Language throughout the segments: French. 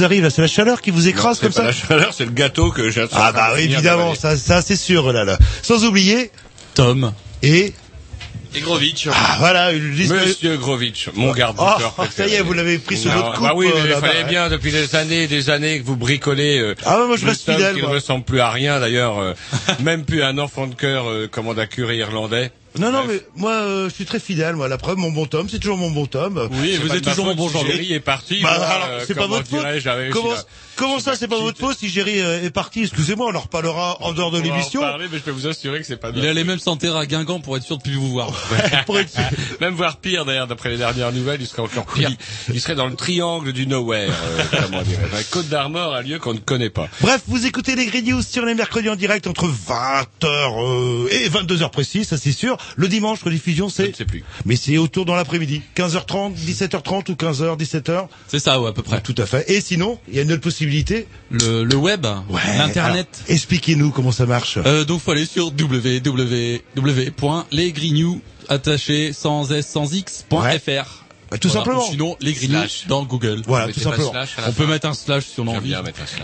Vous arrive là C'est la chaleur qui vous écrase comme pas ça la chaleur, c'est le gâteau que j'ai Ah bah oui, évidemment, ça, ça c'est sûr là là. Sans oublier Tom. et Et Grovitch. ah voilà une liste. Monsieur Grovitch, mon garde du Oh, corps ça y est, vous l'avez pris sur Non, votre coupe. Bah oui, mais il fallait hein. bien depuis des années, des années que vous bricolez. euh, Ah ouais, moi, je reste fidèle, Qui ne ressemble plus à rien d'ailleurs, euh, même plus à un enfant de cœur euh, commande à curé irlandais. Non non mais moi euh, je suis très fidèle moi. La preuve, mon bon Tom, c'est toujours mon bon Tom. Oui, vous êtes toujours mon bon est parti. Bah, euh, c'est pas votre faute. Comment, comment ça, c'est pas votre faute si Géry euh, est parti Excusez-moi, on en reparlera en dehors de l'émission. mais je peux vous assurer que c'est pas de Il allait même s'enterrer à Guingamp pour être sûr de plus vous voir. Même voir pire d'ailleurs, d'après les dernières nouvelles, il serait encore pire. Il serait dans le triangle du nowhere, euh, comment Côte d'Armor, un lieu qu'on ne connaît pas. Bref, vous écoutez les Grey News sur les mercredis en direct entre 20h et 22h précis, ça c'est sûr. Le dimanche, rediffusion, Je c'est... ne sais plus. Mais c'est autour dans l'après-midi. 15h30, 17h30 ou 15h, 17h. C'est ça, ouais, à peu près. Tout à fait. Et sinon, il y a une autre possibilité. Le, le web, l'internet. Expliquez-nous comment ça marche. Euh, donc faut aller sur www.lesgreennews attaché sans s sans x.fr. Bah, tout simplement. Sinon les Slash. dans Google. Voilà, tout simplement. On peut mettre un slash si on a envie.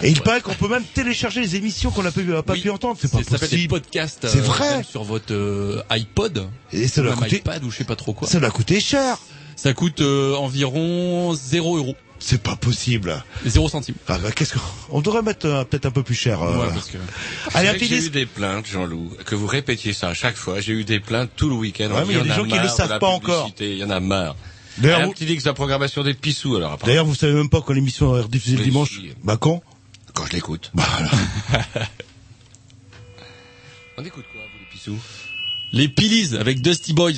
Et il ouais. paraît qu'on peut même télécharger les émissions qu'on n'a pas, Oui. pu entendre. C'est pas Ça s'appelle des possible. podcasts. C'est euh, vrai. même sur votre euh, iPod. Et ça doit coûter, iPad ou je sais pas trop quoi. ça doit coûter cher. Ça coûte euh, environ 0 euros. C'est pas possible. 0 centimes. Ah bah, qu'est-ce qu'on on devrait mettre euh, peut-être un peu plus cher. euh. Ouais, parce que... Allez, un C'est vrai petit que J'ai eu des plaintes, Jean-Loup, que vous répétiez ça à chaque fois. J'ai eu des plaintes tout le week-end. Ouais, il y a des gens qui le marre savent pas encore. Il y en a marre. D'ailleurs, Un vous- petit dit que c'est la programmation des pissous, alors après. D'ailleurs, vous savez même pas quand l'émission est rediffusée le dimanche. si. Bah quand Quand je l'écoute. Bah voilà. On écoute quoi, vous, les pissous? Les Pillies avec Dusty Boys.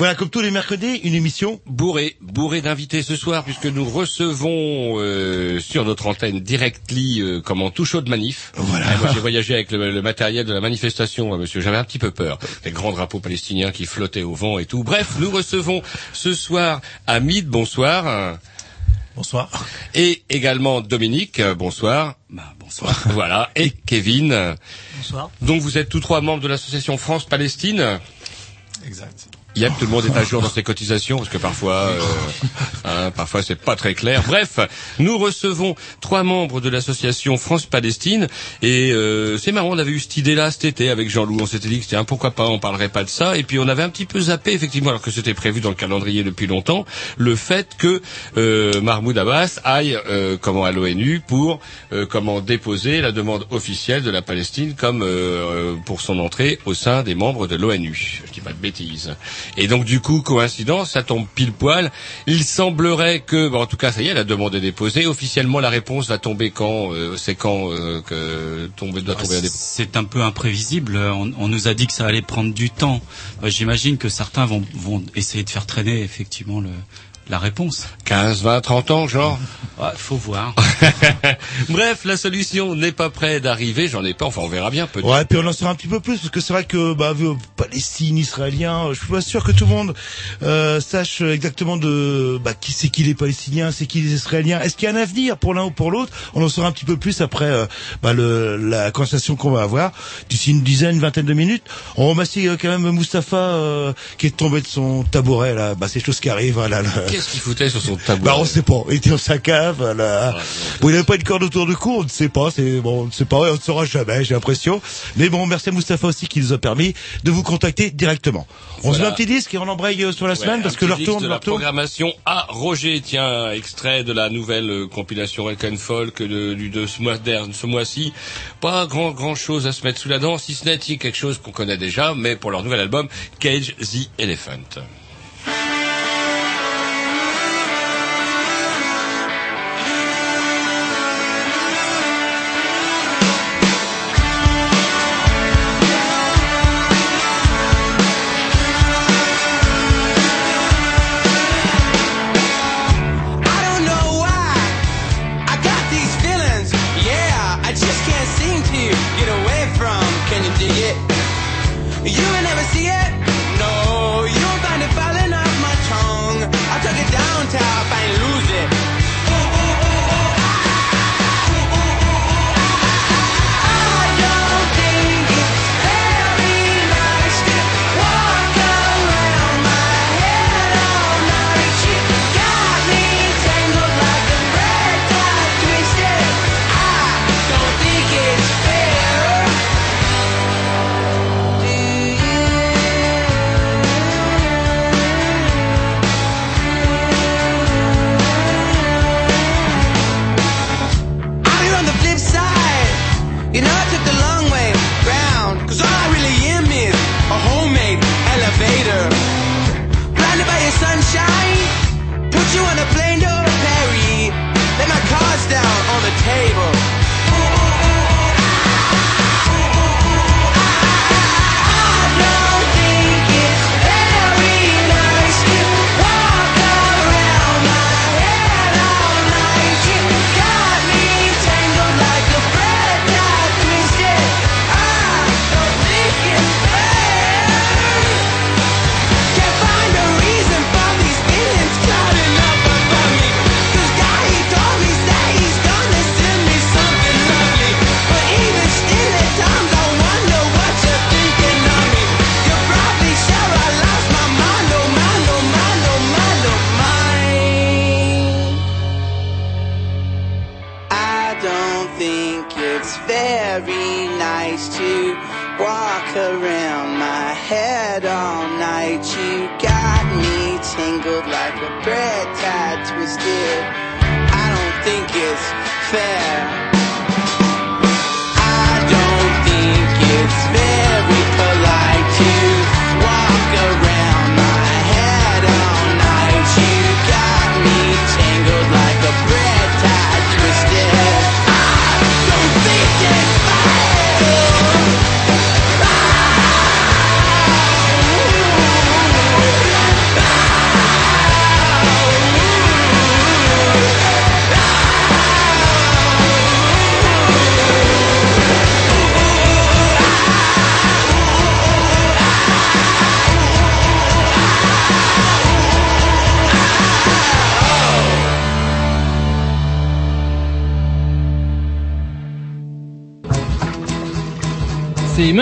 Voilà, comme tous les mercredis, une émission. bourré, bourré d'invités ce soir puisque nous recevons euh, sur notre antenne directly euh, comment tout chaud de manif. Voilà. Ah, moi j'ai voyagé avec le, le matériel de la manifestation, hein, monsieur. J'avais un petit peu peur. Les grands drapeaux palestiniens qui flottaient au vent et tout. Bref, nous recevons ce soir Hamid, bonsoir. Bonsoir. Et également Dominique, bonsoir. Bah, bonsoir. Voilà. Et Kevin. Bonsoir. Donc vous êtes tous trois membres de l'association France-Palestine. Exact. Yann, tout le monde est à jour dans ses cotisations parce que parfois, euh, hein, parfois c'est pas très clair. Bref, nous recevons trois membres de l'association France-Palestine et euh, c'est marrant, on avait eu cette idée-là cet été avec Jean-Loup. On s'était dit que c'était un pourquoi pas, on parlerait pas de ça. Et puis on avait un petit peu zappé effectivement, alors que c'était prévu dans le calendrier depuis longtemps, le fait que euh, Mahmoud Abbas aille euh, comment à l'ONU pour euh, comment déposer la demande officielle de la Palestine comme euh, pour son entrée au sein des membres de l'ONU. Je dis pas de bêtises. Et donc du coup, coïncidence, ça tombe pile poil. Il semblerait que, bon, en tout cas, ça y est, la demande est déposée. Officiellement, la réponse va tomber quand euh, C'est quand euh, que tomber, doit tomber C'est un peu imprévisible. On, on nous a dit que ça allait prendre du temps. Euh, J'imagine que certains vont, vont essayer de faire traîner effectivement le, la réponse. 15, 20, 30 ans, genre Ouais, faut voir. Bref, la solution n'est pas près d'arriver. J'en ai pas. Enfin, on verra bien. Peut-être. Ouais, puis on en saura un petit peu plus parce que c'est vrai que bah Palestine, Israélien, euh, je suis pas sûr que tout le monde euh, sache exactement de bah qui c'est qui les Palestiniens, c'est qui les Israéliens. Est-ce qu'il y a un avenir pour l'un ou pour l'autre? On en saura un petit peu plus après euh, bah, le, la conversation qu'on va avoir d'ici une dizaine, une vingtaine de minutes. On remercie euh, quand même Mustapha euh, qui est tombé de son tabouret là. Bah c'est chose qui arrive. Voilà, là. Qu'est-ce qu'il foutait sur son tableau Bah on sait pas. Il était dans sa cave. Là. Bon, il avait pas une corde autour du cou. On ne sait pas. C'est bon, on ne sait pas. On ne saura jamais. J'ai l'impression. Mais bon, merci à Moustapha aussi qui nous a permis de vous contacter directement. On se met un petit disque et on embraye euh, sur la Ouais, semaine parce que leur tourne, de la leur tourne. programmation à Roger. Tiens, extrait de la nouvelle euh, compilation Rock and Folk de, du- de ce mois dernier- ce mois-ci. Pas grand grand chose à se mettre sous la dent, si ce n'est quelque chose qu'on connaît déjà, mais pour leur nouvel album Cage the Elephant.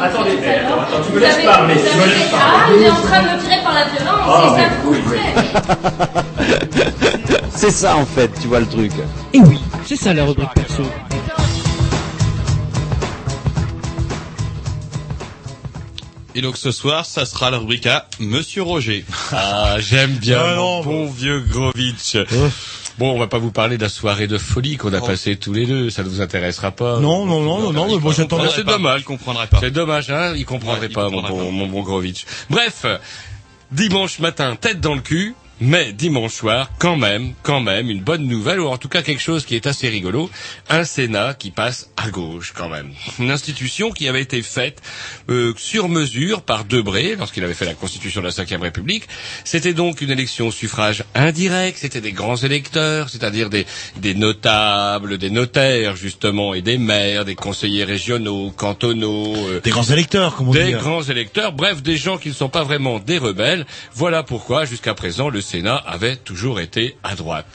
Attendez, attends, attends, tu me laisses parler, tu me laisses parler. Ah, il est en train de me tirer par la violence, c'est ça que. C'est ça en fait, tu vois le truc. Et oui, c'est ça la rubrique perso. Et donc ce soir, ça sera la rubrique à Monsieur Roger. Ah, j'aime bien Ah, mon non, bon vieux Grovitch. Bon, on va pas vous parler de la soirée de folie qu'on a passée tous les deux. Ça ne vous intéressera pas. Non, non, non, non, non, j'attendais. Ah, c'est dommage. Il comprendrait pas. C'est dommage, hein. Il comprendrait Ouais, il pas, comprendrait mon, bon, pas. mon bon Grovitch. Bref. Dimanche matin, tête dans le cul. Mais dimanche soir, quand même, quand même, une bonne nouvelle, ou en tout cas quelque chose qui est assez rigolo, un Sénat qui passe à gauche quand même. Une institution qui avait été faite euh, sur mesure par Debré lorsqu'il avait fait la constitution de la Ve République. C'était donc une élection au suffrage indirect, c'était des grands électeurs, c'est-à-dire des, des notables, des notaires justement, et des maires, des conseillers régionaux, cantonaux, euh, Des grands électeurs, comme on des dit. grands électeurs, bref, des gens qui ne sont pas vraiment des rebelles. Voilà pourquoi, jusqu'à présent, le Sénat avait toujours été à droite.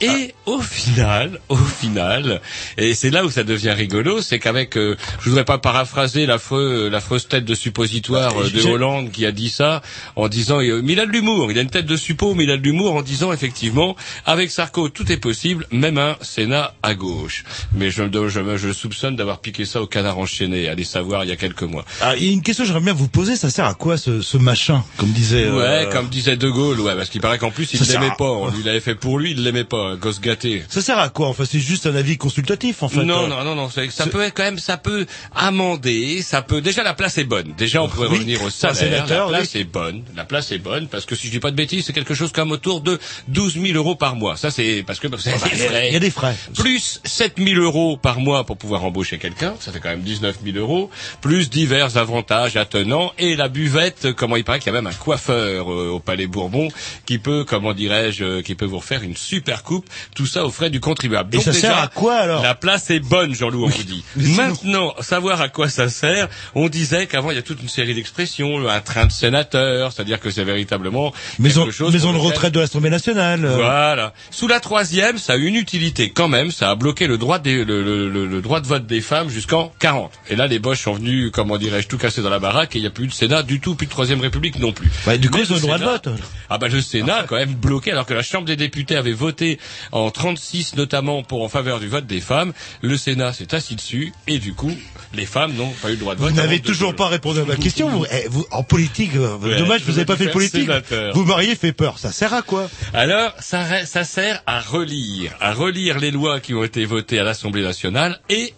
Et au final, au final, et c'est là où ça devient rigolo, c'est qu'avec, euh, je voudrais pas paraphraser l'affreux, l'affreuse tête de suppositoire euh, de Hollande qui a dit ça en disant, euh, mais il a de l'humour, il a une tête de suppo, mais il a de l'humour en disant effectivement, avec Sarko tout est possible, même un Sénat à gauche. Mais je, me- je, je soupçonne d'avoir piqué ça au canard enchaîné, allez savoir il y a quelques mois. Ah, il y a une question que j'aimerais bien vous poser, ça sert à quoi ce, ce machin, comme disait... euh, Ouais, comme disait De Gaulle, ouais, parce qu'il paraît qu'en plus il l'aimait à- pas. On lui l'avait fait pour lui, il l'aimait pas, un gosse gâté. Ça sert à quoi Enfin, c'est juste un avis consultatif, en fait. non, euh. non, non, non, ça peut être quand même, ça peut amender, ça peut. Déjà la place est bonne. Déjà on pourrait Oui, revenir au salaire. sénateur, la place est bonne. La place est bonne parce que si je dis pas de bêtises, c'est quelque chose comme autour de 12 000 euros par mois. Ça c'est parce que bah, c'est des Il y a- frais. il y a des frais. Plus 7 000 euros par mois pour pouvoir embaucher quelqu'un, ça fait quand même 19 000 euros, plus divers avantages attenants, et la buvette, comment il paraît qu'il y a même un coiffeur euh, au Palais Bourbon qui peut, comment dirais-je, euh, qui peut vous refaire une super coupe, tout ça aux frais du contribuable. Et Donc ça déjà, sert à quoi alors la place est bonne, Jean-Loup, on vous dit. Maintenant, savoir à quoi ça sert, on disait qu'avant il y a toute une série d'expressions, un train de sénateur, c'est-à-dire que c'est véritablement Maison, quelque chose maison de retraite de l'Assemblée nationale. euh. voilà. Sous la troisième, ça a une utilité quand même. Ça a bloqué le droit, des- le, le- le- le droit de vote des femmes jusqu'en 40. Et là, les Boches sont venus, comment dirais-je, tout casser dans la baraque et il n'y a plus de Sénat du tout, plus de troisième République non plus. Bah, du coup, ils ont le droit de vote. Ah bah le Sénat a quand même bloqué, alors que la Chambre des députés avait voté en 36 notamment pour en faveur du vote des femmes. Le Sénat s'est assis dessus et du coup, les femmes n'ont pas eu le droit de Vous vote. n'avez avant de- toujours pas répondu à ma question. Vous, eh, vous- en politique, euh, Ouais, dommage, vous n'avez pas fait de politique. sénateur. Vous m'auriez fait peur. Ça sert à quoi? Alors, ça sert à relire, à relire les lois qui ont été votées à l'Assemblée nationale et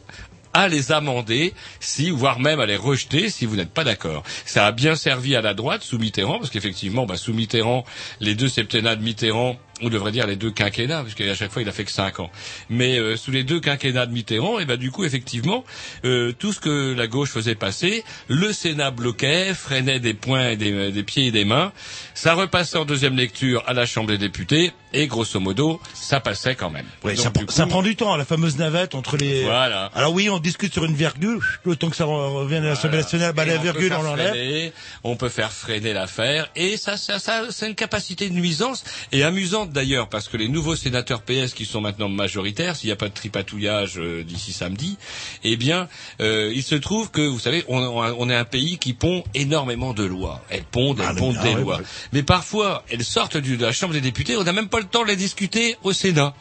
à les amender, si, voire même à les rejeter si vous n'êtes pas d'accord. Ça a bien servi à la droite sous Mitterrand, parce qu'effectivement, bah, sous Mitterrand, les deux septennats de Mitterrand, on devrait dire les deux quinquennats, parce qu'à chaque fois il a fait que cinq ans. Mais euh, sous les deux quinquennats de Mitterrand, et ben du coup effectivement, euh, tout ce que la gauche faisait passer, le Sénat bloquait, freinait des poings, des, des pieds et des mains. Ça repassait en deuxième lecture à la Chambre des députés, et grosso modo, ça passait quand même. Ouais, Donc, ça, prend- ça coup, prend du temps, la fameuse navette entre les. Voilà. Alors oui, on discute sur une virgule. Le temps que ça re- revienne à l'Assemblée nationale, bah, la virgule, on l'enlève. on peut faire freiner l'affaire, et ça, ça, ça c'est une capacité de nuisance, et amusante d'ailleurs, parce que les nouveaux sénateurs PS qui sont maintenant majoritaires, s'il n'y a pas de tripatouillage euh, d'ici samedi, eh bien, euh, il se trouve que, vous savez, on, on- est un pays qui pond énormément de lois. Elles pondent, elles Ah, pondent ah des lois. ouais. Mais parfois, elles sortent du- de la Chambre des députés, on n'a même pas le temps de les discuter au Sénat.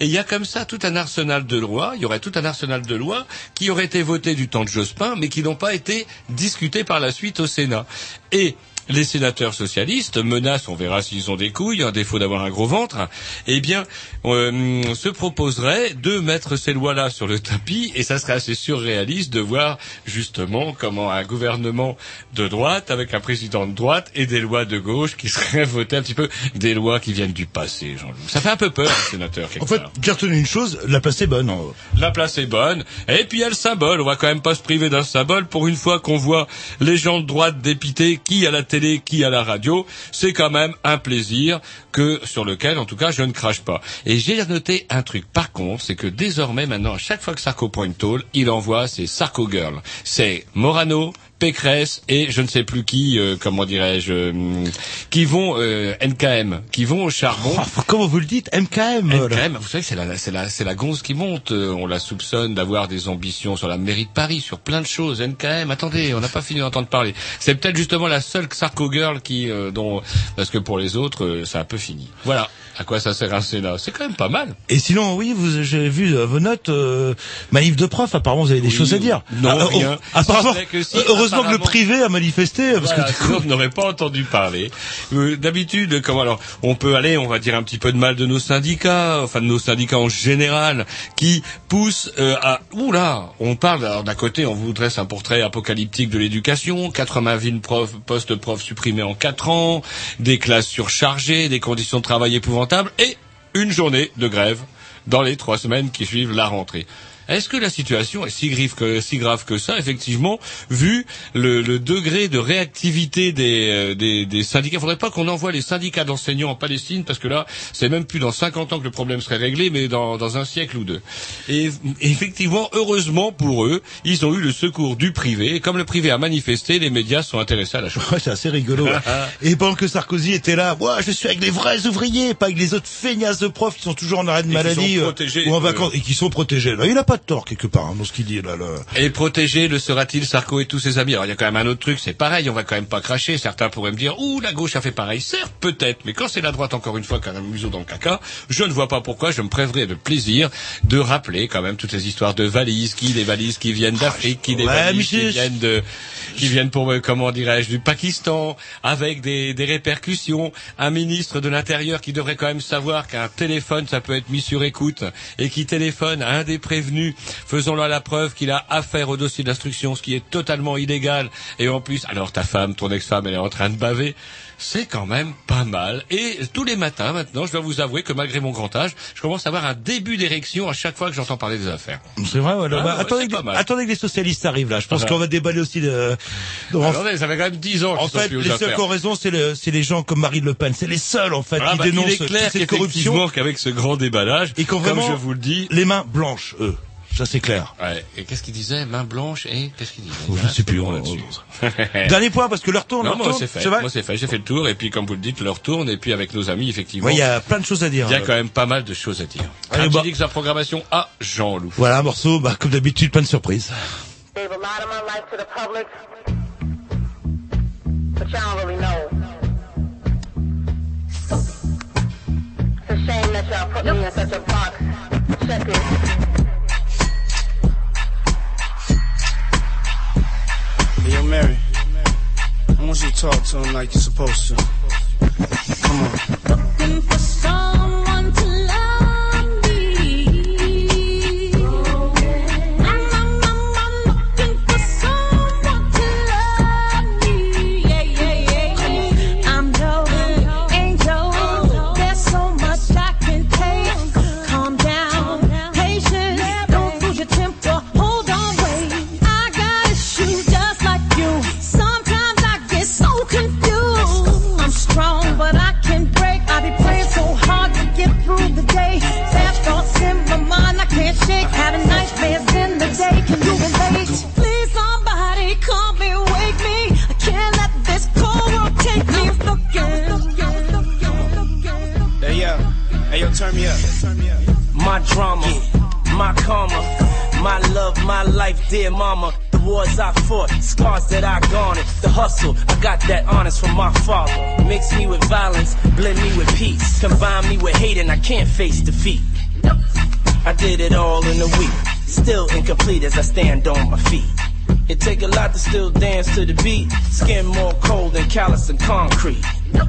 Et il y a comme ça tout un arsenal de lois, il y aurait tout un arsenal de lois qui auraient été votées du temps de Jospin, mais qui n'ont pas été discutées par la suite au Sénat. Et les sénateurs socialistes menacent, on verra s'ils ont des couilles, un défaut d'avoir un gros ventre, eh bien, euh, se proposeraient de mettre ces lois-là sur le tapis, et ça serait assez surréaliste de voir justement comment un gouvernement de droite, avec un président de droite, et des lois de gauche qui seraient votées un petit peu, des lois qui viennent du passé, Jean-Loup. Ça fait un peu peur, sénateurs. quelque En fait, j'ai retenu une chose, la place est bonne. hein. La place est bonne. Et puis il y a le symbole. On va quand même pas se priver d'un symbole. Pour une fois qu'on voit les gens de droite dépités, qui à la télé, qui à la radio, c'est quand même un plaisir que sur lequel, en tout cas, je ne crache pas. Et j'ai noté un truc. Par contre, c'est que désormais, maintenant, à chaque fois que Sarko prend une tôle, il envoie ses Sarko Girls. C'est Morano. Pécresse et je ne sais plus qui, euh, comment dirais-je, euh, qui vont euh, NKM, qui vont au charbon. Oh, comment vous le dites, MKM. vous savez que c'est la, c'est la, c'est la gonze qui monte. Euh, On la soupçonne d'avoir des ambitions sur la mairie de Paris, sur plein de choses. NKM, attendez, on n'a pas fini d'entendre parler. C'est peut-être justement la seule Sarko Girl qui, euh, dont, parce que pour les autres, euh, c'est un peu fini. Voilà. À quoi ça sert un Sénat C'est quand même pas mal. Et sinon, oui, vous, j'ai vu euh, vos notes, euh, manif de prof, apparemment vous avez des Oui, choses à dire. non, Ah, rien. oh, apparemment, que si, heureusement que le privé a manifesté, parce Voilà, que du coup, on n'aurait pas entendu parler. Euh, D'habitude, comment alors On peut aller, on va dire un petit peu de mal de nos syndicats, enfin de nos syndicats en général, qui poussent euh, à. Oula, on parle. Alors d'un côté, on vous dresse un portrait apocalyptique de l'éducation, 80 000 profs, postes profs supprimés en 4 ans, des classes surchargées, des conditions de travail épouvantables et une journée de grève dans les trois semaines qui suivent la rentrée. Est-ce que la situation est si grave que, si grave que ça, effectivement, vu le, le degré de réactivité des, euh, des, des syndicats? Il faudrait pas qu'on envoie les syndicats d'enseignants en Palestine, parce que là, c'est même plus dans 50 ans que le problème serait réglé, mais dans, dans un siècle ou deux. Et effectivement, heureusement pour eux, ils ont eu le secours du privé. Et comme le privé a manifesté, les médias sont intéressés à la chose. Ouais, c'est assez rigolo. ouais. Et pendant que Sarkozy était là, moi, je suis avec les vrais ouvriers, pas avec les autres feignasses de profs qui sont toujours en arrêt de maladie euh, ou en euh, vacances et qui sont protégés. Là, il a pas de tort quelque part hein, dans ce qu'il dit là. là. Et protégé le sera-t-il Sarko et tous ses amis? Alors il y a quand même un autre truc, c'est pareil, on va quand même pas cracher. Certains pourraient me dire, ouh, la gauche a fait pareil. Certes, peut-être, mais quand c'est la droite encore une fois qui a un museau dans le caca, je ne vois pas pourquoi. Je me prêverais de plaisir de rappeler quand même toutes ces histoires de valises, qui des valises qui viennent d'Afrique, qui des Ouais, valises qui viennent de, qui viennent pour euh, comment dirais-je du Pakistan, avec des, des répercussions. Un ministre de l'Intérieur qui devrait quand même savoir qu'un téléphone ça peut être mis sur écoute et qui téléphone à un des prévenus, faisant-leur la preuve qu'il a affaire au dossier d'instruction, ce qui est totalement illégal. Et en plus, alors ta femme, ton ex-femme, elle est en train de baver. C'est quand même pas mal. Et tous les matins, maintenant, je dois vous avouer que malgré mon grand âge, je commence à avoir un début d'érection à chaque fois que j'entends parler des affaires. C'est vrai. Ouais, Ah, bah, ouais, attendez, que, attendez les socialistes arrivent là. Je pense Ah. qu'on va déballer aussi de. de- en- Attendez, ça fait quand même 10 ans En fait, les seuls qui ont raison, c'est le- c'est les gens comme Marine Le Pen. C'est les seuls, en fait, Ah qui bah, dénoncent il est clair toute cette corruption. qu'effectivement qu'avec ce grand déballage, Et qu'on comme vraiment- je vous le dis, Les mains blanches, eux. Ça, c'est clair. ouais, et qu'est-ce qu'il disait? Main blanche et qu'est-ce qu'il disait? Oh, je ne sais plus, on. Dernier point, parce que leur tourne, Non, leur moi c'est fait. Moi c'est fait. J'ai fait le tour et puis comme vous le dites, leur tourne et puis avec nos amis effectivement. Ouais, il y a plein de choses à dire. il y a quand même pas mal de choses à dire. Allez, un bah. à programmation à Jean-Loup. Voilà, un morceau, bah, comme d'habitude, plein de surprises. Gave a lot of my life to the public, but y'all don't really know. It's a shame that y'all put me in such a box. Check it. Hey, yo, Mary. I want you to talk to him like you're supposed to. Come on. My life, dear mama. The wars I fought, scars that I garnered, the hustle, I got that honest from my father. Mix me with violence, blend me with peace. Combine me with hate and I can't face defeat. I did it all in a week, still incomplete as I stand on my feet. It take a lot to still dance to the beat. Skin more cold than callous and concrete.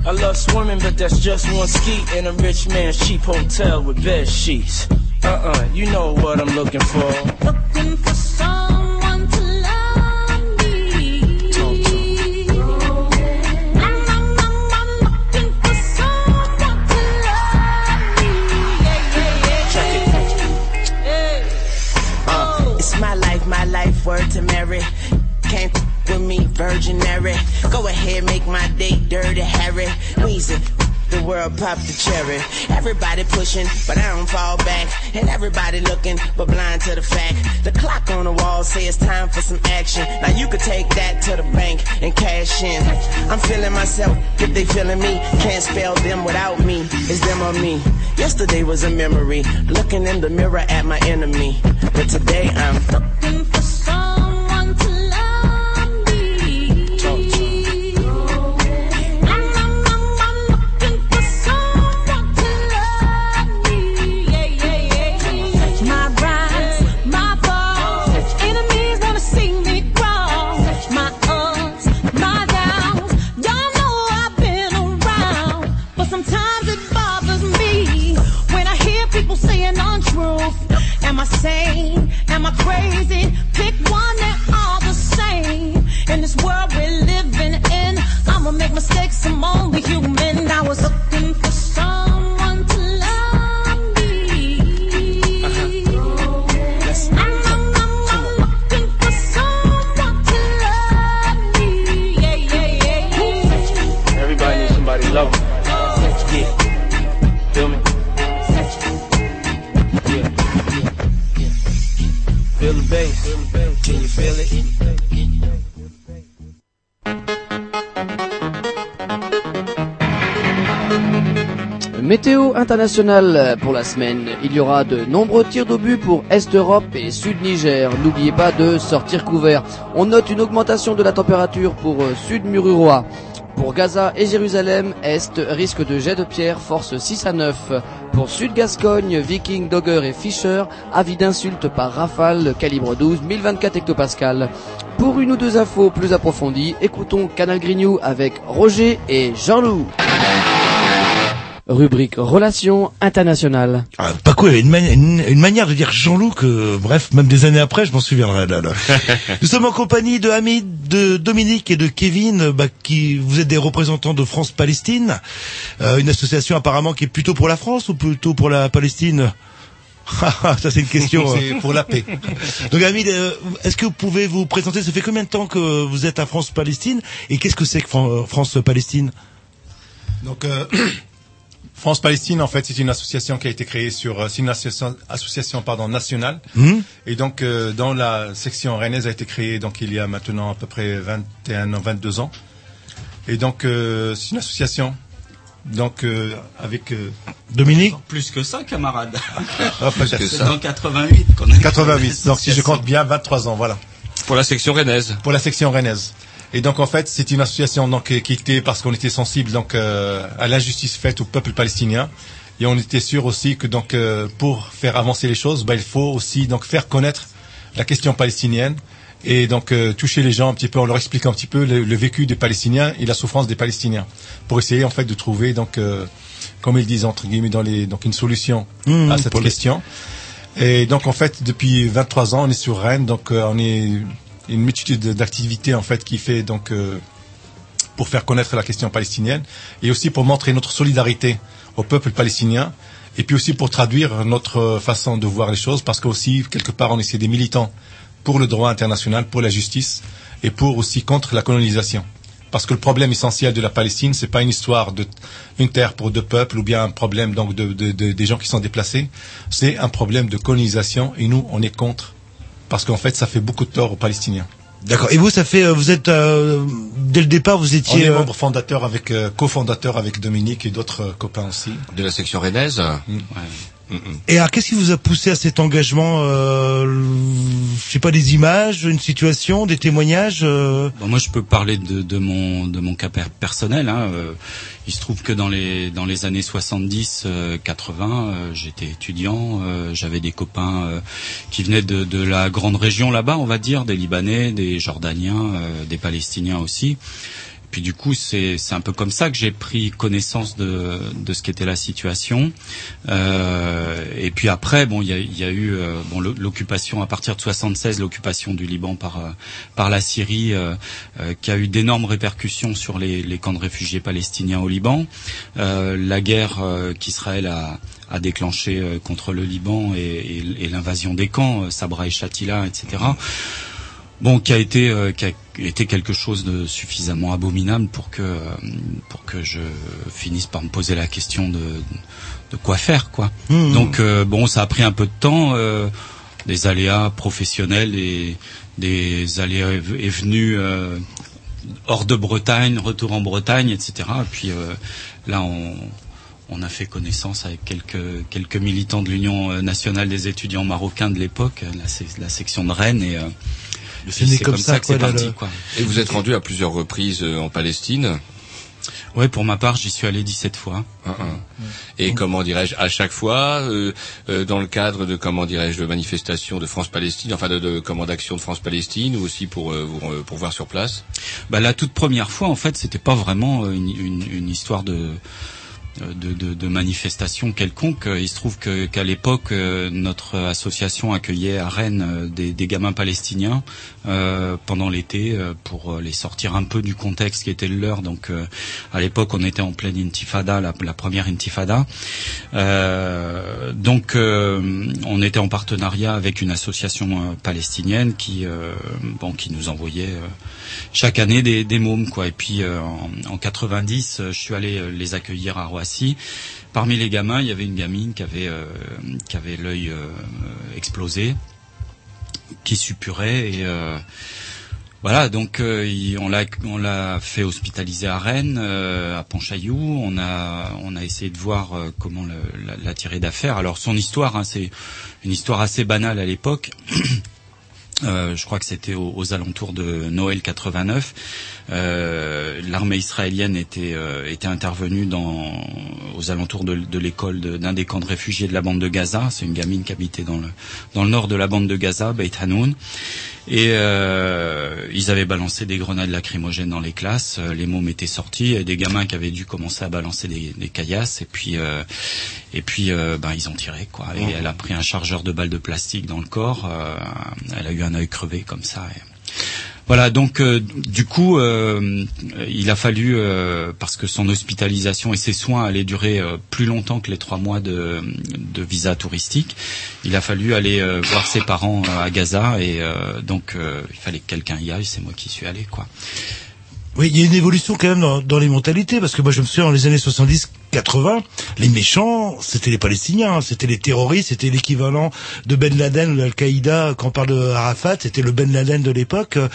I love swimming, but that's just one ski in a rich man's cheap hotel with bed sheets. Uh-uh, you know what I'm looking for. Me, virginary. Go ahead, make my day dirty, Harry. Weezy. The world pop the cherry. Everybody pushing, but I don't fall back. And everybody looking, but blind to the fact. The clock on the wall say it's time for some action. Now you could take that to the bank and cash in. I'm feeling myself, if they feeling me. Can't spell them without me. It's them or me. Yesterday was a memory. Looking in the mirror at my enemy. But today I'm insane? Am I crazy? Météo internationale pour la semaine. Il y aura de nombreux tirs d'obus pour Est-Europe et Sud-Niger. N'oubliez pas de sortir couvert. On note une augmentation de la température pour euh, Sud-Mururoa. Pour Gaza et Jérusalem, Est, risque de jet de pierre, force 6 à 9. Pour Sud-Gascogne, Viking, Dogger et Fisher, avis d'insulte par rafale, calibre 12, 1024 hectopascal. Pour une ou deux infos plus approfondies, écoutons Canal Grignou avec Roger et Jean-Loup. Rubrique Relations internationales. Ah, y a une, mani- une- une manière de dire Jean-Loup que, bref, même des années après, je m'en souviendrai. Là, là. Nous sommes en compagnie de Hamid, de Dominique et de Kevin, bah, qui vous êtes des représentants de France-Palestine, Euh, une association apparemment qui est plutôt pour la France ou plutôt pour la Palestine? Ça c'est une question. C'est euh. pour la paix. Donc Hamid, euh, est-ce que vous pouvez vous présenter? Ça fait combien de temps que vous êtes à France-Palestine et qu'est-ce que c'est que Fran- France-Palestine? Donc, euh, France-Palestine, en fait, c'est une association qui a été créée sur, euh, c'est une association, association pardon, nationale. Mhm. Et donc, euh, dans la section rennaise a été créée, donc, il y a maintenant à peu près 21 ans, 22 ans. Et donc, euh, c'est une association, donc, euh, avec, euh, Dominique Plus que ça, camarade. Ah. C'est dans 88 qu'on a 88. Donc, si je compte bien, 23 ans, voilà. Pour la section rennaise. Pour la section rennaise. Et donc en fait, c'est une association donc qui était parce qu'on était sensible donc euh, à l'injustice faite au peuple palestinien et on était sûr aussi que donc euh, pour faire avancer les choses, bah, il faut aussi donc faire connaître la question palestinienne et donc euh, toucher les gens un petit peu en leur expliquant un petit peu le, le vécu des Palestiniens et la souffrance des Palestiniens pour essayer en fait de trouver donc euh, comme ils disent entre guillemets dans les donc une solution Mmh, à cette pour les- question. Et donc en fait depuis 23 ans on est sur Rennes donc euh, on est une multitude d'activités en fait qui fait donc euh, pour faire connaître la question palestinienne et aussi pour montrer notre solidarité au peuple palestinien et puis aussi pour traduire notre façon de voir les choses parce qu'aussi quelque part on est des militants pour le droit international, pour la justice et pour aussi contre la colonisation. Parce que le problème essentiel de la Palestine, c'est pas une histoire de une terre pour deux peuples ou bien un problème donc de, de- de- des gens qui sont déplacés. C'est un problème de colonisation et nous on est contre parce qu'en fait ça fait beaucoup de tort aux Palestiniens. D'accord. Et vous, ça fait, euh, vous êtes euh, dès le départ, vous On étiez. est euh, membre fondateur avec euh, cofondateur avec Dominique et d'autres euh, copains aussi. De la section rennaise Et alors, qu'est-ce qui vous a poussé à cet engagement euh, Je sais pas, des images, une situation, des témoignages euh? Bon, moi, je peux parler de, de mon de mon cas per- personnel. Hein. Euh, il se trouve que dans les dans les années 70, euh, 80, euh, j'étais étudiant. euh, J'avais des copains euh, qui venaient de, de la grande région là-bas, on va dire, des Libanais, des Jordaniens, euh, des Palestiniens aussi. Puis du coup, c'est un peu comme ça que j'ai pris connaissance de de ce qu'était la situation. Euh, et puis après, bon, il y a, y a eu euh, bon l'o- l'occupation à partir de 76, l'occupation du Liban par euh, par la Syrie, euh, euh, qui a eu d'énormes répercussions sur les, les camps de réfugiés palestiniens au Liban. La guerre qu'Israël a a déclenché contre le Liban et, et- et l'invasion des camps, Sabra et Shatila, etc. Bon, qui a été euh, qui a été quelque chose de suffisamment abominable pour que euh, pour que je finisse par me poser la question de de quoi faire quoi. Mmh. Donc euh, bon, ça a pris un peu de temps, euh, des aléas professionnels et des aléas et et venus euh, hors de Bretagne, retour en Bretagne, etc. Et puis euh, là, on on a fait connaissance avec quelques quelques militants de l'Union nationale des étudiants marocains de l'époque, la, la section de Rennes et euh, C'est né comme comme ça, ça que c'est parti le- quoi. Et vous êtes rendu à plusieurs reprises euh, en Palestine. Ouais, pour ma part, j'y suis allé 17 fois. Et comment dirais-je, à chaque fois, euh, euh, dans le cadre de comment dirais-je de manifestations de France-Palestine, enfin de, de comment d'action de France-Palestine, ou aussi pour euh, vous, euh, pour voir sur place? Bah, la toute première fois, en fait, c'était pas vraiment euh, une, une, une histoire de de, de, de manifestation quelconque. Euh, Il se trouve qu'à l'époque, euh, notre association accueillait à Rennes euh, des, des gamins palestiniens euh, pendant l'été euh, pour euh, les sortir un peu du contexte qui était le leur. Donc, euh, à l'époque, on était en pleine intifada, la, la première intifada. Euh, donc, euh, on était en partenariat avec une association euh, palestinienne qui, euh, bon, qui nous envoyait euh, chaque année des, des mômes, quoi. Et puis, euh, en, en 90, euh, je suis allé euh, les accueillir à Roissy. Parmi les gamins, il y avait une gamine qui avait, qui avait l'œil explosé, qui suppurait et voilà, donc on l'a on l'a fait hospitaliser à Rennes, à Pontchaillou. On a on a essayé de voir comment le- la, la tirer d'affaire. Alors son histoire, hein, c'est une histoire assez banale à l'époque. Euh, je crois que c'était aux, aux alentours de Noël 89. Euh, L'armée israélienne était, euh, était intervenue dans, aux alentours de, l'école d'un des camps de réfugiés de la bande de Gaza. C'est une gamine qui habitait dans le, dans le nord de la bande de Gaza, Beit Hanoun. Et euh, ils avaient balancé des grenades lacrymogènes dans les classes. Euh, Les mômes étaient sortis. Et des gamins qui avaient dû commencer à balancer des, des caillasses. Et puis, euh, et puis, ben ils ont tiré quoi. Et elle a pris un chargeur de balles de plastique dans le corps. Elle a eu un œil crevé comme ça. Voilà, donc euh, du coup, euh, il a fallu euh, parce que son hospitalisation et ses soins allaient durer euh, plus longtemps que les trois mois de, de visa touristique. Il a fallu aller euh, voir ses parents euh, à Gaza et donc il fallait que quelqu'un y aille. C'est moi qui suis allé, quoi. Oui, il y a une évolution quand même dans, dans les mentalités, parce que moi je me souviens dans les années 70, 80, les méchants, c'était les Palestiniens, c'était les terroristes, c'était l'équivalent de Ben Laden ou d'Al-Qaïda. Quand on parle de Arafat, c'était le Ben Laden de l'époque. Euh,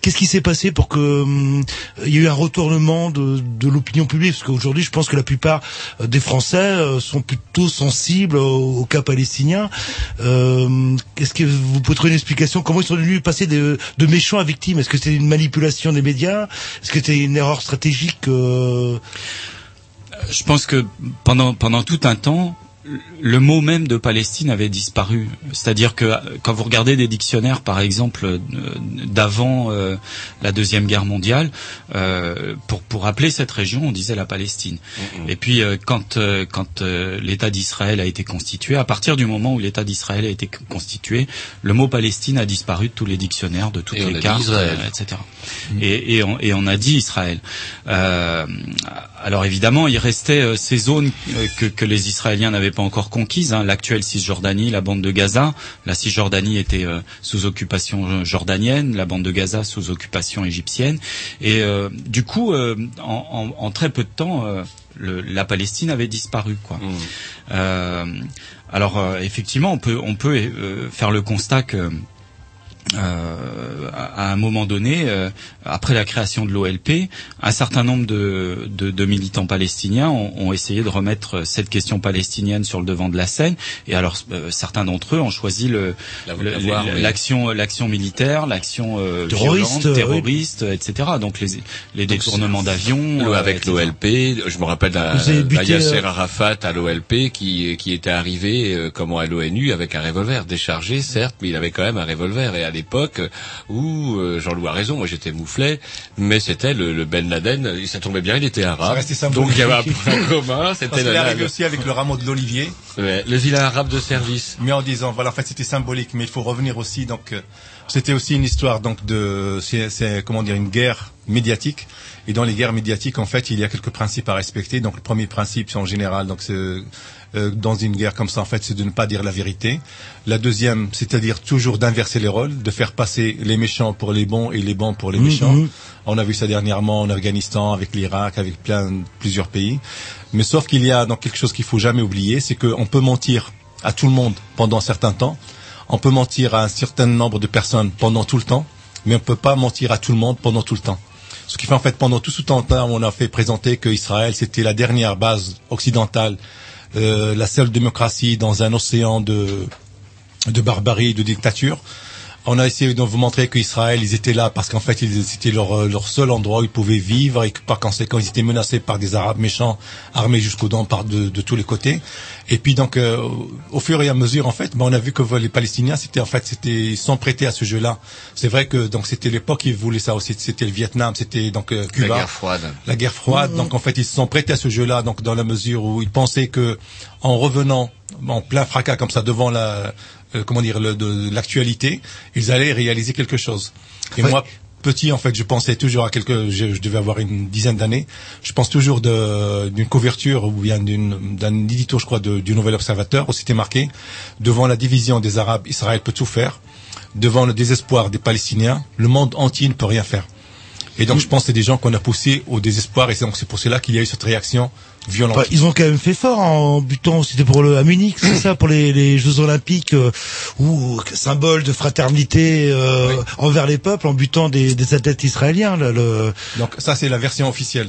Qu'est-ce qui s'est passé pour que hum, il y ait eu un retournement de, de l'opinion publique? Parce qu'aujourd'hui, je pense que la plupart euh, des Français sont plutôt sensibles au, cas palestinien. Euh, Qu'est-ce que vous pouvez trouver une explication? Comment ils sont devenus passer de, de méchants à victimes? Est-ce que c'était une manipulation des médias? Est-ce que c'était une erreur stratégique euh... Je pense que pendant pendant tout un temps, le mot même de Palestine avait disparu. C'est-à-dire que quand vous regardez des dictionnaires, par exemple, euh, d'avant euh, la deuxième guerre mondiale, euh, pour pour appeler cette région, on disait la Palestine. Et puis euh, quand euh, quand euh, l'État d'Israël a été constitué, à partir du moment où l'État d'Israël a été constitué, le mot Palestine a disparu de tous les dictionnaires, de toutes Et les cartes, Israël. euh, etc. Et, et, on, et on a dit Israël. Alors évidemment, il restait euh, ces zones euh, que, que les Israéliens n'avaient pas encore conquises. Hein, L'actuelle Cisjordanie, la bande de Gaza. La Cisjordanie était euh, sous occupation jordanienne, la bande de Gaza sous occupation égyptienne. Et euh, du coup, euh, en, en- en très peu de temps, euh, le- la Palestine avait disparu. Quoi. Euh, alors euh, effectivement, on peut on peut euh, faire le constat que euh, à à un moment donné, euh, après la création de l'OLP, un certain nombre de, de, de militants palestiniens ont, ont essayé de remettre cette question palestinienne sur le devant de la scène. Et alors, euh, certains d'entre eux ont choisi le- La- la oui. l'action, l'action militaire, l'action euh, Terroriste, violente, oui. terroriste, etc. Donc les, les détournements d'avions. Euh, avec l'OLP, je me rappelle d'un buté, Yasser euh, Arafat à l'OLP qui qui était arrivé euh, comment à l'ONU avec un revolver déchargé certes, mais il avait quand même un revolver et à l'époque où euh, Jean-Louis a raison, moi j'étais mouflet, mais c'était le, le Ben Laden, ça tombait bien, il était arabe, donc il y avait un point commun, c'était est la- arrivé aussi avec le rameau de l'olivier. ouais, le vilain arabe de service. Mais en disant, voilà, en fait, c'était symbolique, mais il faut revenir aussi, donc, euh, c'était aussi une histoire, donc, de, c'est, comment dire, une guerre médiatique. Et dans les guerres médiatiques, en fait, il y a quelques principes à respecter. Donc, le premier principe, c'est en général, donc, c'est, euh, dans une guerre comme ça, en fait, c'est de ne pas dire la vérité. La deuxième, c'est-à-dire toujours d'inverser les rôles, de faire passer les méchants pour les bons et les bons pour les Mhm. méchants. On a vu ça dernièrement en Afghanistan, avec l'Irak, avec plein, plusieurs pays. Mais sauf qu'il y a donc quelque chose qu'il faut jamais oublier, c'est qu'on peut mentir à tout le monde pendant un certain temps. On peut mentir à un certain nombre de personnes pendant tout le temps, mais on peut pas mentir à tout le monde pendant tout le temps. Ce qui fait en fait pendant tout ce temps on a fait présenter que Israël c'était la dernière base occidentale, euh, la seule démocratie dans un océan de de barbarie de dictature. On a essayé de vous montrer qu'Israël, ils étaient là parce qu'en fait, ils- c'était leur, euh, leur seul endroit où ils pouvaient vivre et que par conséquent, ils étaient menacés par des Arabes méchants, armés jusqu'aux dents par de, de tous les côtés. Et puis donc, euh, au fur et à mesure, en fait, ben, on a vu que les Palestiniens, c'était en fait, c'était, ils sont prêtés à ce jeu-là. C'est vrai que donc c'était l'époque qui voulait ça aussi. C'était le Vietnam, c'était donc euh, Cuba La guerre froide. la guerre froide. Donc en fait, ils se sont prêtés à ce jeu-là, donc dans la mesure où ils pensaient que en revenant en plein fracas comme ça devant la euh, comment dire le- de l'actualité, ils allaient réaliser quelque chose. Et Ouais. moi, petit en fait, je pensais toujours à quelque, je, je devais avoir une dizaine d'années. Je pense toujours de- d'une couverture ou bien d'une- d'un édito, je crois, de- du Nouvel Observateur où c'était marqué devant la division des Arabes, Israël peut tout faire. Devant le désespoir des Palestiniens, le monde entier ne peut rien faire. Et donc, je pense que c'est des gens qu'on a poussés au désespoir, et c'est donc c'est pour cela qu'il y a eu cette réaction violente. Bah, ils ont quand même fait fort en butant, c'était pour le à Munich, c'est ça, pour les, les Jeux Olympiques, euh, où symbole de fraternité euh, envers les peuples, en butant des, des athlètes israéliens. là, le... Donc, ça, c'est la version officielle.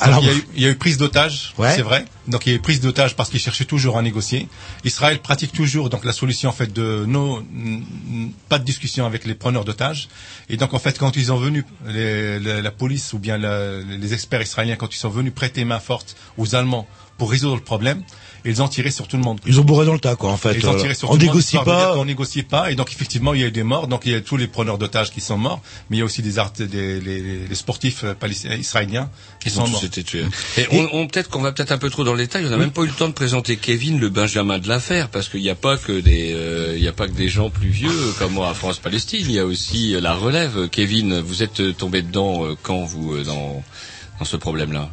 Alors- il y, a eu, il y a eu prise d'otages, Ouais. c'est vrai. Donc, il y a eu prise d'otages parce qu'ils cherchaient toujours à négocier. Israël pratique toujours donc la solution en fait de non, n- n- pas de discussion avec les preneurs d'otages. Et donc, en fait, quand ils ont venu, les- la, la police ou bien la- les experts israéliens, quand ils sont venus prêter main forte aux Allemands pour résoudre le problème, ils ont tiré sur tout le monde. Ils ont bourré dans le tas, quoi, en fait. Ils ont Euh, tiré sur on tout le monde, pas. qu'on négocie pas. Et donc, effectivement, il y a eu des morts. Donc, il y a tous les preneurs d'otages qui sont morts. Mais il y a aussi des, art- des les, les sportifs euh, palestiniens- israéliens qui Ils sont morts. été tués. Et on, on- peut-être qu'on va peut-être un peu trop dans le détail. On n'a Oui. même pas eu le temps de présenter Kevin, le Benjamin de l'affaire, parce qu'il n'y a pas que des, euh, il n'y a pas que des gens plus vieux comme moi à France-Palestine. Il y a aussi euh, la relève. Kevin, vous êtes euh, tombé dedans euh, quand vous euh, dans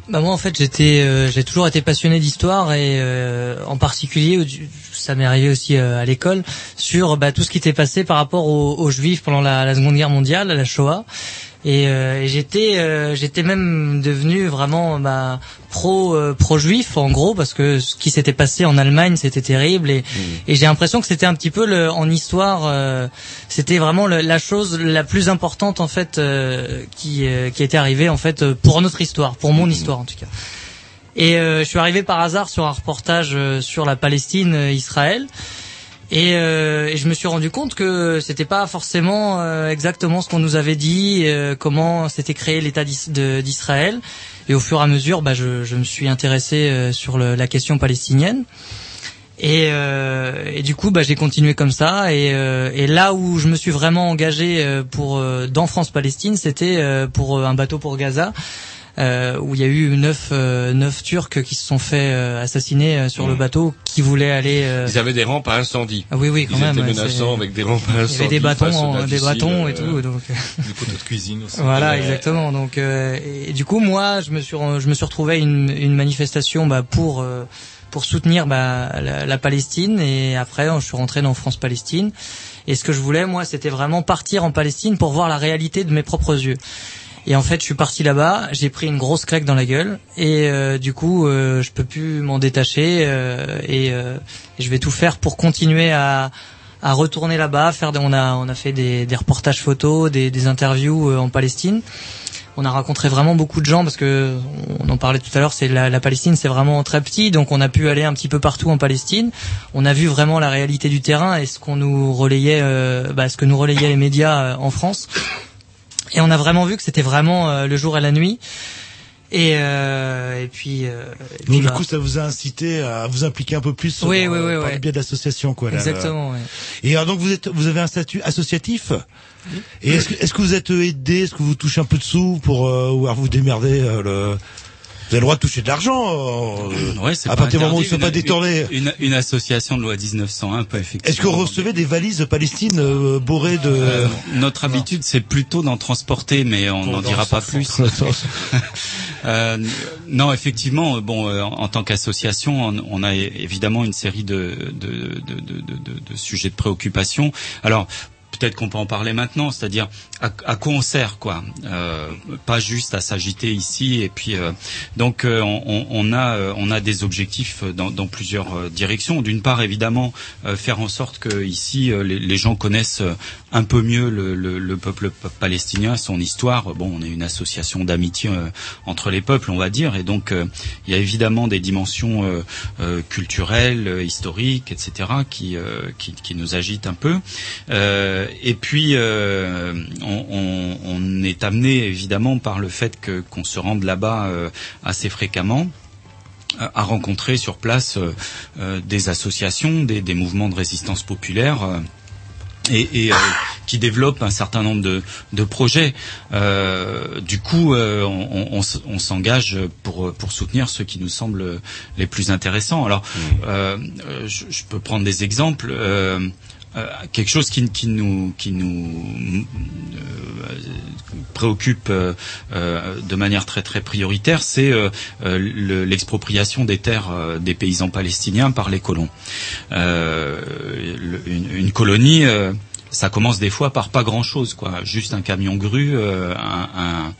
Bah moi en fait euh, j'ai toujours été passionné d'histoire et euh, en particulier ça m'est arrivé aussi euh, à l'école sur bah, tout ce qui était passé par rapport aux, aux juifs pendant la, la Seconde Guerre mondiale, la Shoah. Et, euh, et j'étais euh, j'étais même devenu vraiment bah, pro euh, pro juif en gros parce que ce qui s'était passé en Allemagne c'était terrible. Et, et j'ai l'impression que c'était un petit peu le, en histoire euh, c'était vraiment le- la chose la plus importante en fait euh, qui euh, qui était arrivée en fait pour notre histoire pour mon histoire en tout cas. Et euh, je suis arrivé par hasard sur un reportage sur la Palestine Israël et, euh, et je me suis rendu compte que c'était pas forcément euh, exactement ce qu'on nous avait dit, euh, comment s'était créé l'État d'Israël. Et au fur et à mesure, bah, je, je me suis intéressé euh, sur le- la question palestinienne. Et, euh, et du coup, bah, j'ai continué comme ça. Et, euh, et là où je me suis vraiment engagé pour dans France Palestine, c'était pour un bateau pour Gaza. Euh, où il y a eu neuf, euh, neuf Turcs qui se sont fait euh, assassiner euh, sur le bateau, qui voulaient aller. euh, Ils avaient des rampes à incendie. Ah oui, oui, quand Ils même, étaient ouais, menaçants avec des rampes à incendie. il y avait des bâtons, des bâtons et tout. Donc, Des poteaux de cuisine aussi. voilà, exactement. Donc, euh, et, du coup, moi, je me suis, je me suis retrouvé une, une manifestation bah, pour euh, pour soutenir bah, la, la Palestine. Et après, je suis rentré dans France Palestine. Et ce que je voulais, moi, c'était vraiment partir en Palestine pour voir la réalité de mes propres yeux. Et en fait, je suis parti là-bas, j'ai pris une grosse claque dans la gueule, et euh, du coup, euh, je peux plus m'en détacher, euh, et, euh, et je vais tout faire pour continuer à à retourner là-bas, faire des, on a on a fait des, des reportages photos, des, des interviews euh, en Palestine. On a rencontré vraiment beaucoup de gens parce que on en parlait tout à l'heure, c'est la, la Palestine, c'est vraiment très petit, donc on a pu aller un petit peu partout en Palestine. On a vu vraiment la réalité du terrain et ce qu'on nous relayait, euh, bah, ce que nous relayaient les médias en France. Et on a vraiment vu que c'était vraiment euh, le jour et la nuit. Et, euh, et puis, euh, et puis, Donc du bah, coup, ça vous a incité à vous impliquer un peu plus Oui, dans, oui, oui, par le biais de l'association, quoi. là, Exactement, là. Et alors donc vous êtes, vous avez un statut associatif? Et est-ce que, est-ce que vous êtes aidé, est-ce que vous touchez un peu de sous pour euh, ou alors vous démerdez euh, le avez le droit de toucher de l'argent euh, Ouais, c'est à partir du moment où ils interdit. sont pas détournés. Une, une association de loi 1901 peut effectivement. Est-ce que vous recevez des valises de Palestine euh, bourrées de Euh, notre habitude, c'est plutôt d'en transporter, mais on n'en dira pas plus. Euh, non, effectivement, bon, euh, en tant qu'association, on, on a évidemment une série de, de, de- de- de sujets de préoccupation. Alors. Peut-être qu'on peut en parler maintenant, c'est-à-dire à, à quoi on sert, quoi. Euh, pas juste à s'agiter ici et puis euh, donc euh, on, a on a des objectifs dans, plusieurs directions. D'une part, évidemment, faire en sorte que ici les, gens connaissent un peu mieux le, le- le peuple pa- palestinien, son histoire. Bon, on est une association d'amitié entre les peuples, on va dire, et donc il y a évidemment des dimensions culturelles, historiques, etc., qui, qui qui nous agitent un peu. Et puis on, on- on est amené évidemment par le fait que qu'on se rende là-bas euh, assez fréquemment à à rencontrer sur place euh, euh, des associations, des, des mouvements de résistance populaire. euh, et, et, euh, qui développent un certain nombre de, de projets. Euh, du coup, euh, on, s'engage pour, pour soutenir ceux qui nous semblent les plus intéressants. Alors, euh, euh, je, je peux prendre des exemples. Euh, quelque chose qui, nous, qui nous euh, préoccupe euh, de manière très très prioritaire, c'est le- l'expropriation des terres des paysans palestiniens par les colons. Une, colonie, ça commence des fois par pas grand chose, quoi, juste un camion grue, un, un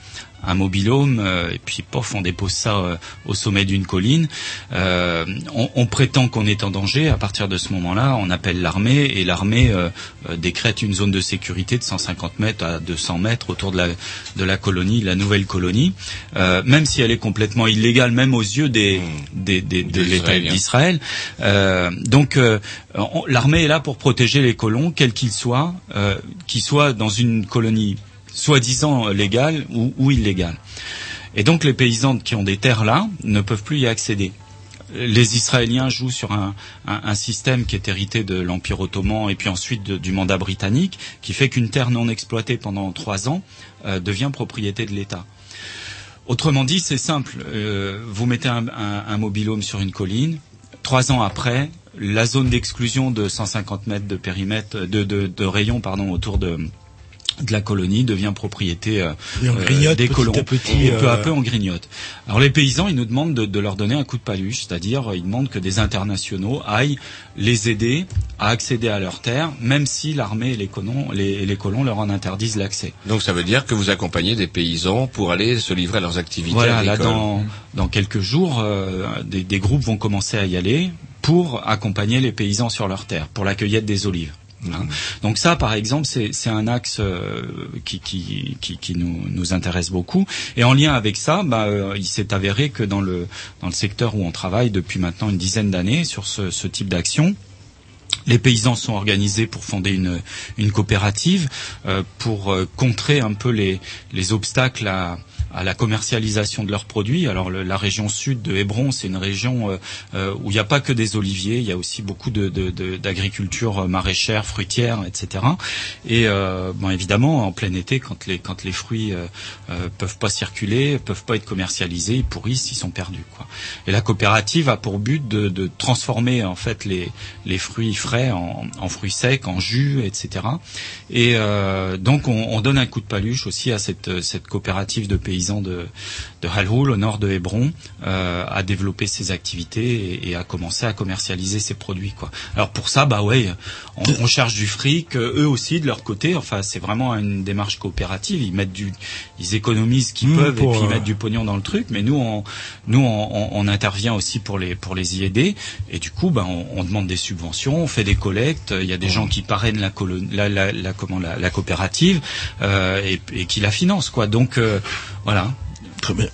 un mobilhome euh, et puis pof on dépose ça euh, au sommet d'une colline. Euh, on, on prétend qu'on est en danger. À partir de ce moment-là on appelle l'armée et l'armée euh, euh, décrète une zone de sécurité de 150 mètres à 200 mètres autour de la de la colonie la nouvelle colonie. Euh, même si elle est complètement illégale même aux yeux des des, des- de l'État Israéliens. d'Israël. Euh, donc euh, on- l'armée est là pour protéger les colons quels qu'ils soient euh, qu'ils soient dans une colonie soi-disant légale ou, ou illégale. Et donc les paysans qui ont des terres là ne peuvent plus y accéder. Les Israéliens jouent sur un, système qui est hérité de l'Empire ottoman et puis ensuite du mandat britannique, qui fait qu'une terre non exploitée pendant trois ans euh, devient propriété de l'État. Autrement dit, c'est simple. Euh, vous mettez un, un, mobilhome sur une colline. Trois ans après, la zone d'exclusion de 150 mètres de périmètre, de, de, rayon, autour de de la colonie devient propriété euh, euh, des petit colons. à petit, Et peu à peu, on grignote. Alors les paysans, ils nous demandent de, de leur donner un coup de paluche, c'est-à-dire ils demandent que des internationaux aillent les aider à accéder à leurs terres, même si l'armée et les colons, les, et les colons leur en interdisent l'accès. Donc ça veut dire que vous accompagnez des paysans pour aller se livrer à leurs activités Voilà, là dans, dans quelques jours, euh, des, des groupes vont commencer à y aller pour accompagner les paysans sur leurs terres, pour la cueillette des olives. Donc ça, par exemple, c'est c'est un axe euh, qui, qui, qui, qui nous, nous intéresse beaucoup. Et en lien avec ça, bah, euh, il s'est avéré que dans le, dans le secteur où on travaille depuis maintenant une dizaine d'années sur ce, ce type d'action, les paysans sont organisés pour fonder une, une coopérative euh, pour euh, contrer un peu les, les obstacles à, à la commercialisation de leurs produits. Alors le- la région sud de Hébron, c'est une région euh, euh, où il n'y a pas que des oliviers, il y a aussi beaucoup de, de- de- d'agriculture euh, maraîchère, fruitière, etc. Et euh, bon, évidemment, en plein été, quand les, quand les fruits euh, euh, peuvent pas circuler, peuvent pas être commercialisés, ils pourrissent, ils sont perdus. Quoi. Et la coopérative a pour but de, de transformer en fait les, les fruits frais en, en fruits secs, en jus, etc. Et donc on, on donne un coup de paluche aussi à cette, cette coopérative de paysans paysans de, de Halhoul, au nord de Hébron, euh, à développer ses activités et, et à commencer à commercialiser ses produits. Quoi. Alors pour ça, bah ouais, on, on cherche du fric, euh, eux aussi de leur côté. Enfin, c'est vraiment une démarche coopérative. Ils mettent du, ils économisent ce qu'ils Mmh, peuvent et puis ils euh, mettent du pognon dans le truc. Mais nous, on, nous, on, on- intervient aussi pour les pour les y aider. Et du coup, bah, on, on demande des subventions, on fait des collectes. Il y a des gens qui parrainent la, colo- la, la, la- comment la, la coopérative euh, et, et qui la financent. Quoi. Donc euh, voilà. Très bien.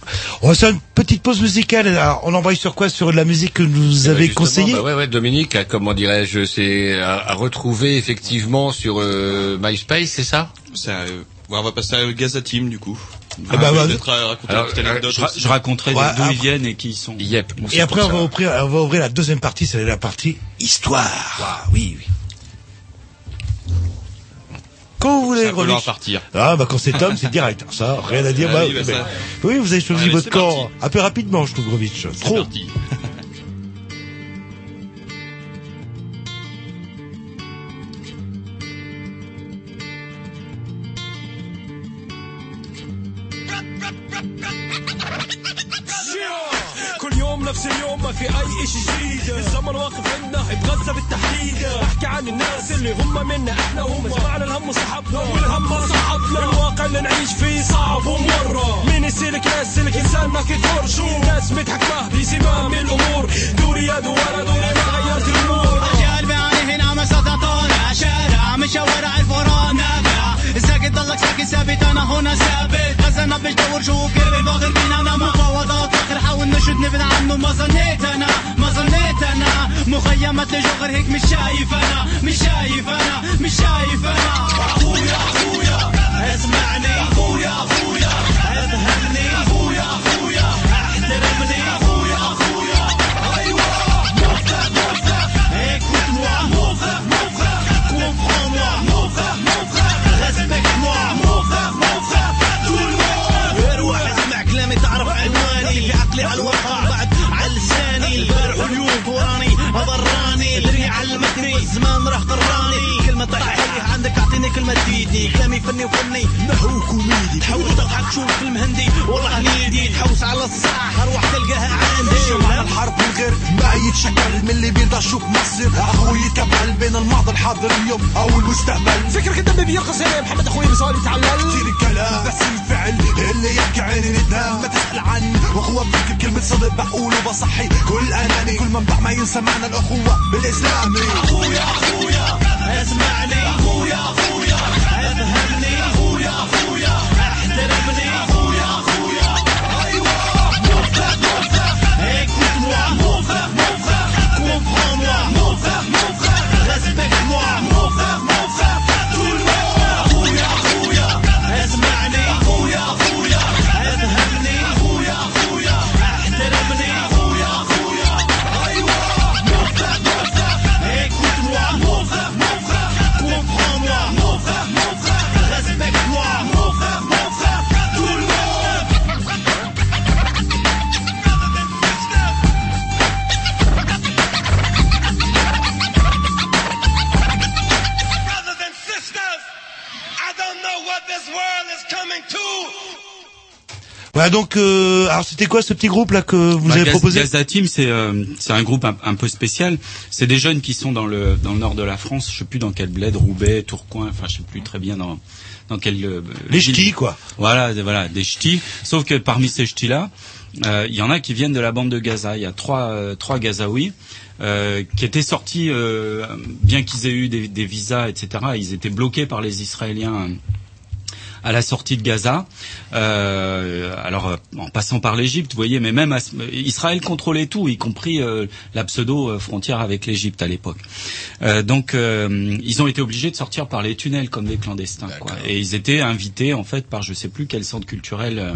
On va faire une petite pause musicale. Alors, on embraye sur quoi Sur de la musique que vous Eh ben, avez conseillée bah ouais, ouais, Dominique, a, comment dirais-je, c'est à, à retrouver effectivement sur euh, MySpace, c'est ça? Ça, euh, on va passer à Gaza Team du coup. Ah bah, bah, alors, petite anecdote Je, ra- aussi. je raconterai Ouais, d'où après- ils viennent et qui ils sont. Yep. Et après, on va, ouvrir, on va ouvrir la deuxième partie, c'est la partie histoire. Ah, oui, oui Quand vous voulez, C'est un peu long à Grovitch. partir. Ah, bah quand c'est Tom, c'est direct. Ça, rien à dire. Ah Bah, oui, bah, mais- ça- oui, vous avez choisi Allez, votre c'est camp parti. un peu rapidement, je trouve, Grovitch. C'est Trop. parti. كل يوم نفس اليوم ما في اي اشي جديد الزمن واقف عنا بغزة بالتحديد احكي عن الناس اللي هم منا اللي نعيش فيه صعب ومرة. مين يسلك لا يسلك إنسان ما شو ناس متحكمة بزمام الأمور. دوري يا دوارة دوري ما غيرت الأمور. قلبي أنا هنا مسافة طالع شارع مش شوارع الفران. نابع ساكت ضلك ساكت ثابت. أنا هنا ثابت. غزلنا مش دور شو قلبي باخر بينا؟ أنا مفاوضات. آخر حاول نشد نبعد عنه. ما ظنيت أنا ما ظنيت أنا مخيمات لجوغر هيك مش شايف أنا مش شايف أنا مش شايف أنا أخويا أخويا. اسمعني. أخويا أخويا. افهمني تفيدني كلامي فني وفني. نحو كوميدي. تحاول تضحك تشوف فيلم هندي. والله هنيدي تحوس على الصح أروح تلقاها عندي. معنى الحرب من غير ما يتشكل من اللي بيرضى شوف مصير أخوي يتبعل بين الماضي الحاضر اليوم أو المستقبل. فكرك الدم بيرقص يا محمد أخوي بيصلي يتعلل. كتير الكلام. بس الفعل اللي يحكي عيني ندام ما تسأل عني. واخوة بفكر كلمة صدق بقول وبصحي كل أناني. كل منبع ما ينسى معنى الأخوة بالإسلامي. أخويا أخويا. اسمعني. أخويا أخويا. افهمني اخويا اخويا احترمني اخويا اخويا ايوه مفخ مفخ écoute-moi mon frère mon frère comprends-moi mon frère mon frère respecte-moi mon frère mon frère Voilà, donc, euh, alors c'était quoi ce petit groupe là que vous Bah, avez Gaz- proposé Gazda Team, c'est euh, c'est un groupe un, un peu spécial. C'est des jeunes qui sont dans le dans le nord de la France. Je sais plus dans quel bled, Roubaix, Tourcoing. Enfin, je sais plus très bien dans dans quel. euh, Les ch'tis, quoi. Voilà, voilà, des ch'tis. Sauf que parmi ces ch'tis là, il y en a qui viennent de la bande de Gaza. Il y a trois euh, trois Gazaouis. euh, qui étaient sortis, euh, bien qu'ils aient eu des, des visas, etc. Ils étaient bloqués par les Israéliens euh, à la sortie de Gaza. Euh, alors euh, en passant par l'Égypte, vous voyez, mais même à Israël contrôlait tout, y compris euh, la pseudo frontière avec l'Égypte à l'époque. Euh, donc euh, ils ont été obligés de sortir par les tunnels comme des clandestins, quoi. Et ils étaient invités en fait par je sais plus quel centre culturel euh,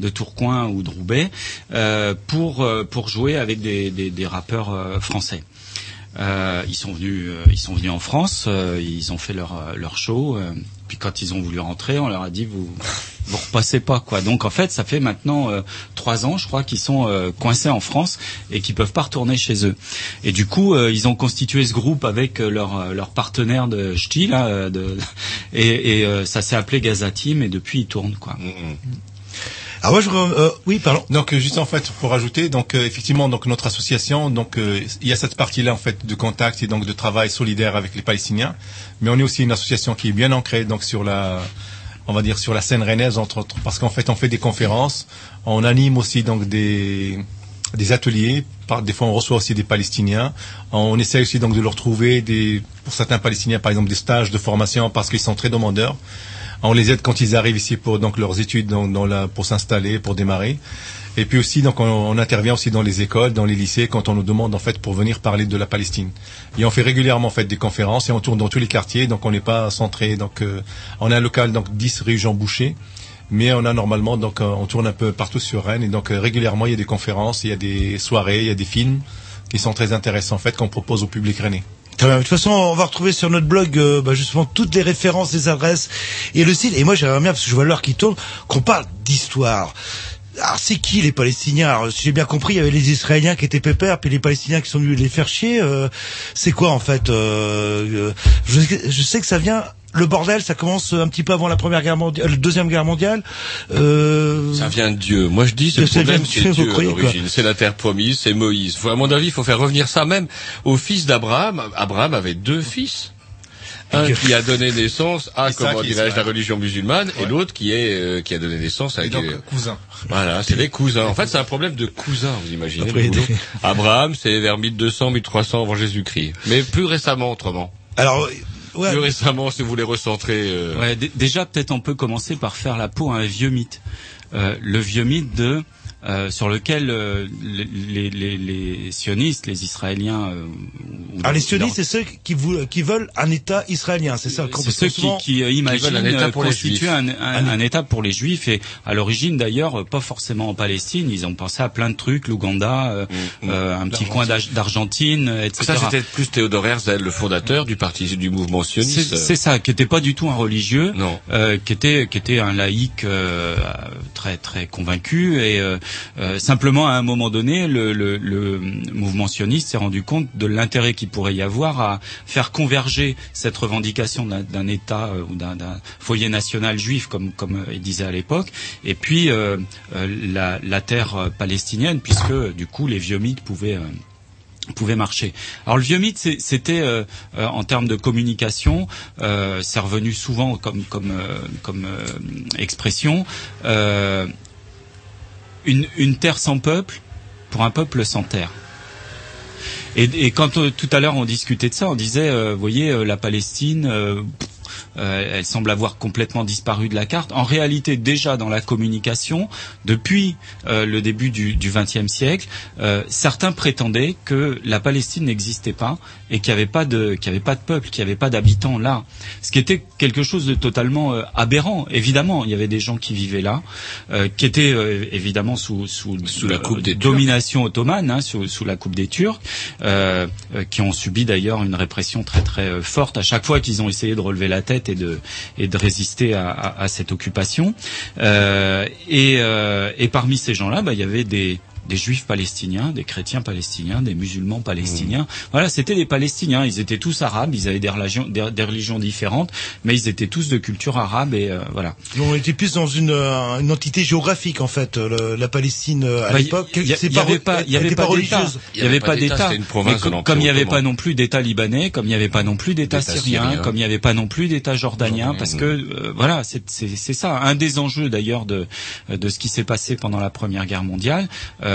de Tourcoing ou de Roubaix euh, pour pour jouer avec des, des, des rappeurs français. Euh, ils sont venus, euh, ils sont venus en France, euh, ils ont fait leur euh, leur show. euh, puis quand ils ont voulu rentrer, on leur a dit vous vous repassez pas quoi. Donc en fait, ça fait maintenant euh, trois ans, je crois, qu'ils sont euh, coincés en France et qu'ils peuvent pas retourner chez eux. Et du coup, euh, ils ont constitué ce groupe avec euh, leur euh, leur partenaire de ch'ti là, euh, de, et, et euh, ça s'est appelé Gaza Team et depuis ils tournent quoi. Ah moi je euh, oui pardon. Donc euh, juste en fait pour ajouter donc euh, effectivement donc notre association donc euh, il y a cette partie là en fait de contact et donc de travail solidaire avec les Palestiniens, mais on est aussi une association qui est bien ancrée donc sur la on va dire sur la scène rennaise entre autres parce qu'en fait on fait des conférences, on anime aussi donc des des ateliers, par, des fois on reçoit aussi des Palestiniens, on essaie aussi donc de leur trouver des pour certains Palestiniens par exemple des stages de formation parce qu'ils sont très demandeurs. On les aide quand ils arrivent ici pour donc leurs études dans, dans la, pour s'installer, pour démarrer. Et puis aussi donc on, on intervient aussi dans les écoles, dans les lycées quand on nous demande en fait pour venir parler de la Palestine. Et on fait régulièrement en fait des conférences et on tourne dans tous les quartiers donc on n'est pas centré donc euh, on a un local donc 10 rue Jean Boucher. Mais on a normalement donc euh, on tourne un peu partout sur Rennes et donc euh, régulièrement il y a des conférences, il y a des soirées, il y a des films qui sont très intéressants en fait qu'on propose au public rennais. Bien. De toute façon, on va retrouver sur notre blog euh, bah, justement toutes les références, les adresses et le site. Et moi, j'aimerais bien, parce que je vois l'heure qui tourne, qu'on parle d'histoire. Alors, c'est qui les Palestiniens? Alors, si j'ai bien compris, il y avait les Israéliens qui étaient pépères, puis les Palestiniens qui sont venus les faire chier. Euh, c'est quoi en fait? Euh, euh, je, je sais que ça vient le bordel, ça commence un petit peu avant la première guerre mondiale, la deuxième guerre mondiale. Euh... Ça vient de Dieu. Moi, je dis, c'est le Ça vient problème, c'est Dieu, à l'origine. C'est la terre promise, c'est Moïse. Faut- À mon avis, il faut faire revenir ça même au fils d'Abraham. Abraham avait deux fils. Un qui a donné naissance à, comment dirais-je, la religion musulmane, et l'autre qui est, euh, qui a donné naissance à Et donc euh, cousin. Voilà, c'est les cousins. En fait, c'est un problème de cousins, vous imaginez. Après, le boulot. Abraham, c'est vers 1200, 1300 avant Jésus-Christ. Mais plus récemment, autrement. Alors, ouais. Plus récemment, si vous voulez recentrer. euh, Ouais, déjà, peut-être on peut commencer par faire la peau à un vieux mythe. Euh, le vieux mythe de euh, sur lequel euh, les, les, les sionistes, les Israéliens, euh, ou- Alors, les sionistes, c'est ceux qui, vou- qui veulent un État israélien, c'est ça c'est ceux qui, qui euh, imaginent un État euh, pour constituer un, un- un État pour les Juifs et à l'origine d'ailleurs euh, pas forcément en Palestine. Ils ont pensé à plein de trucs, l'Ouganda, euh, euh, un petit coin d'Arg- d'Argentine, etc. Ça, c'était plus Théodore Herzl, le fondateur du parti du mouvement sioniste. c'est ça, qui était pas du tout un religieux, Non. euh, qui était qui était un laïc euh, très très convaincu et euh, simplement à un moment donné, le, le, le mouvement sioniste s'est rendu compte de l'intérêt qu'il pourrait y avoir à faire converger cette revendication d'un État euh, ou d'un foyer national juif, comme comme euh, il disait à l'époque, et puis euh, la, la terre palestinienne, puisque du coup les vieux mythes pouvaient pouvait marcher. Alors le vieux mythe, c'était euh, euh, en termes de communication, euh, c'est revenu souvent comme comme comme expression, une terre sans peuple pour un peuple sans terre. Et, et quand euh, tout à l'heure on discutait de ça, on disait, euh, vous voyez, euh, la Palestine, euh, elle semble avoir complètement disparu de la carte. En réalité, déjà dans la communication, depuis euh, le début du XXe siècle, euh, certains prétendaient que la Palestine n'existait pas et qu'il n'y avait pas de, qu'il avait pas de peuple, qu'il n'y avait pas d'habitants là. Ce qui était quelque chose de totalement aberrant. Évidemment, il y avait des gens qui vivaient là, qui étaient évidemment sous sous, Sous la coupe des Turcs. domination ottomane, hein, sous, sous la coupe des Turcs, qui ont subi d'ailleurs une répression très très forte à chaque fois qu'ils ont essayé de relever la tête et de et de résister à, à, cette occupation. Euh, et, euh, et parmi ces gens-là, bah, il y avait des des juifs palestiniens, des chrétiens palestiniens, des musulmans palestiniens. Voilà, c'était des Palestiniens. Ils étaient tous arabes, ils avaient des religions, des, des religions différentes, mais ils étaient tous de culture arabe et euh, voilà. On était plus dans une, euh, une entité géographique en fait, le- la Palestine euh, à Bah, l'époque. Il y, a- c'est il y avait pas, il y avait pas d'État. religieuse. Il y avait pas d'État. comme, il n'y avait pas non plus d'État libanais, comme il n'y avait pas non plus d'État syrien, syrien. comme il n'y avait pas non plus d'État jordanien, parce oui. que euh, voilà, c'est c'est- c'est ça. Un des enjeux d'ailleurs de de ce qui s'est passé pendant la Première Guerre mondiale, euh,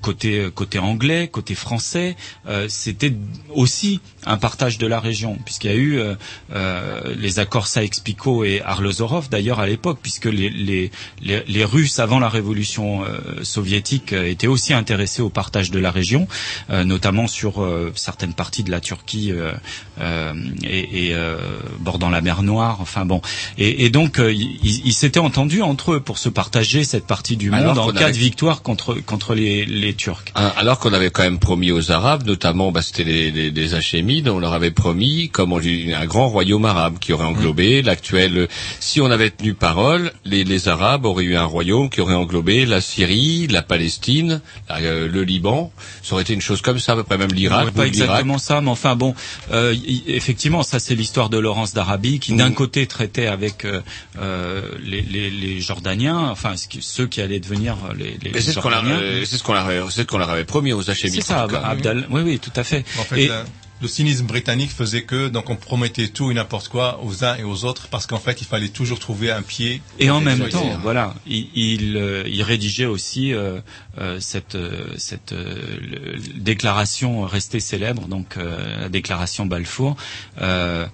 côté côté anglais, côté français, euh, c'était aussi un partage de la région, puisqu'il y a eu euh, euh, les accords Saïx-Picot et Arlozorov d'ailleurs à l'époque, puisque les, les, les, les Russes avant la révolution euh, soviétique euh, étaient aussi intéressés au partage de la région, euh, notamment sur euh, certaines parties de la Turquie euh, euh, et, et euh, bordant la mer Noire. Enfin bon, et, et donc euh, ils ils s'étaient entendus entre eux pour se partager cette partie du Alors monde en cas de victoire contre contre contre les, les Turcs. Ah, Alors qu'on avait quand même promis aux Arabes, notamment, bah, c'était les, les, les Hachémides, on leur avait promis, comme on dit, un grand royaume arabe qui aurait englobé l'actuel. Si on avait tenu parole, les, les Arabes auraient eu un royaume qui aurait englobé la Syrie, la Palestine, la- euh, le Liban. Ça aurait été une chose comme ça, à peu près même l'Irak. Pas exactement ça, mais enfin bon, euh, y- effectivement, ça c'est l'histoire de Laurence d'Arabie qui d'un côté traitait avec euh, euh, les, les, les Jordaniens, enfin ceux qui allaient devenir euh, les, les Jordaniens. Euh, c'est ce qu'on leur, avait- c'est ce qu'on leur avait promis aux Hachémites. C'est ça. Abdal. Oui, oui, tout à fait. En fait, Et- la- le cynisme britannique faisait que donc on promettait tout et n'importe quoi aux uns et aux autres parce qu'en fait il fallait toujours trouver un pied. Et en même temps, voilà, il, il, euh, il rédigeait aussi euh, euh, cette, cette le- déclaration restée célèbre, donc euh, la déclaration Balfour, euh,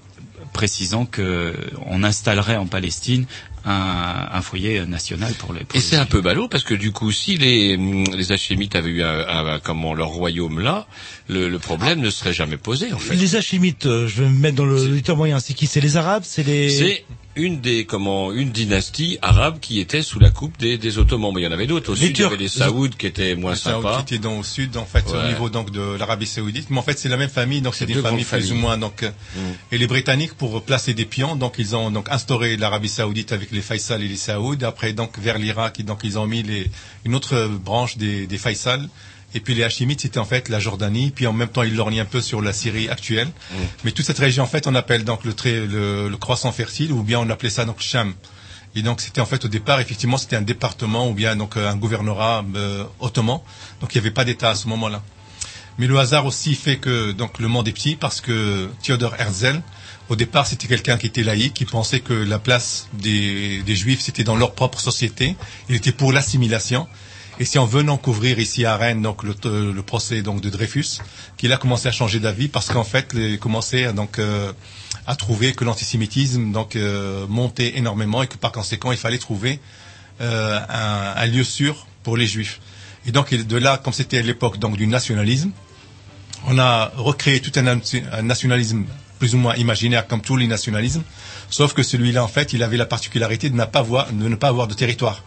précisant que on installerait en Palestine un, un foyer national pour les. Pour Et les c'est un peu ballot parce que du coup, si les, hum, les Hachémites avaient eu un, un- comment leur royaume là, le, le problème ne serait jamais posé en fait. Les Hachémites, euh, je vais me mettre dans le l'auditeur moyen, c'est qui? C'est les Arabes? C'est les... C'est une des comment une dynastie arabe qui était sous la coupe des, des Ottomans, mais il y en avait d'autres. Au Les sud, il y avait les Saouds qui étaient moins Les Saouds sympas. qui étaient dans, au sud, en fait, au niveau donc de l'Arabie Saoudite. Mais en fait, c'est la même famille, donc c'est des familles plus ou moins. Donc, euh, Mm. et les Britanniques pour placer des pions, donc ils ont donc instauré l'Arabie Saoudite avec les Faisal et les Saouds. Après, donc vers l'Irak, donc ils ont mis les, une autre branche des, des Faisal. Et puis les Hachimites, c'était en fait la Jordanie. Puis en même temps, ils lorgnaient un peu sur la Syrie actuelle. Mais toute cette région, en fait, on appelle donc le, trait, le, le croissant fertile, ou bien on appelait ça donc Cham. Et donc c'était en fait au départ, effectivement, c'était un département ou bien donc euh, un gouvernorat euh, ottoman. Donc il n'y avait pas d'État à ce moment-là. Mais le hasard aussi fait que donc le monde est petit parce que Theodor Herzl, au départ, c'était quelqu'un qui était laïque, qui pensait que la place des, des Juifs c'était dans leur propre société. Il était pour l'assimilation. Et c'est en venant couvrir ici à Rennes donc le, euh, le procès donc de Dreyfus qu'il a commencé à changer d'avis parce qu'en fait il commençait à, donc euh, à trouver que l'antisémitisme donc euh, montait énormément et que par conséquent il fallait trouver euh, un, lieu sûr pour les juifs. Et donc de là, comme c'était à l'époque donc du nationalisme, on a recréé tout un, nation- un nationalisme plus ou moins imaginaire comme tous les nationalismes, sauf que celui-là en fait il avait la particularité de ne pas avoir de territoire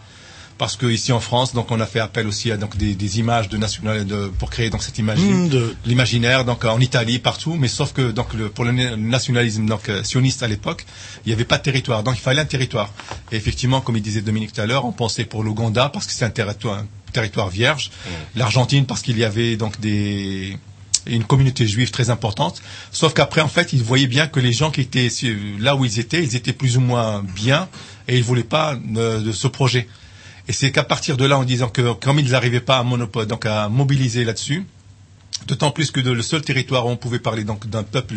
parce que ici en France, donc on a fait appel aussi à donc des, des images de national de, pour créer donc cette image Mmh, de- l'imaginaire donc en Italie partout, mais sauf que donc le, pour le na- nationalisme donc euh, sioniste à l'époque, il n'y avait pas de territoire, donc il fallait un territoire. Et effectivement, comme il disait Dominique tout à l'heure, on pensait pour l'Ouganda parce que c'est un territoire, un territoire vierge, l'Argentine parce qu'il y avait donc des une communauté juive très importante. Sauf qu'après, en fait, ils voyaient bien que les gens qui étaient là où ils étaient, ils étaient plus ou moins bien et ils voulaient pas euh, de ce projet. Et c'est qu'à partir de là, en disant que comme ils n'arrivaient pas à monopole, donc à mobiliser là-dessus, d'autant plus que le seul territoire où on pouvait parler donc d'un peuple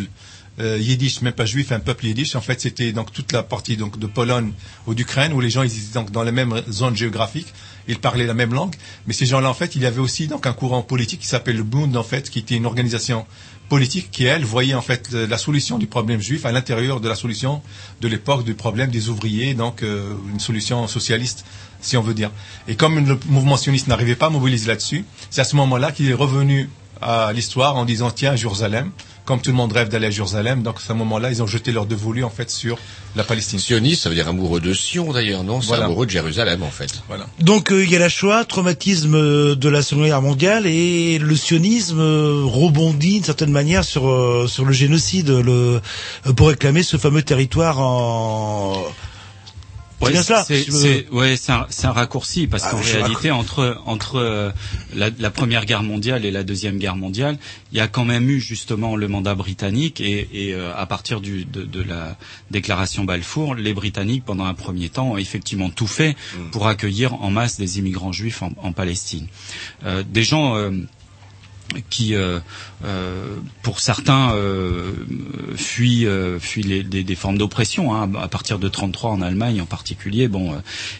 euh, yiddish, même pas juif, un peuple yiddish, en fait, c'était donc toute la partie donc de Pologne ou d'Ukraine où les gens ils étaient donc dans la même zone géographique, ils parlaient la même langue, mais ces gens-là en fait, il y avait aussi donc un courant politique qui s'appelle le Bund en fait, qui était une organisation politique qui elle voyait en fait le- la solution du problème juif à l'intérieur de la solution de l'époque du problème des ouvriers, donc euh, une solution socialiste si on veut dire. Et comme le mouvement sioniste n'arrivait pas à mobiliser là-dessus, c'est à ce moment-là qu'il est revenu à l'histoire en disant tiens Jérusalem, comme tout le monde rêve d'aller à Jérusalem, donc à ce moment-là ils ont jeté leur dévolu en fait sur la Palestine. Sioniste, ça veut dire amoureux de Sion d'ailleurs, non? C'est Voilà. amoureux de Jérusalem en fait. Voilà. Donc euh, il y a la Shoah, traumatisme euh, de la Seconde Guerre mondiale, et le sionisme euh, rebondit d'une certaine manière sur euh, sur le génocide, le euh, pour réclamer ce fameux territoire en. Ouais. C'est c'est- ouais, c'est un, c'est un raccourci parce Ah, qu'en réalité, entre entre euh, la, la première guerre mondiale et la deuxième guerre mondiale, il y a quand même eu justement le mandat britannique et, et euh, à partir du, de, de la déclaration Balfour, les Britanniques pendant un premier temps ont effectivement tout fait pour accueillir en masse des immigrants juifs en, en Palestine. Euh, des gens euh, qui, euh, euh, pour certains, euh, fuient, euh, fuient les, des, des formes d'oppression. Hein, à partir de 33 en Allemagne en particulier, bon,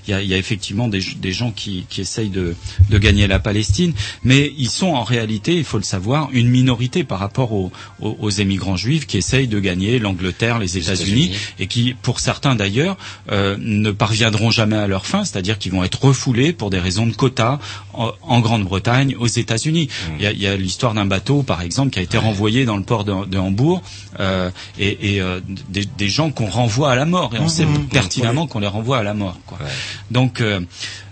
il y, a, il y a effectivement des, des gens qui, qui essayent de, de gagner la Palestine, mais ils sont en réalité, il faut le savoir, une minorité par rapport aux, aux, aux émigrants juifs qui essayent de gagner l'Angleterre, les États-Unis, et qui, pour certains d'ailleurs, ne parviendront jamais à leur fin, c'est-à-dire qu'ils vont être refoulés pour des raisons de quotas en, en Grande-Bretagne, aux États-Unis. Il y a, il y a l'histoire d'un bateau, par exemple, qui a été renvoyé dans le port de, de Hambourg, euh, et, et, euh, des, des gens qu'on renvoie à la mort, et on Mhm. sait Mhm. pertinemment qu'on les renvoie à la mort. Quoi. Donc euh,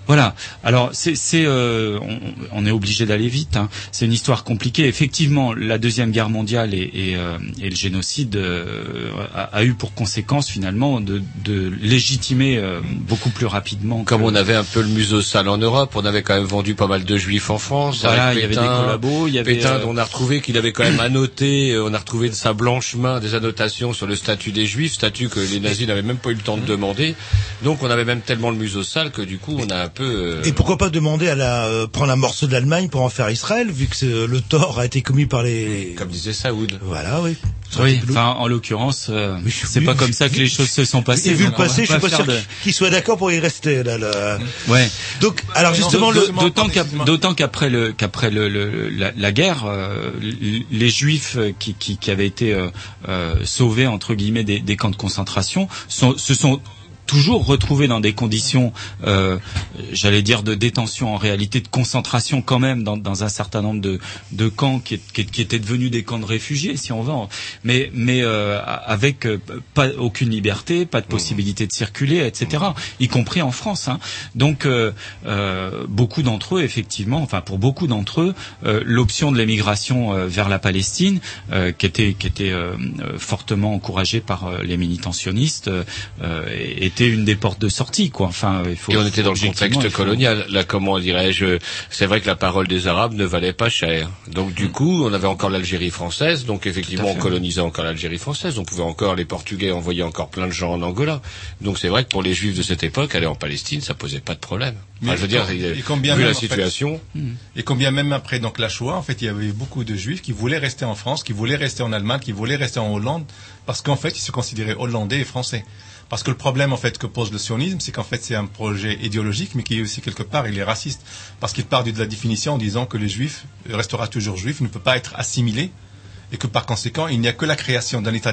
Voilà. Alors c'est c'est euh, on, on est obligé d'aller vite. Hein. C'est une histoire compliquée. Effectivement, la deuxième guerre mondiale et, et, euh, et le génocide euh, a, a eu pour conséquence finalement de, de légitimer euh, beaucoup plus rapidement. Comme on avait un peu le museau sale en Europe, on avait quand même vendu pas mal de juifs en France. Voilà, il y avait des collabos, il y avait, Pétain, euh, on a retrouvé qu'il avait quand même annoté, euh, on a retrouvé de sa blanche main des annotations sur le statut des juifs, statut que les nazis n'avaient même pas eu le temps de demander. Donc on avait même tellement le museau sale que du coup on a peu... euh, Et pourquoi pas demander à la euh, prendre un morceau de l'Allemagne pour en faire Israël, vu que euh, le tort a été commis par les. Comme disait Saoud. Voilà, oui. Oui, enfin en l'occurrence, euh, c'est pas comme ça que les choses se sont passées. Et vu le passé, je suis pas sûr de- qu'il soit d'accord pour y rester. Là, là. Ouais. Donc, alors justement, le, d'autant qu'ap- d'autant qu'après le qu'après le, le- la, la guerre, euh, les Juifs euh, qui, qui, qui avaient été euh, euh, sauvés entre guillemets des, des camps de concentration sont, se sont toujours retrouvés dans des conditions, euh, j'allais dire de détention, en réalité de concentration quand même dans, dans un certain nombre de, de camps qui, qui, qui étaient devenus des camps de réfugiés, si on veut, mais mais euh, avec euh, pas aucune liberté, pas de possibilité de circuler, etc. Y compris en France. Hein. Donc euh, beaucoup d'entre eux, effectivement, enfin pour beaucoup d'entre eux, l'option de l'émigration vers la Palestine, qui était qui était fortement encouragée par les militants sionistes, euh, était une des portes de sortie. Quoi. Enfin, il faut, Et on était dans le contexte il faut- colonial. Là, comment dirais-je C'est vrai que la parole des Arabes ne valait pas cher. Donc, du coup, on avait encore l'Algérie française. Donc, effectivement, on colonisait encore l'Algérie française. On pouvait encore, les Portugais envoyer encore plein de gens en Angola. Donc, c'est vrai que pour les Juifs de cette époque, aller en Palestine, ça posait pas de problème. Enfin, je veux dire, et combien vu même, la en fait, situation. et combien même après donc la Shoah, en fait, il y avait beaucoup de Juifs qui voulaient rester en France, qui voulaient rester en Allemagne, qui voulaient rester en Hollande, parce qu'en fait, ils se considéraient hollandais et français. Parce que le problème en fait que pose le sionisme, c'est qu'en fait c'est un projet idéologique, mais qui est aussi quelque part il est raciste, parce qu'il part de la définition en disant que les Juifs restera toujours juif, ne peut pas être assimilé, et que par conséquent il n'y a que la création d'un État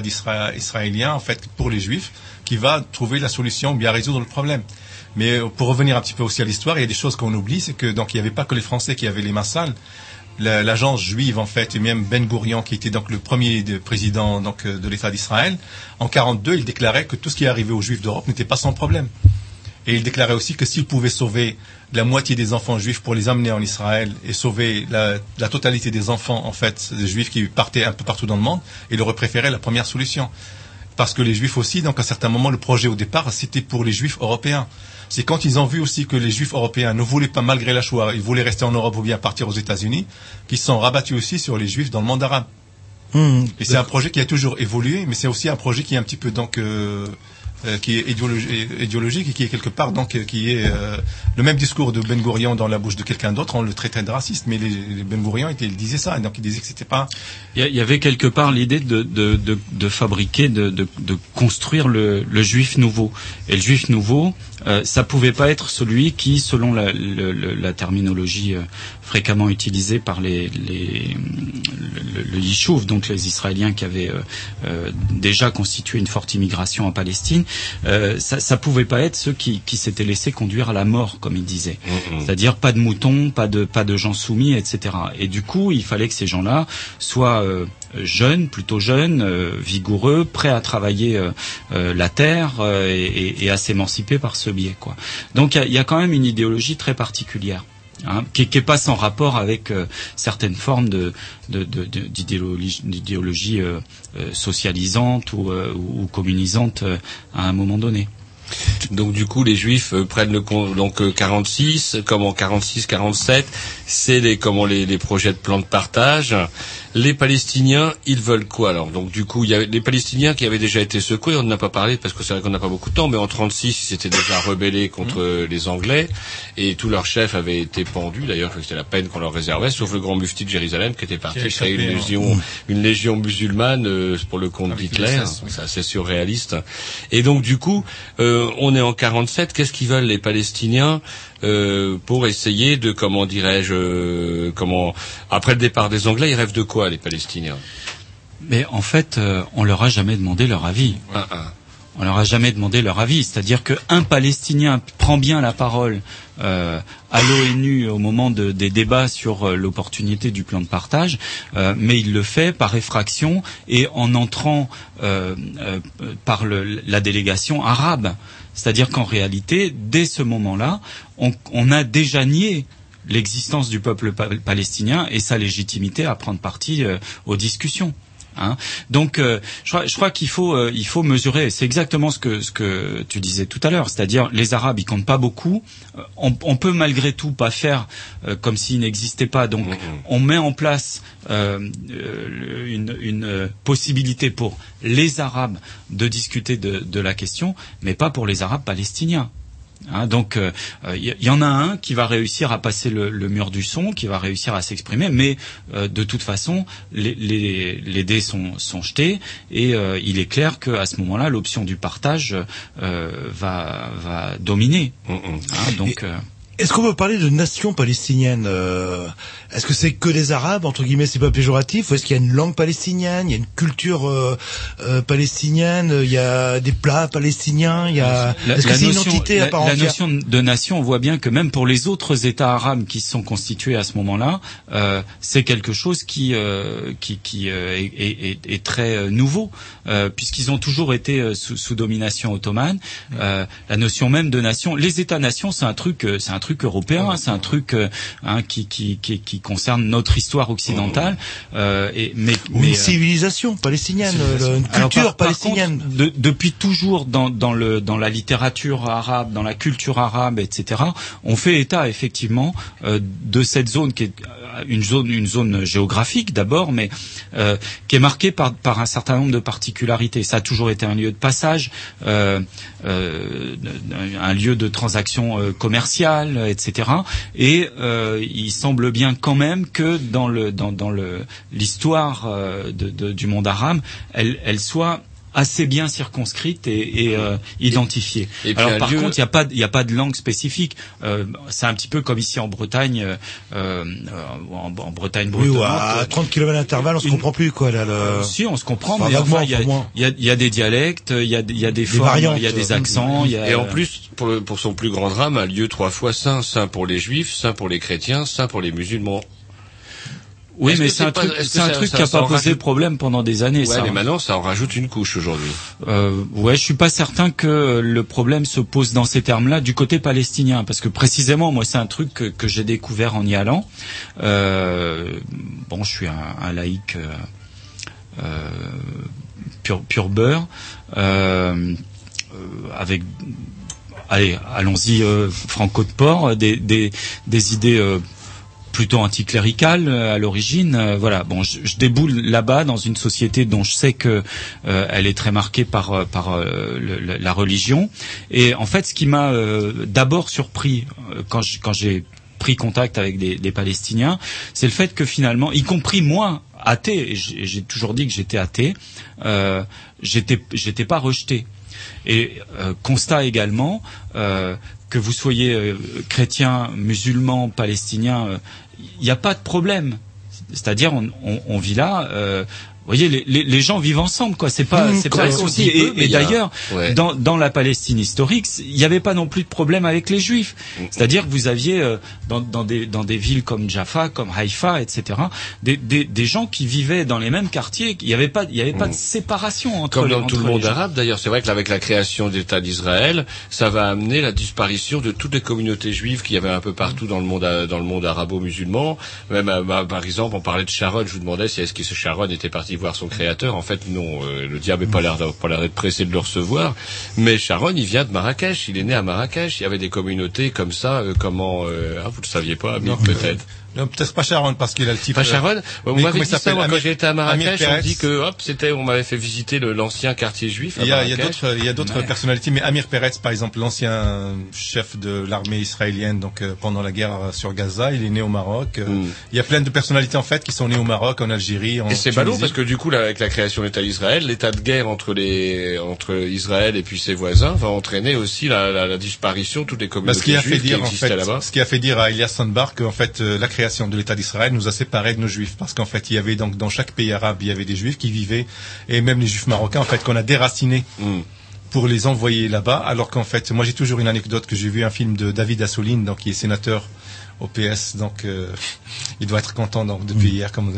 israélien en fait pour les Juifs qui va trouver la solution, bien résoudre le problème. Mais euh, pour revenir un petit peu aussi à l'histoire, il y a des choses qu'on oublie, c'est que donc il n'y avait pas que les Français qui avaient les mains sales. La- L'agence juive en fait, et même Ben Gourion qui était donc le premier de- président donc euh, de l'État d'Israël, en 42, il déclarait que tout ce qui arrivait aux Juifs d'Europe n'était pas sans problème. Et il déclarait aussi que s'il pouvait sauver la moitié des enfants juifs pour les amener en Israël et sauver la, la totalité des enfants en fait des juifs qui partaient un peu partout dans le monde, il aurait préféré la première solution. Parce que les juifs aussi, donc à un certain moment, le projet au départ, c'était pour les juifs européens. C'est quand ils ont vu aussi que les juifs européens ne voulaient pas, malgré la Shoah, ils voulaient rester en Europe ou bien partir aux États-Unis, qu'ils se sont rabattus aussi sur les juifs dans le monde arabe. Hmm. Et c'est un projet qui a toujours évolué, mais c'est aussi un projet qui est un petit peu donc euh, euh, qui est idéologi- idéologique et qui est quelque part donc euh, qui est euh, le même discours de Ben Gurion dans la bouche de quelqu'un d'autre, on le traitait de raciste, mais les, les Ben Gurion était- il disait ça, donc il disait que c'était pas Il y avait quelque part l'idée de, de, de, de fabriquer, de, de, de construire le, le juif nouveau. Et le juif nouveau, euh, ça pouvait pas être celui qui, selon la, le- le- la terminologie euh, fréquemment utilisée par les, les le, le Yishuv, donc les Israéliens qui avaient euh, déjà constitué une forte immigration en Palestine, euh, ça, ça pouvait pas être ceux qui, qui s'étaient laissés conduire à la mort, comme ils disaient. C'est-à-dire pas de moutons, pas de pas de gens soumis, etc. Et du coup, il fallait que ces gens-là soient jeunes, plutôt jeunes, euh, vigoureux, prêts à travailler euh, euh, la terre et, à s'émanciper par ce biais. Donc il y a, quand même une idéologie très particulière. hein, qui, qui est pas sans rapport avec certaines formes d'idéologie socialisante ou, communisante à un moment donné. Donc du coup, les Juifs euh, prennent le donc euh, 46, comme en 46, 47, c'est les comment les, les projets de plan de partage. Les Palestiniens, ils veulent quoi alors? Donc du coup, il y a les Palestiniens qui avaient déjà été secoués, on n'en a pas parlé parce que c'est vrai qu'on n'a pas beaucoup de temps, mais en 36, ils s'étaient déjà rebellés contre euh, les Anglais et tous leurs chefs avaient été pendus. D'ailleurs, c'était la peine qu'on leur réservait, sauf le grand mufti de Jérusalem qui était parti Qui créer une échappé, légion, hein. une légion musulmane euh, pour le compte d'Hitler. oui. C'est assez surréaliste. Et donc du coup, euh, on est en 47. Qu'est-ce qu'ils veulent les Palestiniens euh, pour essayer de comment dirais-je euh, comment après le départ des Anglais, ils rêvent de quoi les Palestiniens? Mais en fait, euh, on leur a jamais demandé leur avis. Ah, ah. On leur a jamais demandé leur avis. C'est-à-dire qu'un Palestinien prend bien la parole euh, à l'ONU au moment de- des débats sur euh, l'opportunité du plan de partage, euh, mais il le fait par effraction et en entrant par la délégation arabe. C'est-à-dire qu'en réalité, dès ce moment-là, on, on a déjà nié l'existence du peuple pa- palestinien et sa légitimité à prendre parti aux discussions. Hein. Donc, euh, je crois, je crois qu'il faut, euh, il faut mesurer. C'est exactement ce que ce que tu disais tout à l'heure, c'est-à-dire les Arabes, ils comptent pas beaucoup. Euh, On, on peut malgré tout pas faire euh, comme s'ils n'existaient pas. Donc, on met en place une, une possibilité pour les Arabes de discuter de, de la question, mais pas pour les Arabes palestiniens. Hein, donc il y, y en a un qui va réussir à passer le, le mur du son, qui va réussir à s'exprimer, mais euh, de toute façon les, les, les dés sont, sont jetés et euh, il est clair qu'à ce moment-là l'option du partage euh, va, va dominer. Hein, donc euh, Est-ce qu'on peut parler de nation palestinienne euh, Est-ce que c'est que des Arabes entre guillemets, c'est pas péjoratif Ou est-ce qu'il y a une langue palestinienne, il y a une culture euh, euh, palestinienne, il y a des plats palestiniens, il y a La- Est-ce que c'est une notion- entité à la- part La entière notion de nation, on voit bien que même pour les autres États arabes qui se sont constitués à ce moment-là, euh, c'est quelque chose qui euh, qui, qui euh, est, est- est- très euh, nouveau, euh, puisqu'ils ont toujours été euh, sous, sous domination ottomane. Euh, la notion même de nation, les États-nations, c'est un truc, euh, c'est un truc européen, c'est un truc euh, hein, qui, qui, qui, qui concerne notre histoire occidentale. Euh, et, mais, Ou mais, une euh, civilisation palestinienne, euh, une culture par palestinienne. contre, de- depuis toujours dans, dans, le, dans la littérature arabe, dans la culture arabe, etc., on fait état effectivement euh, de cette zone qui est euh, une zone, une zone géographique d'abord, mais euh, qui est marquée par, par un certain nombre de particularités. Ça a toujours été un lieu de passage, euh, euh, un lieu de transaction euh, commerciale, etc. Et euh, il semble bien quand même que dans le l'histoire euh, de, du monde arabe, elle soit assez bien circonscrite et, et, euh, identifiée. Et Alors par lieu- contre, il n'y a pas, il a pas de langue spécifique. Euh, c'est un petit peu comme ici en Bretagne, euh, euh, en, en Bretagne Oui, ou à 30 km d'intervalle, on se comprend plus quoi là. Le... Euh, si, on se comprend, Enfin, mais enfin, il y, a- y a, y a des dialectes, il y a, il y a des, formes, variantes. il y a des accents. il y a- Et en plus, pour, le- pour son plus grand drame, un lieu trois fois saint, saint pour les juifs, saint pour les chrétiens, saint pour les musulmans. Oui, mais c'est un pas- truc, est-ce que c'est un ça- truc ça- qui a ça pas posé rajoute- problème pendant des années. Ouais, ça. mais maintenant, ça en rajoute une couche aujourd'hui. Euh, ouais, je suis pas certain que le problème se pose dans ces termes-là du côté palestinien, parce que précisément, moi, c'est un truc que, que j'ai découvert en y allant. Euh, bon, je suis un, un laïc euh, euh, pur, pur beurre, euh, avec allez, allons-y, euh, franco de port, des, des, des idées euh, plutôt anticléricales euh, à l'origine. Euh, voilà, bon, je, déboule là-bas dans une société dont je sais que euh, elle est très marquée par par la religion. Et en fait, ce qui m'a d'abord surpris quand j'ai pris contact avec des, Palestiniens, c'est le fait que finalement, y compris moi, athée, j'ai toujours dit que j'étais athée, euh, j'étais j'étais pas rejeté. Et constat également que vous soyez chrétien, musulman, palestinien, il n'y a pas de problème. C'est-à-dire on, vit là. euh, vous voyez, les, les, les gens vivent ensemble, quoi. C'est pas, Mmh, c'est pas aussi. Et, et d'ailleurs, ouais. dans, dans la Palestine historique, il n'y avait pas non plus de problème avec les Juifs. C'est-à-dire que vous aviez euh, dans, dans des dans des villes comme Jaffa, comme Haïfa, etc. Des, des, des gens qui vivaient dans les mêmes quartiers. Il n'y avait pas il y avait pas de séparation entre Comme les, dans tout le monde arabe, d'ailleurs, c'est vrai qu'avec la création d'État d'Israël, ça va amener la disparition de toutes les communautés juives qu'il y avait un peu partout dans le monde, a- dans le monde arabo-musulman. Même, euh, bah, par exemple, on parlait de Sharon. Je vous demandais si est-ce que ce Sharon était parti voir son créateur. En fait, non. euh, le diable n'a pas l'air d'avoir- pas l'air d'être pressé de le recevoir. Mais Sharon, il vient de Marrakech. Il est né à Marrakech. Il y avait des communautés comme ça. euh, comment euh, ah, vous le saviez pas, peut-être. Non, peut-être pas Sharon parce qu'il a le titre. Pas Sharon. On m'avait dit ça moi, quand j'étais à Marrakech. On dit que hop, c'était, on m'avait fait visiter le- l'ancien quartier juif. Il y a, il y a Marrakech. d'autres, il y a d'autres personnalités, mais Amir Peretz, par exemple, l'ancien chef de l'armée israélienne, donc euh, pendant la guerre sur Gaza, il est né au Maroc. Euh, Il y a plein de personnalités en fait qui sont nées au Maroc, en Algérie, en Et c'est ballot parce que du coup, là, avec la création de l'État d'Israël, l'état de guerre entre les entre Israël et puis ses voisins va entraîner aussi la, la, la disparition de toutes les Bah, communautés ce qui a fait juives qui dire en existaient fait, là-bas. ce qui a fait dire à Elias Sandbar qu'en fait euh, la création de l'État d'Israël nous a séparés de nos juifs parce qu'en fait il y avait donc dans chaque pays arabe il y avait des juifs qui vivaient et même les juifs marocains en fait qu'on a déracinés Hmm. pour les envoyer là-bas, alors qu'en fait, moi j'ai toujours une anecdote que j'ai vu un film de David Assouline, donc qui est sénateur au PS, donc euh, il doit être content donc depuis hier, comme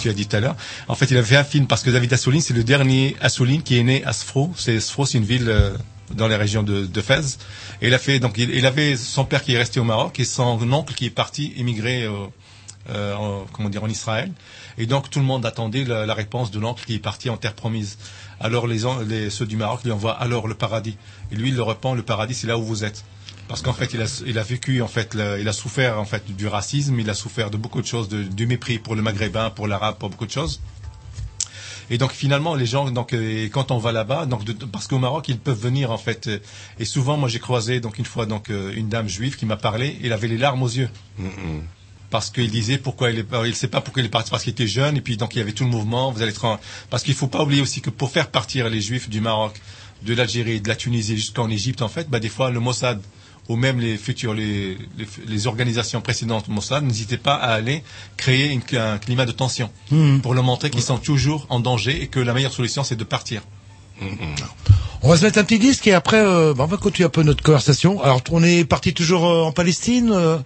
tu as dit tout à l'heure. En fait, il a fait un film parce que David Assouline, c'est le dernier Assouline qui est né à Sfro. C'est Sfro, c'est une ville euh, dans les régions de, de Fès. Et il a fait donc il, il avait son père qui est resté au Maroc et son oncle qui est parti émigrer euh, euh, en, comment dire en Israël. Et donc tout le monde attendait la, la réponse de l'oncle qui est parti en terre promise. Alors les, les ceux du Maroc lui envoient alors le paradis. Et lui il le répond le paradis c'est là où vous êtes. Parce qu'en fait, il a, il a vécu, en fait, il a souffert en fait du racisme, il a souffert de beaucoup de choses, de- du mépris pour le maghrébin, pour l'arabe, pour beaucoup de choses. Et donc finalement, les gens, donc euh, et quand on va là-bas, donc de- parce qu'au Maroc, ils peuvent venir en fait. Et souvent, moi, j'ai croisé donc une fois donc euh, une dame juive qui m'a parlé. Il avait les larmes aux yeux parce qu'il disait pourquoi il est, il sait pas pourquoi il est parti parce qu'il était jeune et puis donc il y avait tout le mouvement. Vous allez être en- parce qu'il faut pas oublier aussi que pour faire partir les Juifs du Maroc, de l'Algérie, de la Tunisie jusqu'en Égypte en fait, bah des fois le Mossad ou même les futurs les, les, les organisations précédentes Mossad n'hésitaient pas à aller créer une- un climat de tension Mhm. pour leur montrer qu'ils sont toujours en danger et que la meilleure solution c'est de partir. On va se mettre un petit disque et après, euh, bah, on va continuer un peu notre conversation. Alors, on est parti toujours euh, en Palestine. euh,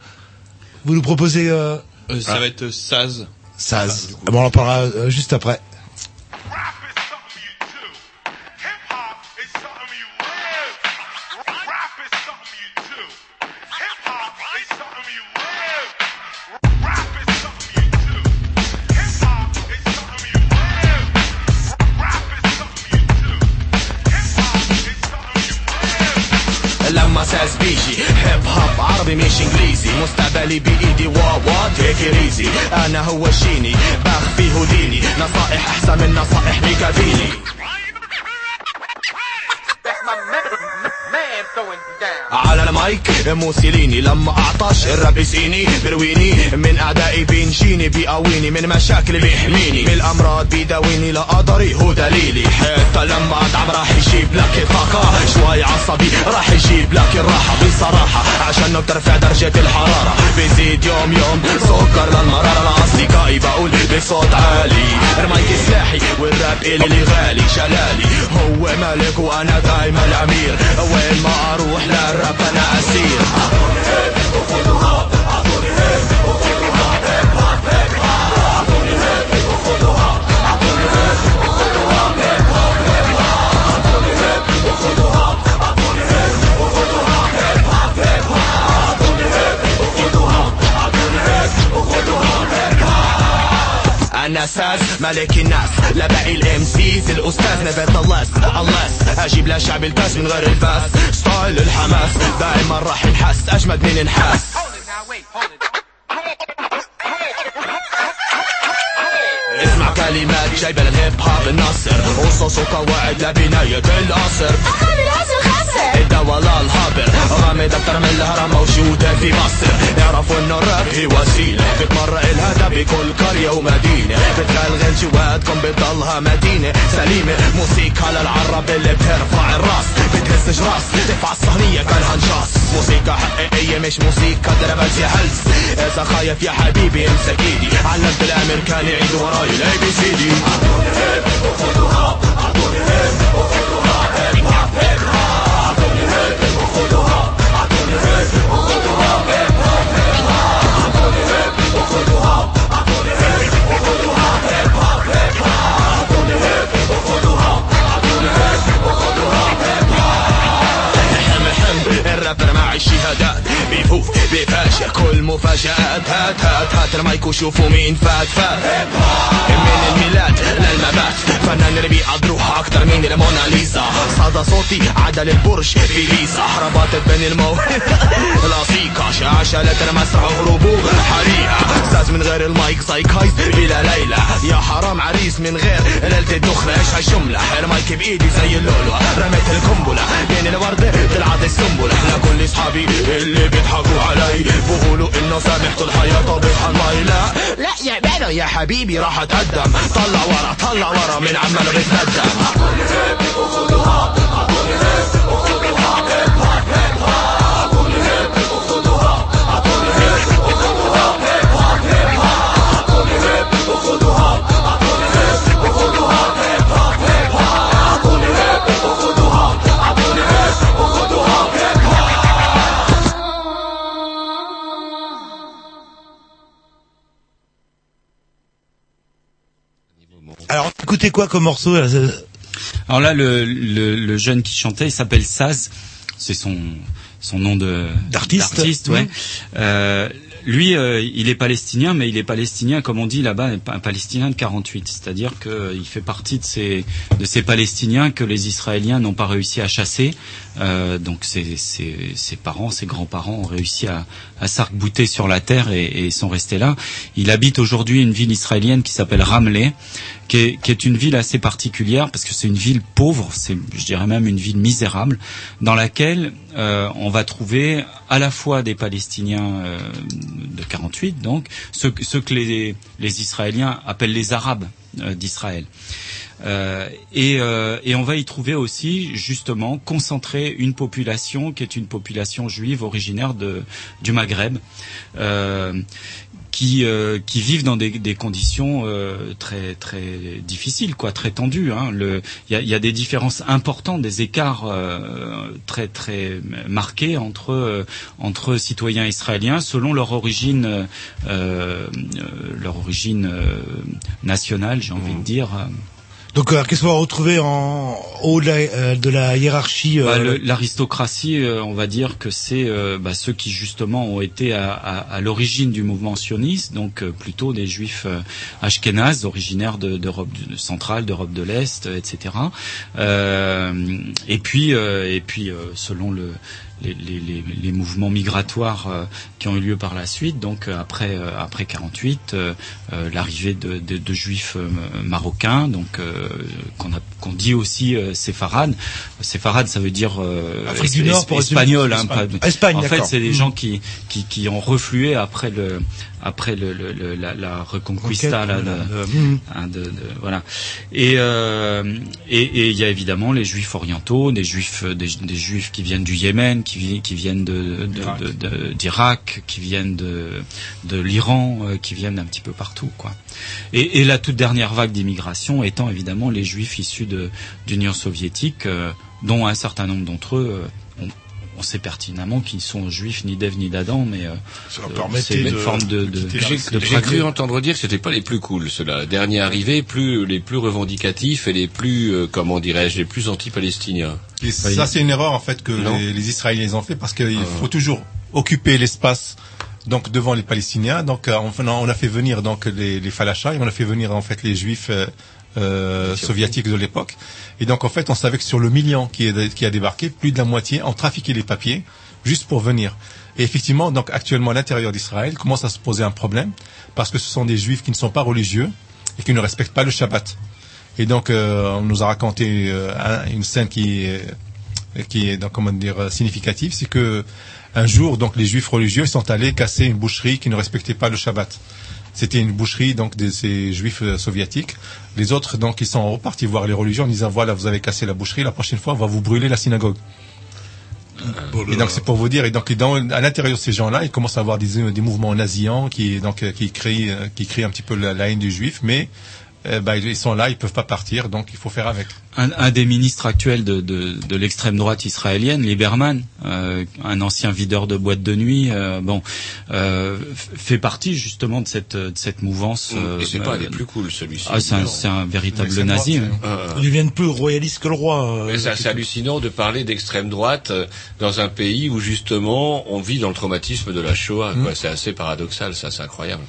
vous nous proposez euh, Euh, ça va être Saz. Saz. Ah, bon, on en parlera euh, juste après. ساس بيجي. هيب هوب عربي مش إنجليزي. مستقبلي بإيدي واوا تيك ريزي أنا هو الشيني بخفي هوديني نصائح أحسن من نصائح ميكافيلي على المايك موسيليني لما أعطش. الراب يسيني برويني من اعدائي بينجيني بيقويني من مشاكل بيحميني. من الأمراض بيداويني لا قدري هو دليلي. حتى لما اتعب راح يجيب لك الطاقة. شوي عصبي راح يجيب لك الراحة. بصراحة عشان بترفع درجة الحرارة. بيزيد يوم يوم سكر للمرارة لاصدقائي بقول بصوت عالي. المايك سلاحي والراب إلي غالي جلالي هو ملك وأنا دايما الأمير. وين ما أروح للرب أنا أسير. اكون هادئ وخذوها ساس ملك الناس لا باقي الام سيز الأستاذ. نيفر ذا unless أجيب لشعب الباس من غير الباس. ستايل الحماس دائما راح ينحس أجمد من انحاس. اسمع كلمات جايبة للهيب هوب النصر قصص وقواعد لبناية القصر الدواء للهابر غامض أكتر من الهرم موجودة في مصر يعرفوا انه الراب هي وسيلة بتمرق الهدى بكل قرية ومدينة بتغلغل جواتكم بتضلها مدينة سليمة موسيقى للعرب اللي بترفع الراس بتهز جراس تدفع الصهنية كالهنجاس موسيقى حقيقية مش موسيقى دربلز يا هلس اذا خايف يا حبيبي امسك ايدي علمت الامريكان يعيد وراي الاي بي سي دي Oh. الرابر معي الشهادات. بيفوز بفاشل كل مفاجآت. هات هات هات المايك وشوفوا مين فات فات. من الميلاد للممات فنان ربيع روح أكتر من الموناليزا صدى صوتي عدل البرج في ليزا. ربطت بين المو لاسيكا شاشلت المسرح هروبه حريقة. أستاذ من غير المايك سايكايز بلا ليلى يا حرام عريس من غير ليلة الدخلة إيش هالجملة؟ المايك بإيدي زي اللؤلؤة رميت القنبلة بين الوردة طلعت السنبلة. لكل أصحابي اللي بيضحكوا علي. بقولوا إنه سامحت الحياة طبيعة الماي لا لا يا بلا يا حبيبي راح أتقدم. طلع ورا طلع ورا من عماله بتندم écouté quoi comme morceau Alors là, le, le, le jeune qui chantait, il s'appelle Saz. C'est son son nom de D'artiste. ouais. Euh, lui, euh, il est palestinien, mais il est palestinien, comme on dit là-bas, un palestinien de 48. C'est-à-dire qu'il fait partie de ces, de ces Palestiniens que les Israéliens n'ont pas réussi à chasser. Euh, donc ses, ses, ses parents, ses grands-parents ont réussi à, à s'arc-bouter sur la terre et, et sont restés là. Il habite aujourd'hui une ville israélienne qui s'appelle Ramleh, qui est, qui est une ville assez particulière parce que c'est une ville pauvre, c'est, je dirais même une ville misérable, dans laquelle euh, on va trouver à la fois des Palestiniens euh, de 48, donc ceux, ceux que les, les Israéliens appellent les Arabes euh, d'Israël. Euh, et, euh, et on va y trouver aussi justement concentré une population qui est une population juive originaire de, du Maghreb, euh, qui, euh, qui vivent dans des, des conditions euh, très très difficiles, quoi, très tendues. hein. Le- Il y, a, y a des différences importantes, des écarts euh, très très marqués entre euh, entre citoyens israéliens selon leur origine euh, euh, leur origine nationale, j'ai envie de dire. Donc euh, qu'est-ce qu'on va retrouver en haut de la, euh, de la hiérarchie euh, Bah, L'aristocratie, euh, on va dire que c'est euh, bah, ceux qui justement ont été à, à- à l'origine du mouvement sioniste, donc euh, plutôt des juifs ashkénazes, originaires de- d'Europe du- centrale, d'Europe de l'Est, etc. Et puis, et puis selon le les, les, les, mouvements migratoires euh, qui ont eu lieu par la suite, donc euh, après euh, après 48, euh, euh, l'arrivée de, de, de juifs marocains, donc euh, qu'on a qu'on dit aussi euh, séfarades. Séfarades, ça veut dire euh, Afrique du es- Nord pour espagnol. Hein, pas- Espagne, en fait, c'est des Mm. gens qui, qui qui ont reflué après le après le, le- le- la, la reconquista là, voilà, de- de- mm. hein, de- de- voilà. Et euh, et et il y a évidemment les juifs orientaux, des juifs des, des juifs qui viennent du Yémen, qui, qui viennent de de- de- de- d'Irak, qui viennent de de l'Iran, euh, qui viennent un petit peu partout quoi. Et, et la toute dernière vague d'immigration étant évidemment les juifs issus de d'Union soviétique, euh, dont un certain nombre d'entre eux. Euh, on, sait pertinemment qu'ils sont juifs ni d'Ève ni d'Adam, mais euh, euh, c'est une de- forme de, de, J'ai de j'ai pratique. cru entendre dire que c'était pas les plus cool, ceux-là. Dernier arrivé, plus les plus revendicatifs et les plus, euh, comment dirais-je, les plus anti-palestiniens. Et ça, c'est une erreur en fait que les, les Israéliens ont fait parce qu'il Ah. faut toujours occuper l'espace donc devant les Palestiniens. Donc euh, on a fait venir donc les, les Falachas et on a fait venir en fait les Juifs euh, soviétiques de l'époque. Et donc en fait, on savait que sur le million qui, est, qui a débarqué, plus de la moitié ont trafiqué les papiers juste pour venir. Et effectivement, donc actuellement à l'intérieur d'Israël commence à se poser un problème parce que ce sont des Juifs qui ne sont pas religieux et qui ne respectent pas le Shabbat. Et donc, euh, on nous a raconté euh, un- une scène qui est, qui est donc, comment dire, significative, c'est que un jour, donc, les Juifs religieux sont allés casser une boucherie qui ne respectait pas le Shabbat. C'était une boucherie donc de ces Juifs euh, soviétiques. Les autres, donc, ils sont repartis voir les religieux en disant voilà, vous avez cassé la boucherie, la prochaine fois, on va vous brûler la synagogue. Et donc c'est pour vous dire, et donc dans, à l'intérieur de ces gens-là, ils commencent à avoir des, des mouvements naziants qui donc euh, qui créent euh, qui créent un petit peu la, la haine des juifs, mais euh, bah, ils sont là, ils peuvent pas partir, donc il faut faire avec. un, un des ministres actuels de, de, de l'extrême droite israélienne, Lieberman, euh, un ancien videur de boîte de nuit, euh, bon, euh, fait partie justement de cette de cette mouvance. euh, Et c'est pas euh, les plus cool, celui-ci. Ah, c'est un, un véritable nazi. droite, hein. euh, Ils deviennent plus royalistes que le roi. euh, Mais c'est assez hallucinant de parler d'extrême droite euh, dans un pays où justement on vit dans le traumatisme de la Shoah. Mm. quoi. C'est assez paradoxal, ça, c'est incroyable.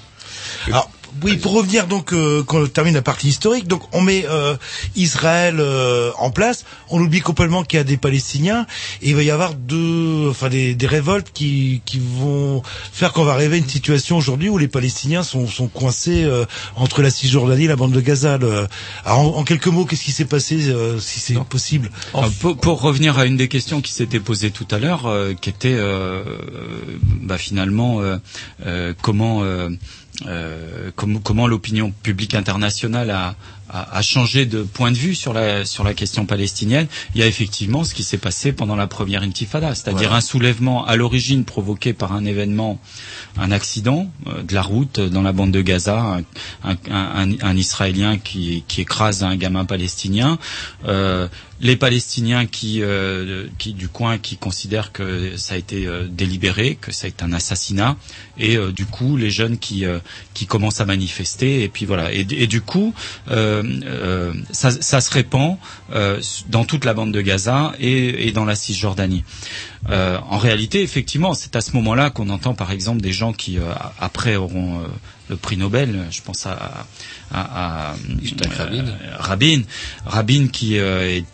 Alors, oui, pour revenir donc euh, quand on termine la partie historique, donc on met euh, Israël euh, en place, on oublie complètement qu'il y a des Palestiniens et il va y avoir deux, enfin des, des révoltes qui, qui vont faire qu'on va arriver à une situation aujourd'hui où les Palestiniens sont, sont coincés euh, entre la Cisjordanie et la bande de Gaza. le- Alors en, en quelques mots, qu'est-ce qui s'est passé, euh, si c'est possible Alors, pour, pour revenir à une des questions qui s'était posée tout à l'heure, euh, qui était bah, finalement euh, euh, comment comment, comment l'opinion publique internationale a, a, a changé de point de vue sur la sur la question palestinienne. Il y a effectivement ce qui s'est passé pendant la première Intifada, c'est-à-dire Voilà. un soulèvement à l'origine provoqué par un événement, un accident euh, de la route dans la bande de Gaza, un, un, un- un Israélien qui, qui écrase un gamin palestinien. Euh, les Palestiniens qui, euh, qui du coin qui considèrent que ça a été euh, délibéré, que ça a été un assassinat, et euh, du coup les jeunes qui euh, qui commencent à manifester, et puis voilà. Et, et du coup, euh, euh, euh, ça, ça se répand euh, dans toute la bande de Gaza et, et dans la Cisjordanie. Euh, en réalité, effectivement, c'est à ce moment-là qu'on entend, par exemple, des gens qui après auront le prix Nobel. Je pense à, à, à Rabin. Rabin, Rabin qui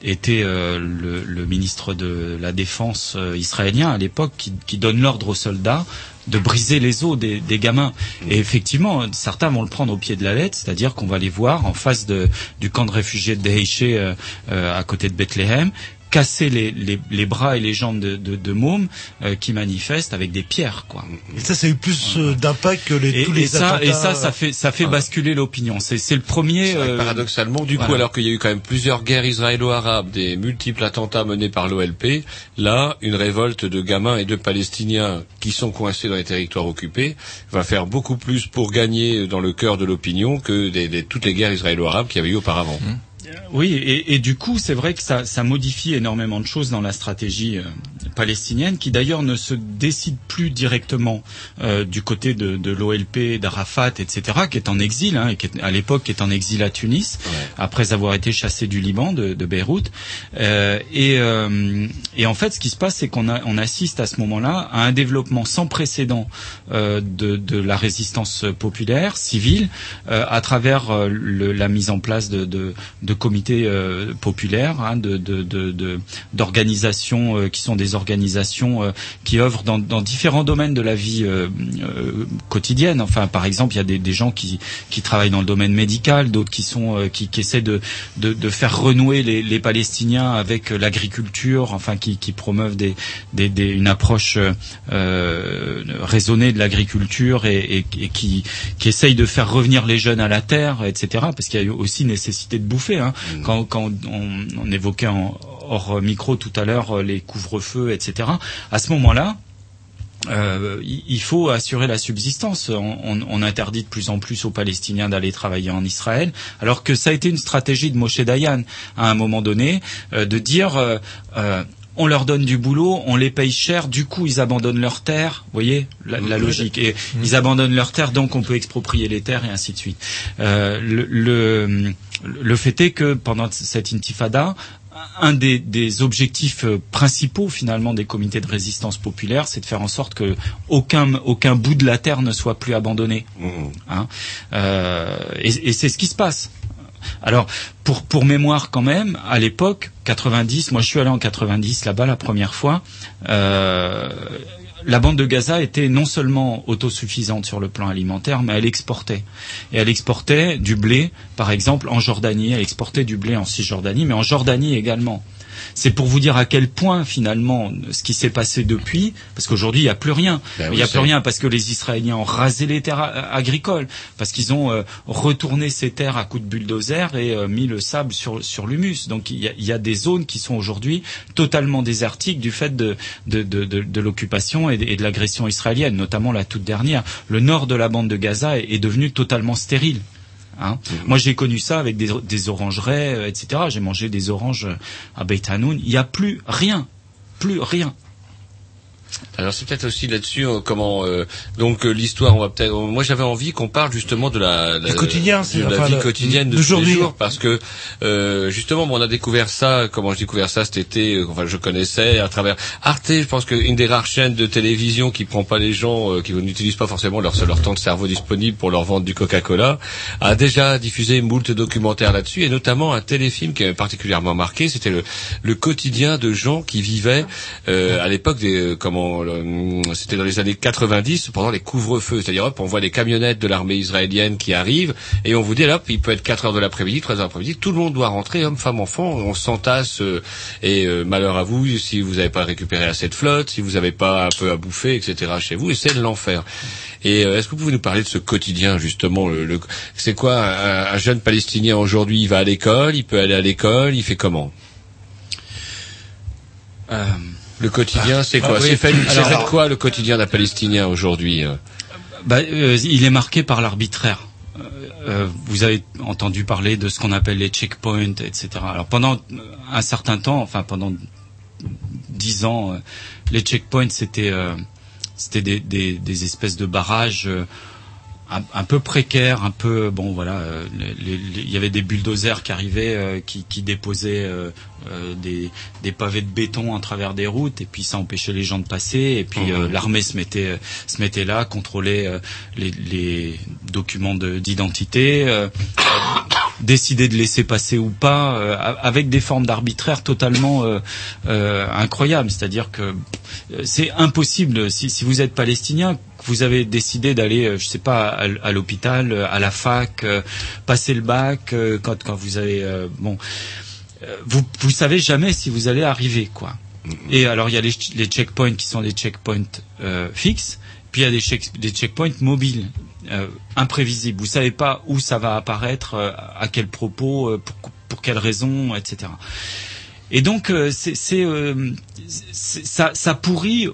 était le, le ministre de la Défense israélien à l'époque, qui, qui donne l'ordre aux soldats de briser les os des, gamins. Et effectivement, certains vont le prendre au pied de la lettre, c'est-à-dire qu'on va les voir en face de, du camp de réfugiés de Deheiché euh, euh, à côté de Bethléem casser les, les, les bras et les jambes de, de, de mômes euh, qui manifestent avec des pierres quoi. Et ça, ça a eu plus euh, d'impact que les, Et, tous les et ça, attentats. et ça, ça fait, ça fait basculer l'opinion. C'est, c'est le premier. Euh, paradoxalement, du coup, alors qu'il y a eu quand même plusieurs guerres israélo-arabes, des multiples attentats menés par l'OLP, là, une révolte de gamins et de Palestiniens qui sont coincés dans les territoires occupés va faire beaucoup plus pour gagner dans le cœur de l'opinion que des, des- toutes les guerres israélo-arabes qu'il y avait eu auparavant. Oui, et, et du coup, c'est vrai que ça, ça modifie énormément de choses dans la stratégie euh, palestinienne, qui d'ailleurs ne se décide plus directement euh, du côté de, de l'OLP, d'Arafat, etc., qui est en exil, hein, et qui est, à l'époque qui est en exil à Tunis, après avoir été chassé du Liban, de, de Beyrouth. Euh, et, et en fait, ce qui se passe, c'est qu'on on assiste à ce moment-là à un développement sans précédent de, de la résistance populaire, civile, à travers le- la mise en place de comités euh, populaires, hein, de, d'organisations euh, qui sont des organisations euh, qui œuvrent dans, différents domaines de la vie quotidienne. Enfin, par exemple, il y a des, gens qui, qui travaillent dans le domaine médical, d'autres qui sont qui, essaient de, de, faire renouer les, les Palestiniens avec l'agriculture, enfin qui, promeuvent une approche raisonnée de l'agriculture et, qui, qui essayent de faire revenir les jeunes à la terre, etc. Parce qu'il y a aussi nécessité de bouffer. Hein. Quand, quand on, on évoquait en, hors micro tout à l'heure euh, les couvre-feux, etc. À ce moment-là, euh, il faut assurer la subsistance. On, on- on interdit de plus en plus aux Palestiniens d'aller travailler en Israël, alors que ça a été une stratégie de Moshe Dayan à un moment donné euh, de dire. euh, on leur donne du boulot, on les paye cher, du coup ils abandonnent leurs terres, vous voyez la, la logique. Et ils abandonnent leurs terres, donc on peut exproprier les terres et ainsi de suite. Euh, le, le, le fait est que pendant cette intifada, un des, des objectifs euh, principaux finalement des comités de résistance populaire, c'est de faire en sorte que aucun, aucun bout de la terre ne soit plus abandonné. Hein Euh, et et c'est ce qui se passe. Alors, pour, mémoire quand même, à l'époque, 90, moi je suis allé en 90 là-bas la première fois, euh, la bande de Gaza était non seulement autosuffisante sur le plan alimentaire, mais elle exportait. Et elle exportait du blé, par exemple, en Jordanie, elle exportait du blé en Cisjordanie, mais en Jordanie également. C'est pour vous dire à quel point finalement ce qui s'est passé depuis, parce qu'aujourd'hui il n'y a plus rien. Ben il n'y a plus rien parce que les Israéliens ont rasé les terres agricoles, parce qu'ils ont euh, retourné ces terres à coups de bulldozer et euh, mis le sable sur, sur l'humus. Donc il y, a, il y a des zones qui sont aujourd'hui totalement désertiques du fait de, de, de, de, de l'occupation et de, l'agression israélienne, notamment la toute dernière. Le nord de la bande de Gaza est, est devenu totalement stérile. Hein. Moi, j'ai connu ça avec des, des orangeraies, euh, etc. J'ai mangé des oranges euh, à Beit Hanoun. Il n'y a plus rien, plus rien. Alors c'est peut-être aussi là-dessus euh, comment euh, donc euh, l'histoire on va peut-être euh, moi j'avais envie qu'on parle justement de la, la- quotidien, de c'est- la enfin, vie quotidienne de tous les jours parce que euh, justement bon, on a découvert ça comment j'ai découvert ça cet été enfin je connaissais à travers Arte. Je pense qu'une des rares chaînes de télévision qui prend pas les gens euh, qui n'utilisent pas forcément leur leur temps de cerveau disponible pour leur vendre du Coca-Cola a déjà diffusé moult documentaires là-dessus et notamment un téléfilm qui avait particulièrement marqué. C'était le le quotidien de gens qui vivaient euh, à l'époque des euh, le- c'était dans les années 90 pendant les couvre-feux. C'est-à-dire hop on voit les camionnettes de l'armée israélienne qui arrivent et on vous dit hop, il peut être 4 heures de l'après-midi 3 heures de l'après-midi tout le monde doit rentrer hommes femmes enfants on s'entasse euh, et euh, malheur à vous si vous n'avez pas récupéré assez de flotte si vous n'avez pas un peu à bouffer etc chez vous et c'est de l'enfer. Et euh, est-ce que vous pouvez nous parler de ce quotidien justement le, le- c'est quoi un, un jeune palestinien aujourd'hui il va à l'école il peut aller à l'école il fait comment? Le quotidien, c'est quoi Ah, oui. C'est fait, Alors- quoi le quotidien d'un Palestinien aujourd'hui euh Bah, euh, il est marqué par l'arbitraire. Euh, vous avez entendu parler de ce qu'on appelle les checkpoints, etc. Alors pendant un certain temps, enfin pendant dix ans, les checkpoints c'était euh, c'était des, des, des espèces de barrages un, un peu précaire, un peu bon voilà, euh, il y avait des bulldozers qui arrivaient, euh, qui, qui déposaient euh, des, des pavés de béton à travers des routes, et puis ça empêchait les gens de passer, et puis euh, l'armée se mettait se mettait là, contrôlait les, les documents de- d'identité, décider de laisser passer ou pas, avec des formes d'arbitraire totalement incroyables. C'est-à-dire que c'est impossible si, si vous êtes palestinien vous avez décidé d'aller, euh, je sais pas, à, l'hôpital, euh, à la fac, euh, passer le bac, quand, quand vous avez bon, vous vous savez jamais si vous allez arriver quoi. Et alors il y a les, ch- les checkpoints qui sont des checkpoints euh, fixes, puis il y a des, check- des checkpoints mobiles, euh, imprévisibles. Vous savez pas où ça va apparaître, euh, à quel propos, pour, pour quelles raisons, etc. Et donc c'est ça, ça pourrit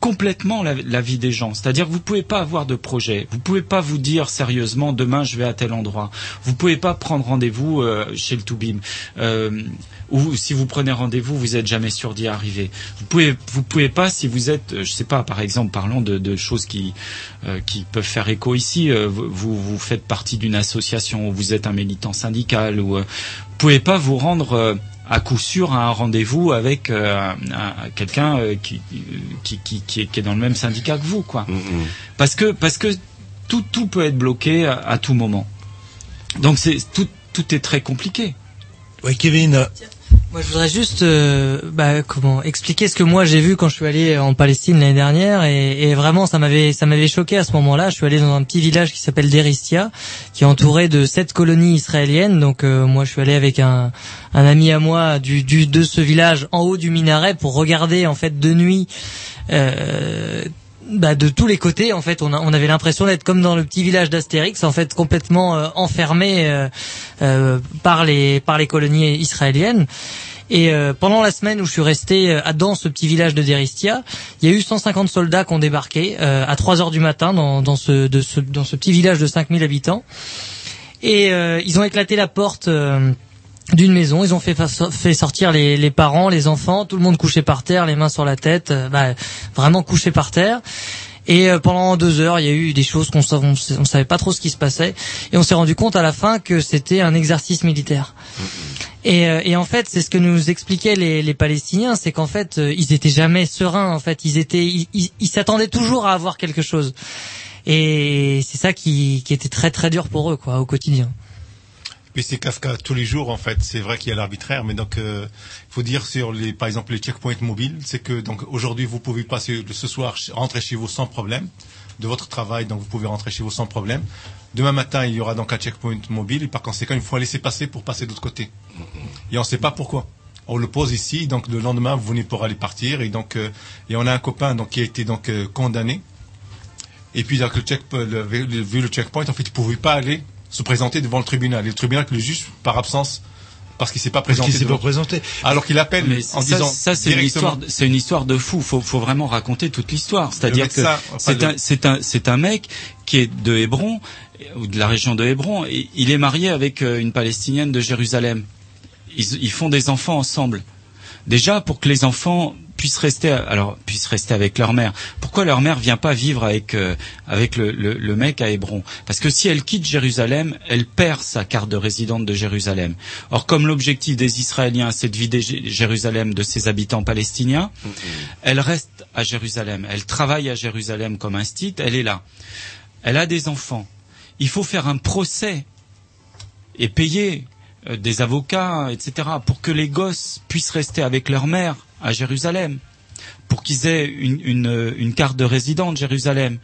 complètement la, vie des gens. C'est-à-dire que vous pouvez pas avoir de projet, vous pouvez pas vous dire sérieusement demain je vais à tel endroit. Vous pouvez pas prendre rendez-vous euh, chez le Toubib. Euh, ou si vous prenez rendez-vous, vous êtes jamais sûr d'y arriver. Vous pouvez, vous pouvez pas si vous êtes, euh, je sais pas, par exemple, parlons de, de choses qui euh, qui peuvent faire écho ici. euh, vous, vous faites partie d'une association, ou vous êtes un militant syndical, ou euh, vous pouvez pas vous rendre à coup sûr à un rendez-vous avec euh, un- un- quelqu'un euh, qui, qui, qui, qui, est, qui est dans le même syndicat que vous, quoi. Parce que parce que tout tout peut être bloqué à, à tout moment. Donc c'est tout tout est très compliqué. Oui, Kevin. Moi, je voudrais juste, euh, bah, comment expliquer ce que moi j'ai vu quand je suis allé en Palestine l'année dernière, et, et vraiment, ça m'avait, ça m'avait choqué à ce moment-là. Je suis allé dans un petit village qui s'appelle Deristia, qui est entouré de sept colonies israéliennes. Donc, euh, moi, je suis allé avec un, un ami à moi du, du, de ce village en haut du minaret pour regarder en fait de nuit. Euh, bah, de tous les côtés, en fait, on, a- on avait l'impression d'être comme dans le petit village d'Astérix, en fait, complètement euh, enfermé euh, euh, par les par les colonies israéliennes. Et euh, pendant la semaine où je suis resté euh, à- dans ce petit village de Deristia, il y a eu 150 soldats qui ont débarqué euh, à 3 heures du matin dans, dans, ce, de ce, dans ce petit village de 5000 habitants. Et ils ont éclaté la porte d'une maison, ils ont fait, fa- fait sortir les, les parents, les enfants, tout le monde couché par terre, les mains sur la tête, euh, bah, vraiment couché par terre. Et euh, pendant deux heures, il y a eu des choses qu'on savait, on savait pas trop ce qui se passait, et on s'est rendu compte à la fin que c'était un exercice militaire. Et, euh, et en fait, c'est ce que nous expliquaient les, les Palestiniens, c'est qu'en fait, ils étaient jamais sereins. En fait, ils étaient, ils s'attendaient toujours à avoir quelque chose. Et c'est ça qui, qui était très très dur pour eux, quoi, au quotidien. Puis c'est Kafka tous les jours en fait. C'est vrai qu'il y a l'arbitraire, mais donc euh, il faut dire sur les, par exemple les checkpoints mobiles, c'est que donc aujourd'hui vous pouvez passer ce soir rentrer chez vous sans problème de votre travail, donc vous pouvez rentrer chez vous sans problème. Demain matin il y aura donc un checkpoint mobile et par conséquent il faut laisser passer pour passer de l'autre côté. Et on ne sait pas pourquoi. On le pose ici, donc le lendemain vous venez pour aller partir et donc euh, et on a un copain donc qui a été donc euh, condamné. Et puis donc le check, vu le checkpoint, en fait, il pouvait pas aller se présenter devant le tribunal. Et le tribunal que le juge par absence parce qu'il s'est pas Parce présenté. qu'il s'est devant- pas présenté. Alors qu'il appelle Mais en ça, disant ça c'est une directement- histoire, c'est une histoire de fou. Faut, faut vraiment raconter toute l'histoire. C'est-à-dire que c'est le- un, c'est un, c'est un mec qui est de Hébron ou de la région de Hébron. Et il est marié avec euh, une Palestinienne de Jérusalem. Ils, ils font des enfants ensemble. Déjà pour que les enfants puissent rester, alors puissent rester avec leur mère. Pourquoi leur mère vient pas vivre avec euh, avec le, le, le mec à Hébron? Parce que si elle quitte Jérusalem, elle perd sa carte de résidente de Jérusalem. Or, comme l'objectif des Israéliens, c'est de vider Jé- Jérusalem de ses habitants palestiniens, elle reste à Jérusalem. Elle travaille à Jérusalem comme un stit. Elle est là. Elle a des enfants. Il faut faire un procès et payer euh, des avocats, etc., pour que les gosses puissent rester avec leur mère à Jérusalem, pour qu'ils aient une, euh, carte de résident de Jérusalem.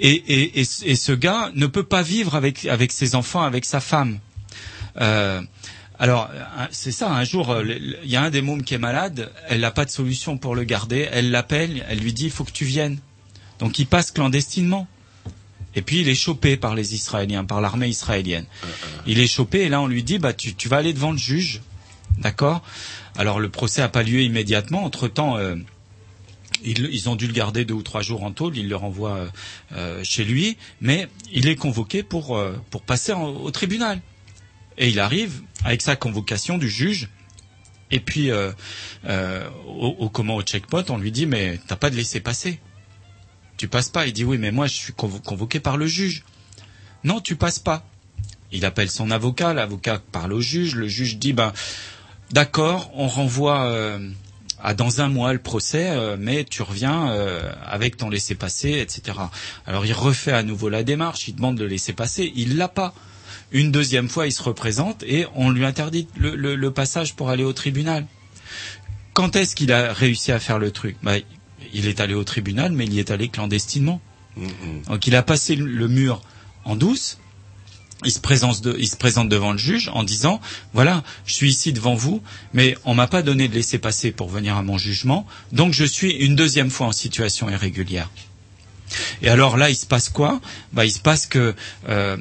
Et, et, et, ce- gars ne peut pas vivre avec, avec ses enfants, avec sa femme. Euh, alors, c'est ça, un jour, il y a un des mômes qui est malade, elle n'a pas de solution pour le garder, elle l'appelle, elle lui dit, il faut que tu viennes. Donc il passe clandestinement. Et puis il est chopé par les Israéliens, par l'armée israélienne. Il est chopé et là on lui dit bah tu, tu vas aller devant le juge, d'accord? Alors le procès n'a pas lieu immédiatement. Entre temps, ils, ils ont dû le garder deux ou trois jours en tôle. Ils le renvoient euh, euh, chez lui, mais il est convoqué pour euh, pour passer en- au tribunal. Et il arrive avec sa convocation du juge. Et puis euh, euh, au, au comment au checkpoint, on lui dit mais t'as pas de laisser passer. Tu passes pas. Il dit oui, mais moi je suis convo- convoqué par le juge. Non, tu passes pas. Il appelle son avocat, l'avocat parle au juge, le juge dit ben d'accord, on renvoie euh, à dans un mois le procès, euh, mais tu reviens euh, avec ton laissez-passer, etc. Alors il refait à nouveau la démarche, il demande le laissez-passer, il l'a pas. Une deuxième fois, il se représente et on lui interdit le, passage pour aller au tribunal. Quand est-ce qu'il a réussi à faire le truc? Bah, Il est allé au tribunal, mais il y est allé clandestinement. Donc il a passé le- mur en douce. Il se, présente de- il se présente devant le juge en disant voilà, je suis ici devant vous, mais on m'a pas donné de laisser passer pour venir à mon jugement, donc je suis une deuxième fois en situation irrégulière. Et alors là, il se passe quoi? Bah, Il se passe que euh,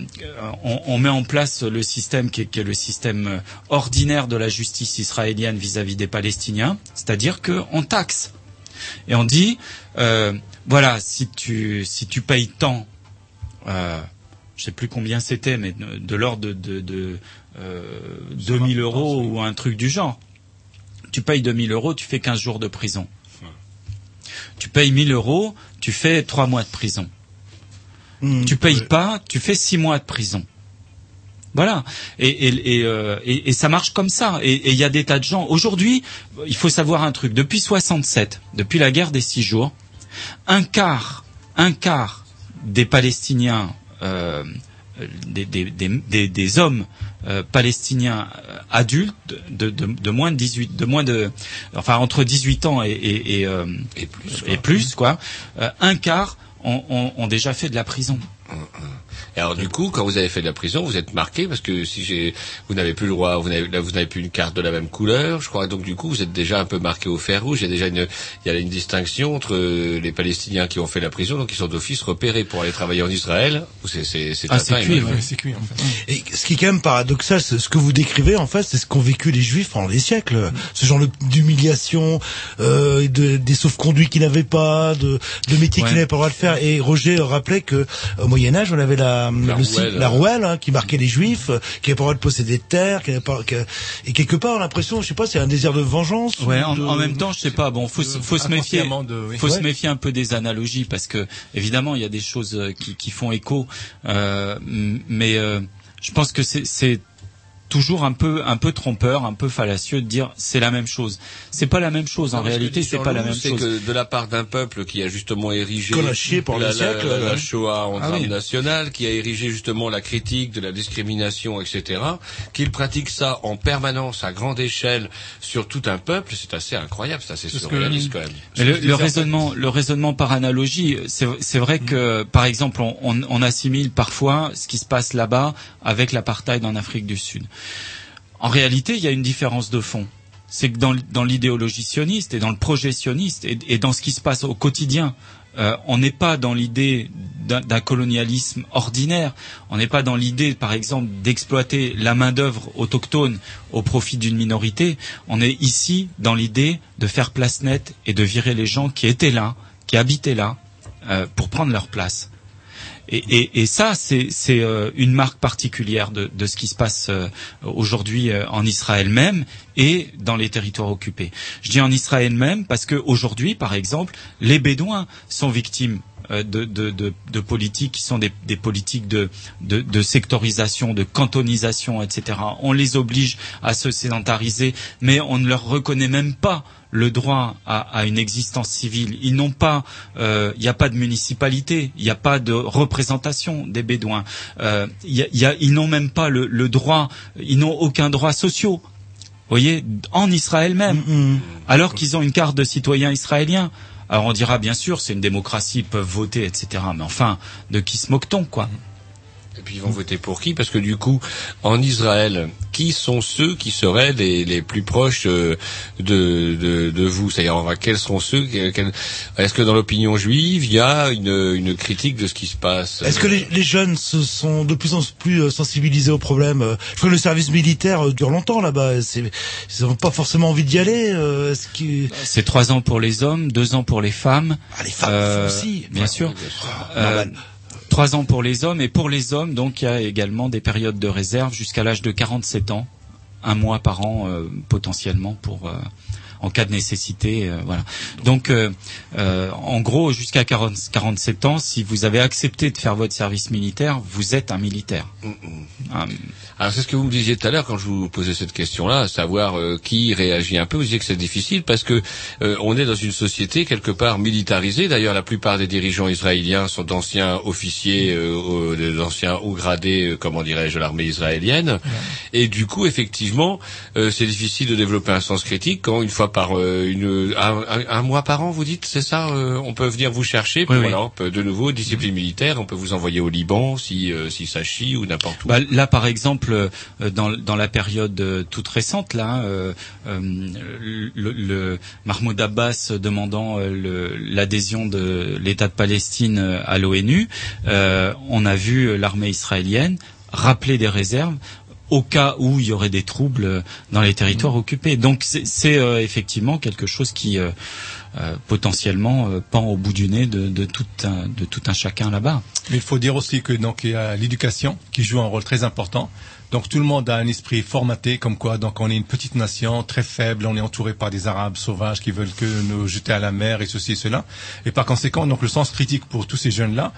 on, on met en place le système qui est, qui est le système euh, ordinaire de la justice israélienne vis-à-vis des Palestiniens, c'est-à-dire qu'on taxe. Et on dit, euh, voilà, si tu, si tu payes tant, euh, je sais plus combien c'était, mais de, de l'ordre de, de, de euh, 2000 euros ou un truc du genre. Tu payes 2000 euros, tu fais 15 jours de prison. Tu payes 1000 euros, tu fais 3 mois de prison. tu payes pas, tu fais 6 mois de prison. Voilà. Et, et, et, euh, et- et ça marche comme ça. Et il y a des tas de gens. Aujourd'hui, il faut savoir un truc. Depuis 67, depuis la guerre des six jours, un quart, un quart des Palestiniens, euh, des, des, des, des, hommes euh, palestiniens adultes de, de, de moins de 18, de moins de, enfin entre 18 ans et et, et, euh, et plus quoi, un quart ont, ont, ont déjà fait de la prison. Et alors du coup, quand vous avez fait de la prison, vous êtes marqué parce que si j'ai, vous n'avez plus le droit, vous n'avez, là, vous n'avez plus une carte de la même couleur, je crois. Donc du coup, vous êtes déjà un peu marqué au fer rouge. Il y a déjà une, il y a une distinction entre euh, les Palestiniens qui ont fait la prison, donc ils sont d'office repérés pour aller travailler en Israël. C'est, c'est, c'est Ah, un c'est cuit, hein. ouais. C'est cuit, en fait. Et ce qui est quand même paradoxal, c'est ce que vous décrivez, en fait, c'est ce qu'ont vécu les Juifs pendant des siècles. Ce genre d'humiliation, euh, de, des sauf-conduits qu'ils n'avaient pas, de, de métiers Ouais. qu'ils n'avaient pas le droit de faire. Et Roger rappelait que au Moyen Âge, on avait la, La le rouelle. la rouelle hein, qui marquait les Juifs, euh, qui n'avaient pas le droit de posséder de terre, qui n'avaient pas, que- et quelque part, on a l'impression, je sais pas, c'est un désir de vengeance. Ouais, ou en, de- en même temps, je sais pas. Bon, faut, se- faut se méfier. inconsciemment de- oui. Faut Ouais. se méfier un peu des analogies parce que évidemment, il y a des choses euh, qui, qui font écho, euh, mais euh, je pense que c'est toujours un peu un peu trompeur, un peu fallacieux de dire c'est la même chose. C'est pas la même chose. En Non, réalité, c'est pas la même c'est chose. que de la part d'un peuple qui a justement érigé Qu'on a chié pendant la, des siècles, la, la- la ouais. Shoah en Ah drame oui. national, qui a érigé justement la critique de la discrimination, etc., qu'il pratique ça en permanence à grande échelle sur tout un peuple, c'est assez incroyable, c'est assez Parce que- surréaliste quand même. Mais le, raisonnement, le raisonnement par analogie, c'est vrai que, par exemple, on, on, on assimile parfois ce qui se passe là-bas avec l'apartheid en Afrique du Sud. En réalité, il y a une différence de fond. C'est que dans, dans l'idéologie sioniste et dans le projet sioniste et, dans ce qui se passe au quotidien, euh, on n'est pas dans l'idée d'un colonialisme ordinaire. On n'est pas dans l'idée, par exemple, d'exploiter la main d'œuvre autochtone au profit d'une minorité. On est ici dans l'idée de faire place nette et de virer les gens qui étaient là, qui habitaient là, euh, pour prendre leur place. Et, et, ça, c'est euh, une marque particulière de, ce qui se passe euh, aujourd'hui euh, en Israël même et dans les territoires occupés. Je dis en Israël même parce que aujourd'hui, par exemple, les Bédouins sont victimes de, politiques qui sont des, politiques de sectorisation, de cantonisation, etc. On les oblige à se sédentariser, mais on ne leur reconnaît même pas le droit à, à une existence civile. Ils n'ont pas, euh, il n'y a pas de municipalité, il n'y a pas de représentation des Bédouins. Euh, il y a- il y a- ils n'ont même pas le, le droit, ils n'ont aucun droit social. Vous voyez, en Israël même, alors qu'ils ont une carte de citoyen israélien. Alors on dira bien sûr, c'est une démocratie, ils peuvent voter, etc. Mais enfin, de qui se moque-t-on, quoi? Et puis ils vont voter pour qui? Parce que du coup, en Israël, qui sont ceux qui seraient les, les plus proches euh, de, de, de vous? C'est-à-dire, quels sont ceux que- quels- Est-ce que dans l'opinion juive, il y a une, une critique de ce qui se passe Est-ce que les, les jeunes se sont de plus en plus euh, sensibilisés au problème euh, Je crois que le service militaire euh, dure longtemps là-bas. C'est- Ils n'ont pas forcément envie d'y aller. euh, Est-ce que C'est trois ans pour les hommes, deux ans pour les femmes. Ah, les femmes Euh, aussi. Bien sûr. Euh, Normal. Trois ans pour les hommes et pour les hommes, donc il y a également des périodes de réserve jusqu'à l'âge de 47 ans un mois par an euh, potentiellement pour euh, en cas de nécessité. euh, voilà. Donc, euh, euh, en gros, jusqu'à 40 47 ans, si vous avez accepté de faire votre service militaire, vous êtes un militaire. Alors c'est ce que vous me disiez tout à l'heure quand je vous posais cette question-là, savoir euh, qui réagit un peu. Vous disiez que c'est difficile parce que euh, on est dans une société quelque part militarisée. D'ailleurs, la plupart des dirigeants israéliens sont d'anciens officiers, euh, d'anciens hauts gradés, euh, comment dirais-je, de l'armée israélienne. Et du coup, effectivement, euh, c'est difficile de développer un sens critique quand une fois par euh, une un, un- un mois par an, vous dites, c'est ça, euh, on peut venir vous chercher. Puis Oui, voilà, oui. on peut- de nouveau discipline militaire, on peut vous envoyer au Liban si euh, si ça chie ou n'importe où. Bah, là, par exemple, euh, dans, la période euh, toute récente, là, euh, euh, le, Mahmoud Abbas demandant l'adhésion de l'État de Palestine à l'ONU, on a vu l'armée israélienne rappeler des réserves au cas où il y aurait des troubles dans les territoires occupés. Donc c'est effectivement quelque chose qui potentiellement pend au bout du nez de, tout un, chacun là-bas. Mais il faut dire aussi que donc y a l'éducation qui joue un rôle très important. Donc tout le monde a un esprit formaté comme quoi donc on est une petite nation très faible, on est entouré par des Arabes sauvages qui veulent que nous jeter à la mer et ceci et cela. Et par conséquent donc le sens critique pour tous ces jeunes là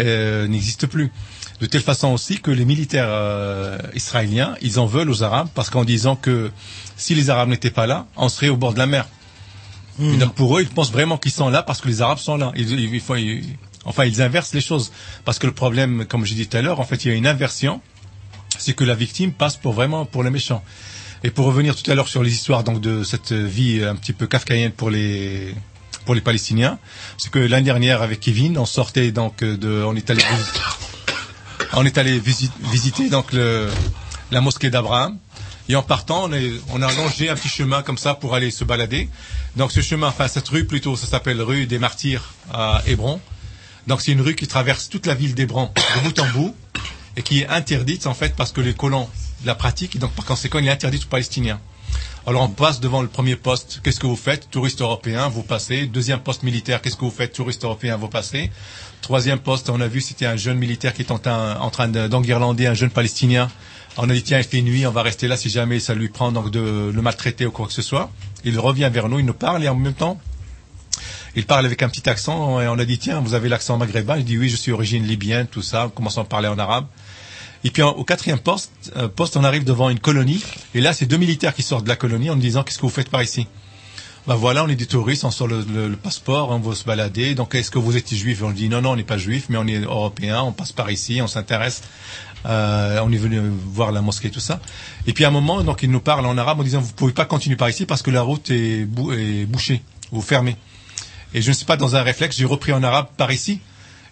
euh, n'existe plus. De telle façon aussi que les militaires euh, israéliens ils en veulent aux Arabes parce qu'en disant que si les Arabes n'étaient pas là, on serait au bord de la mer. Et donc pour eux, ils pensent vraiment qu'ils sont là parce que les Arabes sont là. Ils, ils- ils- enfin, ils inversent les choses. Parce que le problème, comme j'ai dit tout à l'heure, en fait, il y a une inversion. C'est que la victime passe pour vraiment pour les méchants. Et pour revenir tout à l'heure sur les histoires donc de cette vie un petit peu kafkaïenne pour les pour les Palestiniens, c'est que l'année dernière avec Kevin, on sortait donc de, on est allé on est allé visi- visiter donc le, la mosquée d'Abraham. Et en partant, on, est, on a longé un petit chemin comme ça pour aller se balader. Donc ce chemin, enfin cette rue plutôt, ça s'appelle rue des Martyrs à Hébron. Donc c'est une rue qui traverse toute la ville d'Hébron de bout en bout et qui est interdite en fait parce que les colons la pratiquent. Et donc par conséquent, il est interdit aux Palestiniens. Alors on passe devant le premier poste. Qu'est-ce que vous faites? Touristes européens, vous passez. Deuxième poste militaire, qu'est-ce que vous faites? Touristes européens, vous passez. Troisième poste, on a vu, c'était un jeune militaire qui est en train, en train de- d'enguirlander un jeune Palestinien. On a dit, tiens, il fait nuit, on va rester là si jamais ça lui prend donc de le maltraiter ou quoi que ce soit. Il revient vers nous, il nous parle et en même temps, il parle avec un petit accent et on a dit, tiens, vous avez l'accent maghrébin. Il dit, oui, je suis d'origine libyenne, tout ça. Commençons à parler en arabe. Et puis au quatrième poste, euh, poste, on arrive devant une colonie. Et là, c'est deux militaires qui sortent de la colonie en nous disant, qu'est-ce que vous faites par ici? Ben voilà, on est des touristes, on sort le, le- le passeport, on va se balader. Donc, est-ce que vous êtes juif On dit non, non, on n'est pas juif, mais on est européen, on passe par ici, on s'intéresse. Euh, on est venu voir la mosquée, tout ça. Et puis à un moment, donc, il nous parle en arabe en disant, vous pouvez pas continuer par ici parce que la route est, est bouchée ou fermée. Et je ne sais pas, dans un réflexe, j'ai repris en arabe par ici.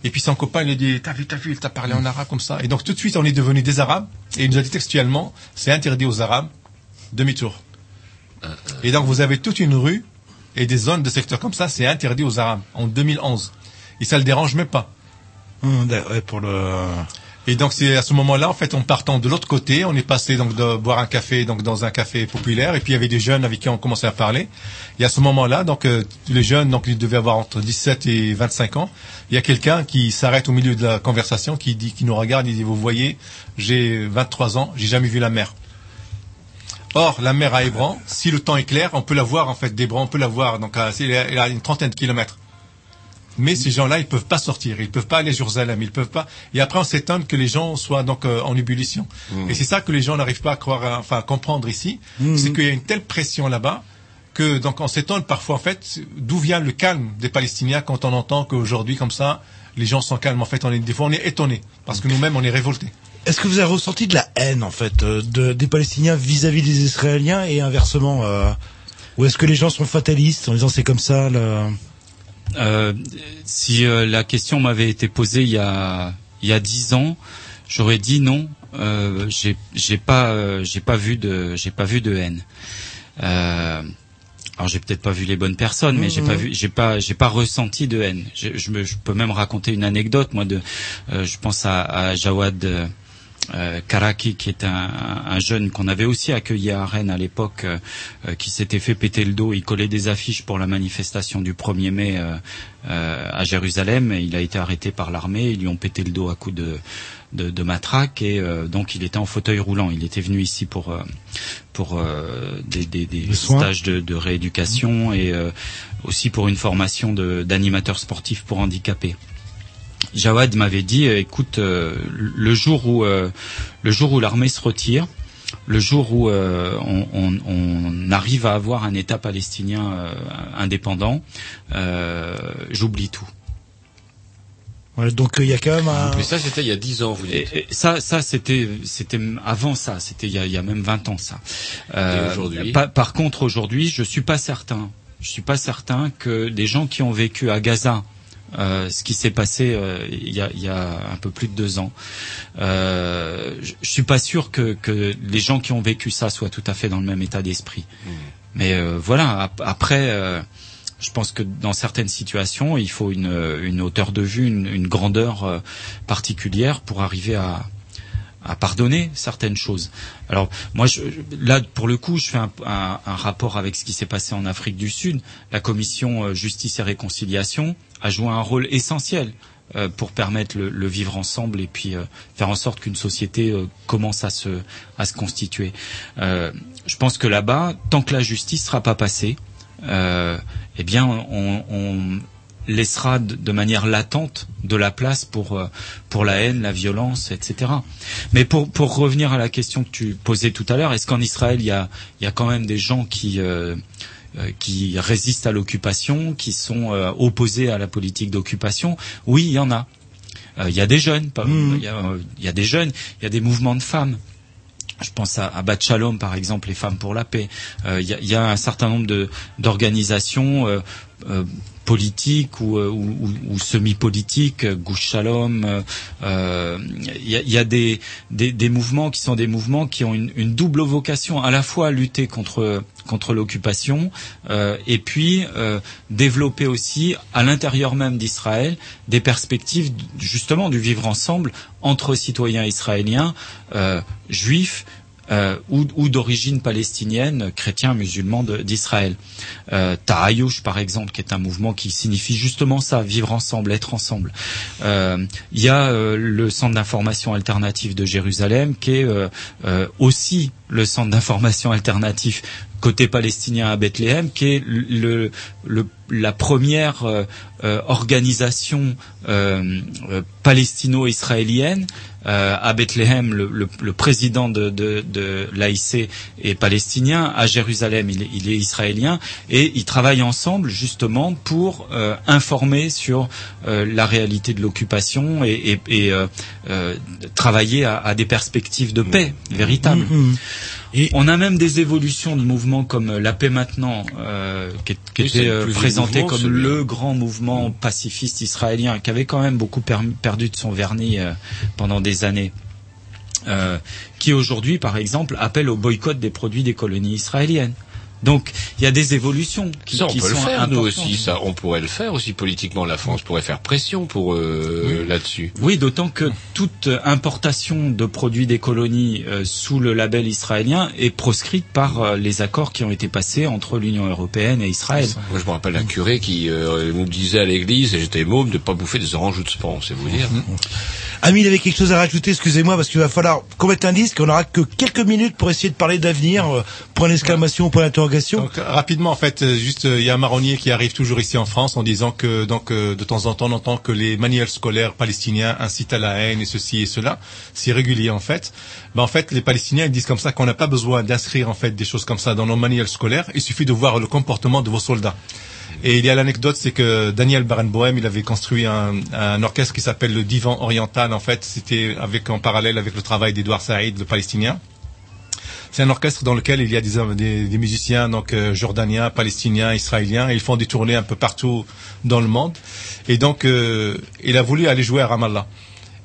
Et puis son copain, il a dit, t'as vu, t'as vu, il t'a parlé en arabe comme ça. Et donc tout de suite, on est devenu des arabes. Et il nous a dit textuellement, c'est interdit aux arabes, demi-tour. Et donc vous avez toute une rue et des zones de secteurs comme ça, c'est interdit aux Arabes en 2011. Et ça le dérange même pas. Hum, pour le. Et donc c'est à ce moment-là, en fait, en partant de l'autre côté, on est passé donc de boire un café donc dans un café populaire, et puis il y avait des jeunes avec qui on commençait à parler. Et à ce moment-là, donc euh, les jeunes, donc ils devaient avoir entre 17 et 25 ans. Il y a quelqu'un qui s'arrête au milieu de la conversation, qui dit, qui nous regarde, il dit vous voyez, j'ai 23 ans, j'ai jamais vu la mer. Or, la mer à Hébron, si le temps est clair, on peut la voir en fait d'Hébron, on peut la voir. Donc, elle a une trentaine de kilomètres. Mais ces gens-là, ils peuvent pas sortir, ils peuvent pas aller à Jérusalem, ils peuvent pas. Et après, on s'étonne que les gens soient donc euh, en ébullition. Mhm. Et c'est ça que les gens n'arrivent pas à croire, à- enfin, à comprendre ici, Mhm. c'est qu'il y a une telle pression là-bas que donc on s'étonne parfois en fait d'où vient le calme des Palestiniens quand on entend qu'aujourd'hui comme ça, les gens sont calmes. En fait, on est des fois on est étonné parce que nous-mêmes on est révoltés. Est-ce que vous avez ressenti de la haine en fait euh, de, des Palestiniens vis-à-vis des Israéliens et inversement euh, Ou est-ce que les gens sont fatalistes en disant c'est comme ça le... Euh, si euh, la question m'avait été posée il y a il y a dix ans, j'aurais dit non. Euh, j'ai j'ai pas euh, j'ai pas vu de j'ai pas vu de haine. Euh, alors j'ai peut-être pas vu les bonnes personnes, mais j'ai Mhm. pas vu j'ai pas j'ai pas ressenti de haine. Je, je, me, je peux même raconter une anecdote moi de euh, je pense à, à Jawad euh, Karaki, qui est un, un jeune qu'on avait aussi accueilli à Rennes à l'époque, euh, euh, qui s'était fait péter le dos. Il collait des affiches pour la manifestation du 1er mai euh, à Jérusalem. Et il a été arrêté par l'armée. Ils lui ont pété le dos à coups de, de, de matraque et euh, donc il était en fauteuil roulant. Il était venu ici pour pour euh, des, stages de, de rééducation et euh, aussi pour une formation de- d'animateur sportif pour handicapés. Jawad m'avait dit, euh, écoute, euh, le jour où euh, le jour où l'armée se retire, le jour où euh, on, on- on arrive à avoir un État palestinien euh, indépendant, euh, j'oublie tout. Ouais, donc il y a quand même un... Mais ça, c'était il y a 10 ans, vous dites. Et ça, ça c'était, c'était avant ça, c'était il y a, il y a même 20 ans ça. Et aujourd'hui pa- Par contre, aujourd'hui, je suis pas certain. Je suis pas certain que des gens qui ont vécu à Gaza, euh, ce qui s'est passé euh, il y, a, il y a un peu plus de deux ans, euh, je, je suis pas sûr que, que les gens qui ont vécu ça soient tout à fait dans le même état d'esprit. Mais euh, voilà, ap- après. euh, je pense que dans certaines situations, il faut une, une hauteur de vue, une, une grandeur particulière pour arriver à, à pardonner certaines choses. Alors moi, je, là pour le coup, je fais un, un- un rapport avec ce qui s'est passé en Afrique du Sud. La commission euh, justice et réconciliation a joué un rôle essentiel euh, pour permettre le, le vivre ensemble et puis euh, faire en sorte qu'une société euh, commence à se à se constituer. Euh, je pense que là-bas, tant que la justice sera pas passée, euh, eh bien, on, on laissera de, manière latente de la place pour euh, pour la haine, la violence, etc. Mais pour pour revenir à la question que tu posais tout à l'heure, est-ce qu'en Israël il y a il y a quand même des gens qui qui résistent à l'occupation, qui sont euh, opposés à la politique d'occupation Oui, il y en a. Euh, Il y a des jeunes, pas- il y a, euh, il y a des jeunes, il y a des mouvements de femmes. Je pense à, à Bat Shalom, par exemple, les femmes pour la paix. Euh, Il y, a, il y a un certain nombre d'organisations euh, euh, politiques ou, euh, ou, ou- ou semi-politiques, euh, Gush Shalom. euh, euh, Il y a, il y a des, des, des mouvements qui sont des mouvements qui ont une, une double vocation, à la fois lutter contre contre l'occupation euh, et puis euh, développer aussi à l'intérieur même d'Israël des perspectives justement du vivre ensemble entre citoyens israéliens, juifs, euh, ou, ou d'origine palestinienne, chrétiens, musulmans de- d'Israël. Euh, par exemple, qui est un mouvement qui signifie justement ça, vivre ensemble, être ensemble. Euh, Il y a euh, le centre d'information alternative de Jérusalem, qui est euh, euh, aussi le centre d'information alternatif côté palestinien à Bethléem, qui est le, le- la première euh, euh, organisation euh, palestino-israélienne. À Bethléem, le, le- le président de, de, de l'AIC est palestinien. À Jérusalem, il est, il est israélien. Et ils travaillent ensemble justement pour informer sur la réalité de l'occupation et, et- et, travailler à, à des perspectives de paix véritables. Et on a même des évolutions de mouvements comme la paix maintenant, qui, est- qui Oui, était présenté comme le grand mouvement pacifiste israélien, qui avait quand même beaucoup per- perdu de son vernis euh, pendant des années. Euh, qui aujourd'hui, par exemple, appelle au boycott des produits des colonies israéliennes. Donc, il y a des évolutions qui, Ça, on qui peut le sont faire, nous importantes. aussi. Ça, on pourrait le faire aussi politiquement. La France pourrait faire pression pour euh, là-dessus. Oui, d'autant que toute importation de produits des colonies euh, sous le label israélien est proscrite par euh, les accords qui ont été passés entre l'Union européenne et Israël. Moi, je me rappelle un curé qui euh, nous disait à l'église, et j'étais môme, de pas bouffer des oranges ou de span, c'est vous dire. Ami, il avait quelque chose à rajouter, excusez-moi, parce qu'il va falloir qu'on mette un disque, on n'aura que quelques minutes pour essayer de parler d'avenir, euh, point d'exclamation, point d'interrogation. Donc rapidement en fait, euh, juste euh, il y a un marronnier qui arrive toujours ici en France en disant que donc euh, de temps en temps on entend que les manuels scolaires palestiniens incitent à la haine et ceci et cela. C'est régulier en fait. Ben, en fait les Palestiniens ils disent comme ça qu'on n'a pas besoin d'inscrire en fait des choses comme ça dans nos manuels scolaires. Il suffit de voir le comportement de vos soldats. Et il y a l'anecdote, c'est que Daniel Barenboim, il avait construit un, un orchestre qui s'appelle le Divan Oriental. En fait, c'était avec en parallèle avec le travail d'Edouard Saïd, le Palestinien. C'est un orchestre dans lequel il y a des, des, des musiciens donc euh, jordaniens, palestiniens, israéliens. Et ils font des tournées un peu partout dans le monde. Et donc, euh, il a voulu aller jouer à Ramallah.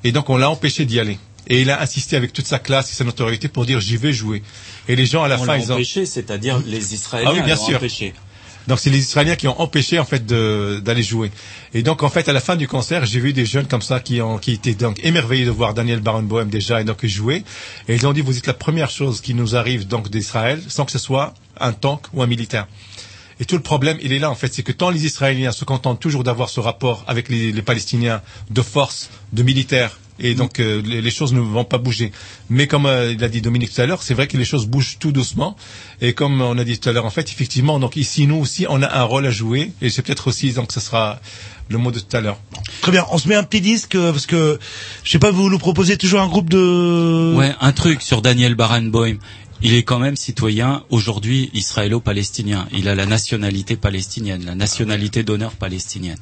Et donc, on l'a empêché d'y aller. Et il a insisté avec toute sa classe et sa notoriété pour dire j'y vais jouer. Et les gens à la On fin, ils ont empêché, c'est-à-dire les Israéliens Ah oui, bien l'ont sûr. empêché. Donc c'est les Israéliens qui ont empêché en fait d'aller jouer. Et donc en fait à la fin du concert, j'ai vu des jeunes comme ça qui ont qui étaient donc émerveillés de voir Daniel Barenboim déjà et donc jouer. Et ils ont dit vous êtes la première chose qui nous arrive donc d'Israël sans que ce soit un tank ou un militaire. Et tout le problème, il est là en fait, c'est que tant les Israéliens se contentent toujours d'avoir ce rapport avec les, les Palestiniens de force, de militaire, et donc euh, les, les choses ne vont pas bouger. Mais comme euh, il a dit Dominique tout à l'heure, c'est vrai que les choses bougent tout doucement. Et comme on a dit tout à l'heure, en fait, effectivement, donc ici nous aussi, on a un rôle à jouer, et c'est peut-être aussi donc ce sera le mot de tout à l'heure. Très bien, on se met un petit disque euh, parce que je sais pas, vous nous proposez toujours un groupe de. Ouais, un truc sur Daniel Barenboim. Il est quand même citoyen aujourd'hui israélo-palestinien. Il a la nationalité palestinienne, la nationalité d'honneur palestinienne.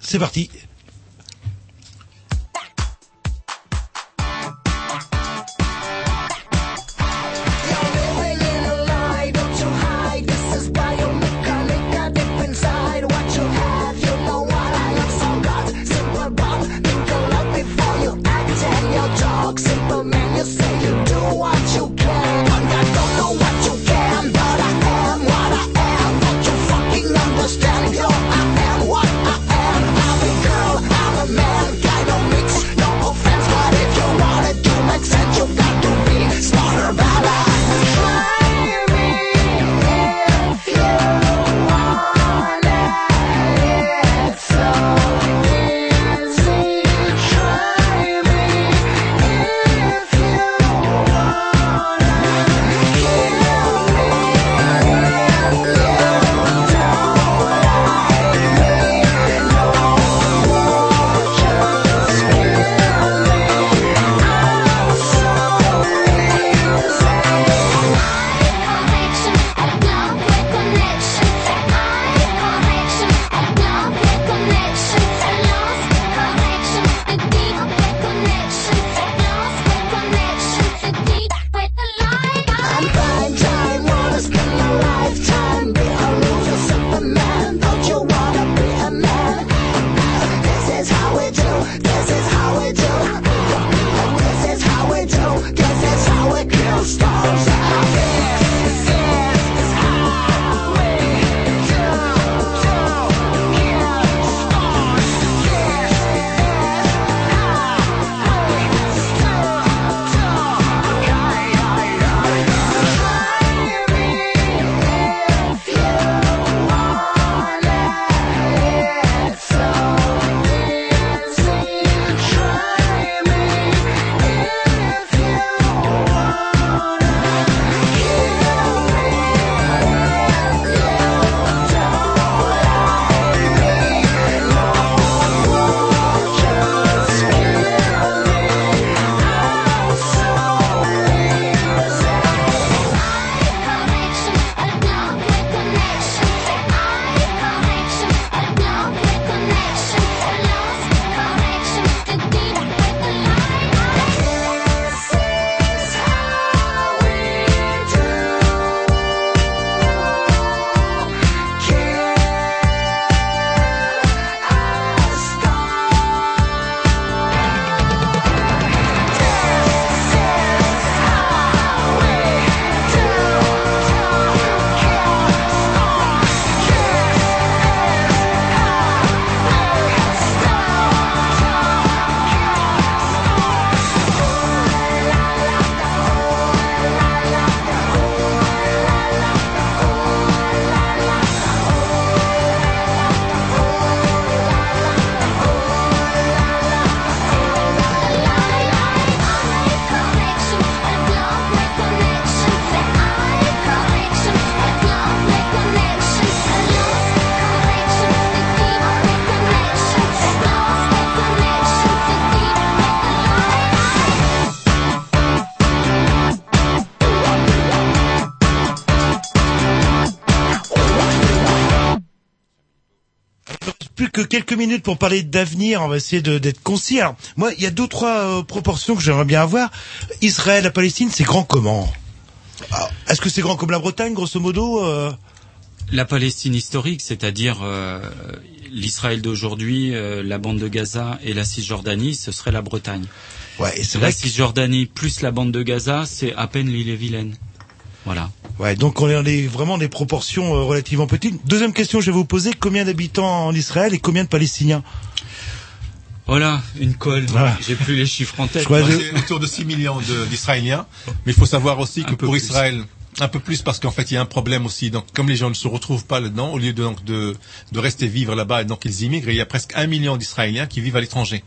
C'est parti. Que quelques minutes pour parler d'avenir. On va essayer d'être concis. Alors, moi, il y a deux, trois euh, proportions que j'aimerais bien avoir. Israël, la Palestine, c'est grand comment? Est-ce que c'est grand comme la Bretagne, grosso modo euh? La Palestine historique, c'est-à-dire euh, l'Israël d'aujourd'hui, la bande de Gaza et la Cisjordanie, ce serait la Bretagne. Ouais, et la que- Cisjordanie plus la bande de Gaza, c'est à peine l'île et Vilaine. Voilà. Ouais, donc on est dans des, vraiment des proportions euh, relativement petites. Deuxième question, je vais vous poser combien d'habitants en Israël et combien de Palestiniens Voilà, une colle. Voilà. J'ai plus les chiffres en tête. C'est autour de 6 millions d'Israéliens. Mais il faut savoir aussi que pour Israël, un peu plus parce qu'en fait il y a un problème aussi. Donc comme les gens ne se retrouvent pas là-dedans, au lieu de, donc, de, de rester vivre là-bas, et donc ils immigrent, il y a presque un million d'Israéliens qui vivent à l'étranger.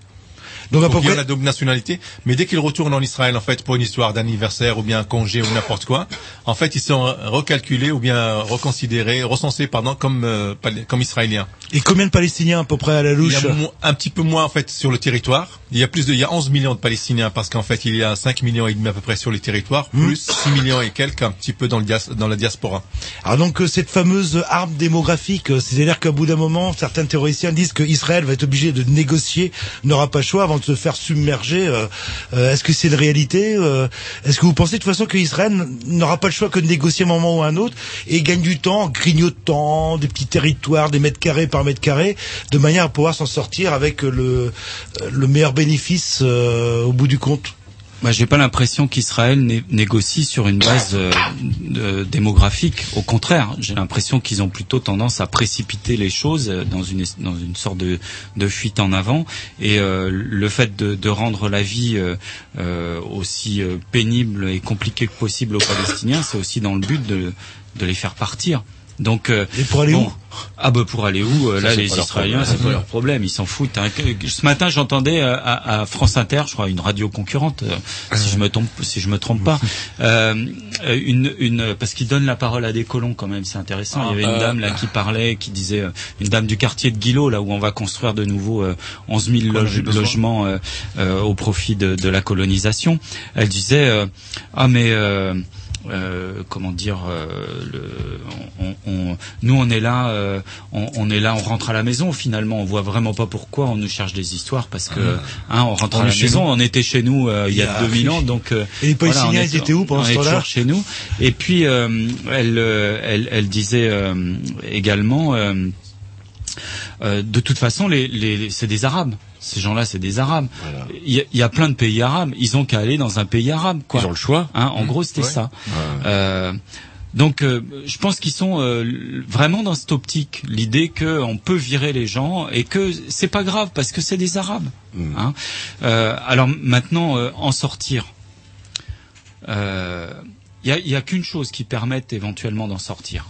Donc à peu il près- la double nationalité, mais dès qu'ils retournent en Israël en fait pour une histoire d'anniversaire ou bien un congé ou n'importe quoi, en fait ils sont recalculés ou bien reconsidérés, recensés pardon comme euh, comme israéliens. Et combien de Palestiniens à peu près à la Il louche y a un petit peu moins en fait sur le territoire. Il y a plus de, il y a 11 millions de Palestiniens parce qu'en fait il y a 5 millions et demi à peu près sur le territoire, Hmm. plus 6 millions et quelques un petit peu dans le dias- dans la diaspora. Alors donc euh, cette fameuse arme démographique, euh, c'est-à-dire qu'à bout d'un moment, certains théoriciens disent que Israël va être obligé de négocier, n'aura pas le choix avant de se faire submerger. euh, euh, Est-ce que c'est une réalité euh, Est-ce que vous pensez de toute façon qu'Israël n- n'aura pas le choix que de négocier un moment ou un autre et gagne du temps en grignotant des petits territoires, des mètres carrés par mètre carré, de manière à pouvoir s'en sortir avec le, le meilleur bénéfice au bout du compte? Bah, j'ai pas l'impression qu'Israël né- négocie sur une base euh, démographique. Au contraire, j'ai l'impression qu'ils ont plutôt tendance à précipiter les choses euh, dans une dans une sorte de, fuite en avant. Et euh, le fait de, rendre la vie aussi pénible et compliquée que possible aux Palestiniens, c'est aussi dans le but de les faire partir. Donc, euh, Et pour aller bon, où Ah bah pour aller où euh, Là, les Israéliens, c'est pas leur problème, ils s'en foutent. hein. Ce matin, j'entendais euh, à, à France Inter, je crois, une radio concurrente, euh, si je me trompe, si je me trompe pas, euh, une, une, parce qu'ils donnent la parole à des colons quand même, c'est intéressant. Il y avait une Ah, dame là qui parlait, qui disait, une dame du quartier de Guillot, là où on va construire de nouveau euh, 11 000 Qu'on loge- avait besoin. logements euh, euh, au profit de, de la colonisation. Elle disait, euh, ah mais euh, comment dire, euh, le, on, on- nous on est là, euh, on, on est là, on rentre à la maison. Finalement, on voit vraiment pas pourquoi on nous cherche des histoires parce que hein, on rentre à la maison. nous. On était chez nous euh, il y a 2000 ans, donc euh, Et les Palestiniens, étaient où pendant ce temps-là chez nous. Et puis euh, elle, elle, elle disait euh, également. euh, euh, de toute façon, les, les, c'est des Arabes. Ces gens-là, c'est des Arabes. Il y, a, il y a plein de pays arabes. Ils ont qu'à aller dans un pays arabe. Quoi. Ils ont le choix. Hein, en gros, c'était Ouais. ça. Euh, donc, euh, je pense qu'ils sont euh, vraiment dans cette optique, l'idée qu'on peut virer les gens et que c'est pas grave parce que c'est des Arabes. Hein. Euh, alors maintenant, en sortir. Il y a, qu'une chose qui permette éventuellement d'en sortir.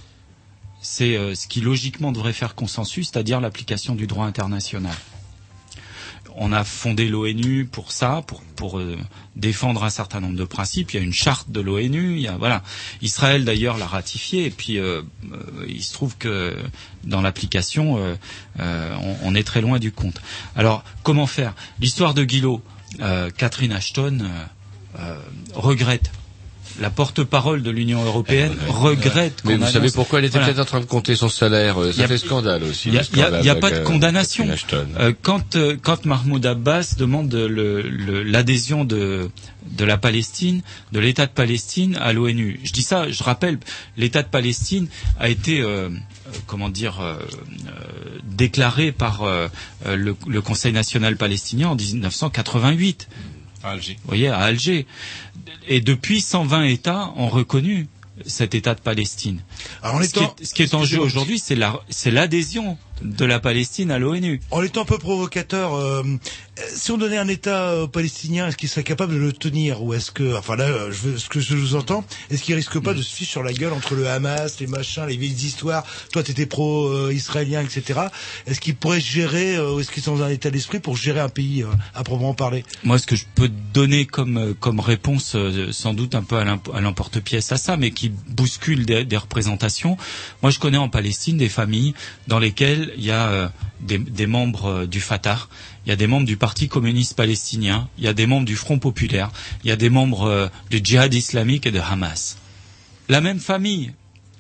C'est ce qui logiquement devrait faire consensus, c'est-à-dire l'application du droit international. On a fondé l'ONU pour ça, pour, euh, défendre un certain nombre de principes. Il y a une charte de l'ONU. Il y a voilà. Israël d'ailleurs l'a ratifiée. Et puis euh, euh, il se trouve que dans l'application, on, on est très loin du compte. Alors comment faire? L'histoire de Guillot, Catherine Ashton regrette. La porte-parole de l'union européenne regrette. Mais vous annonce- savez pourquoi elle était Voilà. peut-être en train de compter son salaire euh, Il y Ça a- fait scandale aussi. Il n'y a, le il y a- scandale il y a avec, pas de euh, condamnation. Euh, quand, euh, quand Mahmoud Abbas demande le- le- l'adhésion de, de la Palestine, de l'État de Palestine à l'ONU. Je dis ça, je rappelle, l'État de Palestine a été, euh, comment dire, euh, euh, déclaré par le, le Conseil national palestinien en 1988. À Alger. Vous voyez, à Alger. Et depuis, 120 États ont reconnu cet État de Palestine. Alors, en ce, qui est, ce qui est en jeu aujourd'hui, c'est la- c'est l'adhésion de la Palestine à l'ONU. En étant un peu provocateur, euh, si on donnait un État euh, palestinien, est-ce qu'il serait capable de le tenir ou est-ce que, enfin là, euh, je veux, ce que je vous entends, est-ce qu'il risque pas de se ficher sur la gueule entre le Hamas, les machins, les vieilles histoires Toi, t'étais pro-israélien, etc. Est-ce qu'il pourrait gérer, euh, ou est-ce qu'ils sont dans un état d'esprit pour gérer un pays euh, à proprement parler? Moi, ce que je peux donner comme euh, comme réponse, sans doute un peu à l'emporte-pièce à ça, mais qui bouscule des, des représentations. Moi, je connais en Palestine des familles dans lesquelles il y a euh, des, membres euh, du Fatah, il y a des membres du Parti communiste palestinien, il y a des membres du Front populaire, il y a des membres euh, du Djihad islamique et de Hamas. La même famille.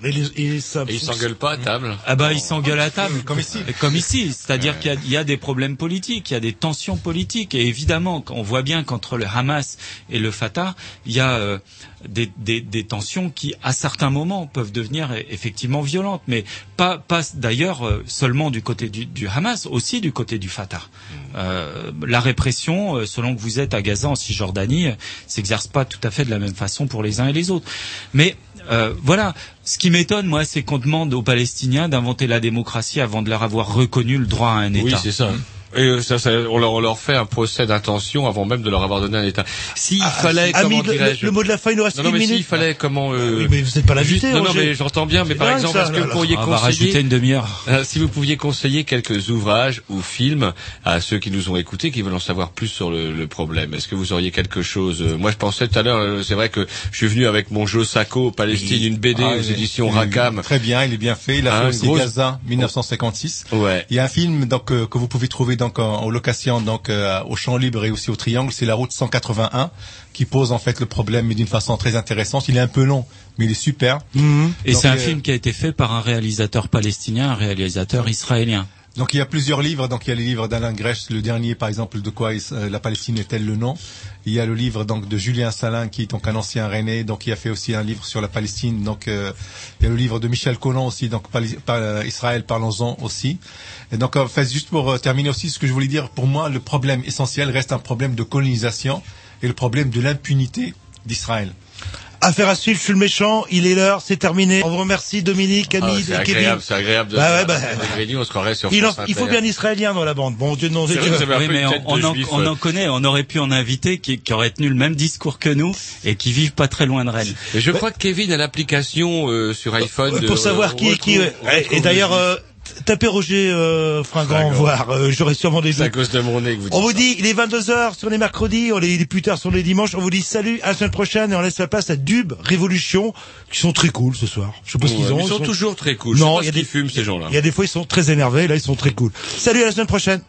Et, les, et ça, Et ils s'engueulent pas à table. Ah bah ils s'engueulent à table. Comme ici. Comme ici, c'est-à-dire qu'il y a- il y, a des problèmes politiques, il y a des tensions politiques, et évidemment, on voit bien qu'entre le Hamas et le Fatah, il y a euh, des, des, des tensions qui, à certains moments, peuvent devenir e- effectivement violentes, mais pas, pas d'ailleurs euh, seulement du côté du, du Hamas, aussi du côté du Fatah. Euh, la répression, euh, selon que vous êtes à Gaza, en Cisjordanie, s'exerce pas tout à fait de la même façon pour les uns et les autres. Mais Euh, voilà. Ce qui m'étonne, moi, c'est qu'on demande aux Palestiniens d'inventer la démocratie avant de leur avoir reconnu le droit à un État. Oui, c'est ça. Et euh, ça, ça, on, leur, on leur fait un procès d'intention avant même de leur avoir donné un état. S'il fallait, Ah, comment le, le mot de la fin, il nous reste Non, non, une mais s'il minute. fallait comment. Euh... Oui, mais vous n'êtes pas l'invité, Juste- Non, non, mais j'entends bien. Mais par exemple, ça, est-ce que là, vous pourriez On va conseiller rajouter une demi-heure. Euh, si vous pouviez conseiller quelques ouvrages ou films à ceux qui nous ont écoutés, qui veulent en savoir plus sur le, le problème, est-ce que vous auriez quelque chose euh, Moi, je pensais tout à l'heure, euh, c'est vrai que je suis venu avec mon jeu Sacco Palestine, une BD Ah, aux éditions Rackham. Très bien, il est bien fait. Il a Hein, fait aussi Gaza 1956. Ouais. Il y a un film donc euh, que vous pouvez trouver donc en, en location donc euh, au Champ Libre et aussi au Triangle, c'est la route 181 qui pose en fait le problème mais d'une façon très intéressante. Il est un peu long, mais il est super. Et Donc, c'est un euh, film qui a été fait par un réalisateur palestinien, un réalisateur israélien. Donc il y a plusieurs livres. Donc il y a les livres d'Alain Grèche, le dernier par exemple de quoi euh, la Palestine est-elle le nom? Il y a le livre donc de Julien Salin qui est donc un ancien Rennais, donc il a fait aussi un livre sur la Palestine. Donc euh, il y a le livre de Michel Collin aussi, donc euh, Israël parlons-en aussi. Et donc en fait juste pour terminer aussi ce que je voulais dire, pour moi le problème essentiel reste un problème de colonisation et le problème de l'impunité d'Israël. Affaire à suivre, je suis le méchant, il est l'heure, c'est terminé. On vous remercie Dominique, Ah, Camille, c'est et Kevin. agréable, c'est agréable de Bah ouais, bah, on se croirait sur il, en- il faut bien un Israélien dans la bande. Bon Dieu, non, C'est Dieu. Oui, mais on, en, euh. en connaît, on aurait pu en inviter qui, qui aurait tenu le même discours que nous et qui vivent pas très loin de Rennes. Et je crois que Kevin a l'application euh, sur iPhone. de- pour savoir qui est qui. ouais. Et- d'ailleurs, le- euh, tapez Roger euh, Fringant, voir. euh, J'aurai sûrement des C'est à cause de mon nez que vous dites On vous dit, il est 22h sur les mercredis, on est, il est plus tard sur les dimanches. On vous dit salut, à la semaine prochaine et on laisse la place à Dub, Révolution, qui sont très cool ce soir. Je sais pas ce qu'ils ont. Ils sont toujours très cool. Non, il y a des- fument ces gens-là. Il y a des fois ils sont très énervés, là ils sont très cool. Salut à la semaine prochaine.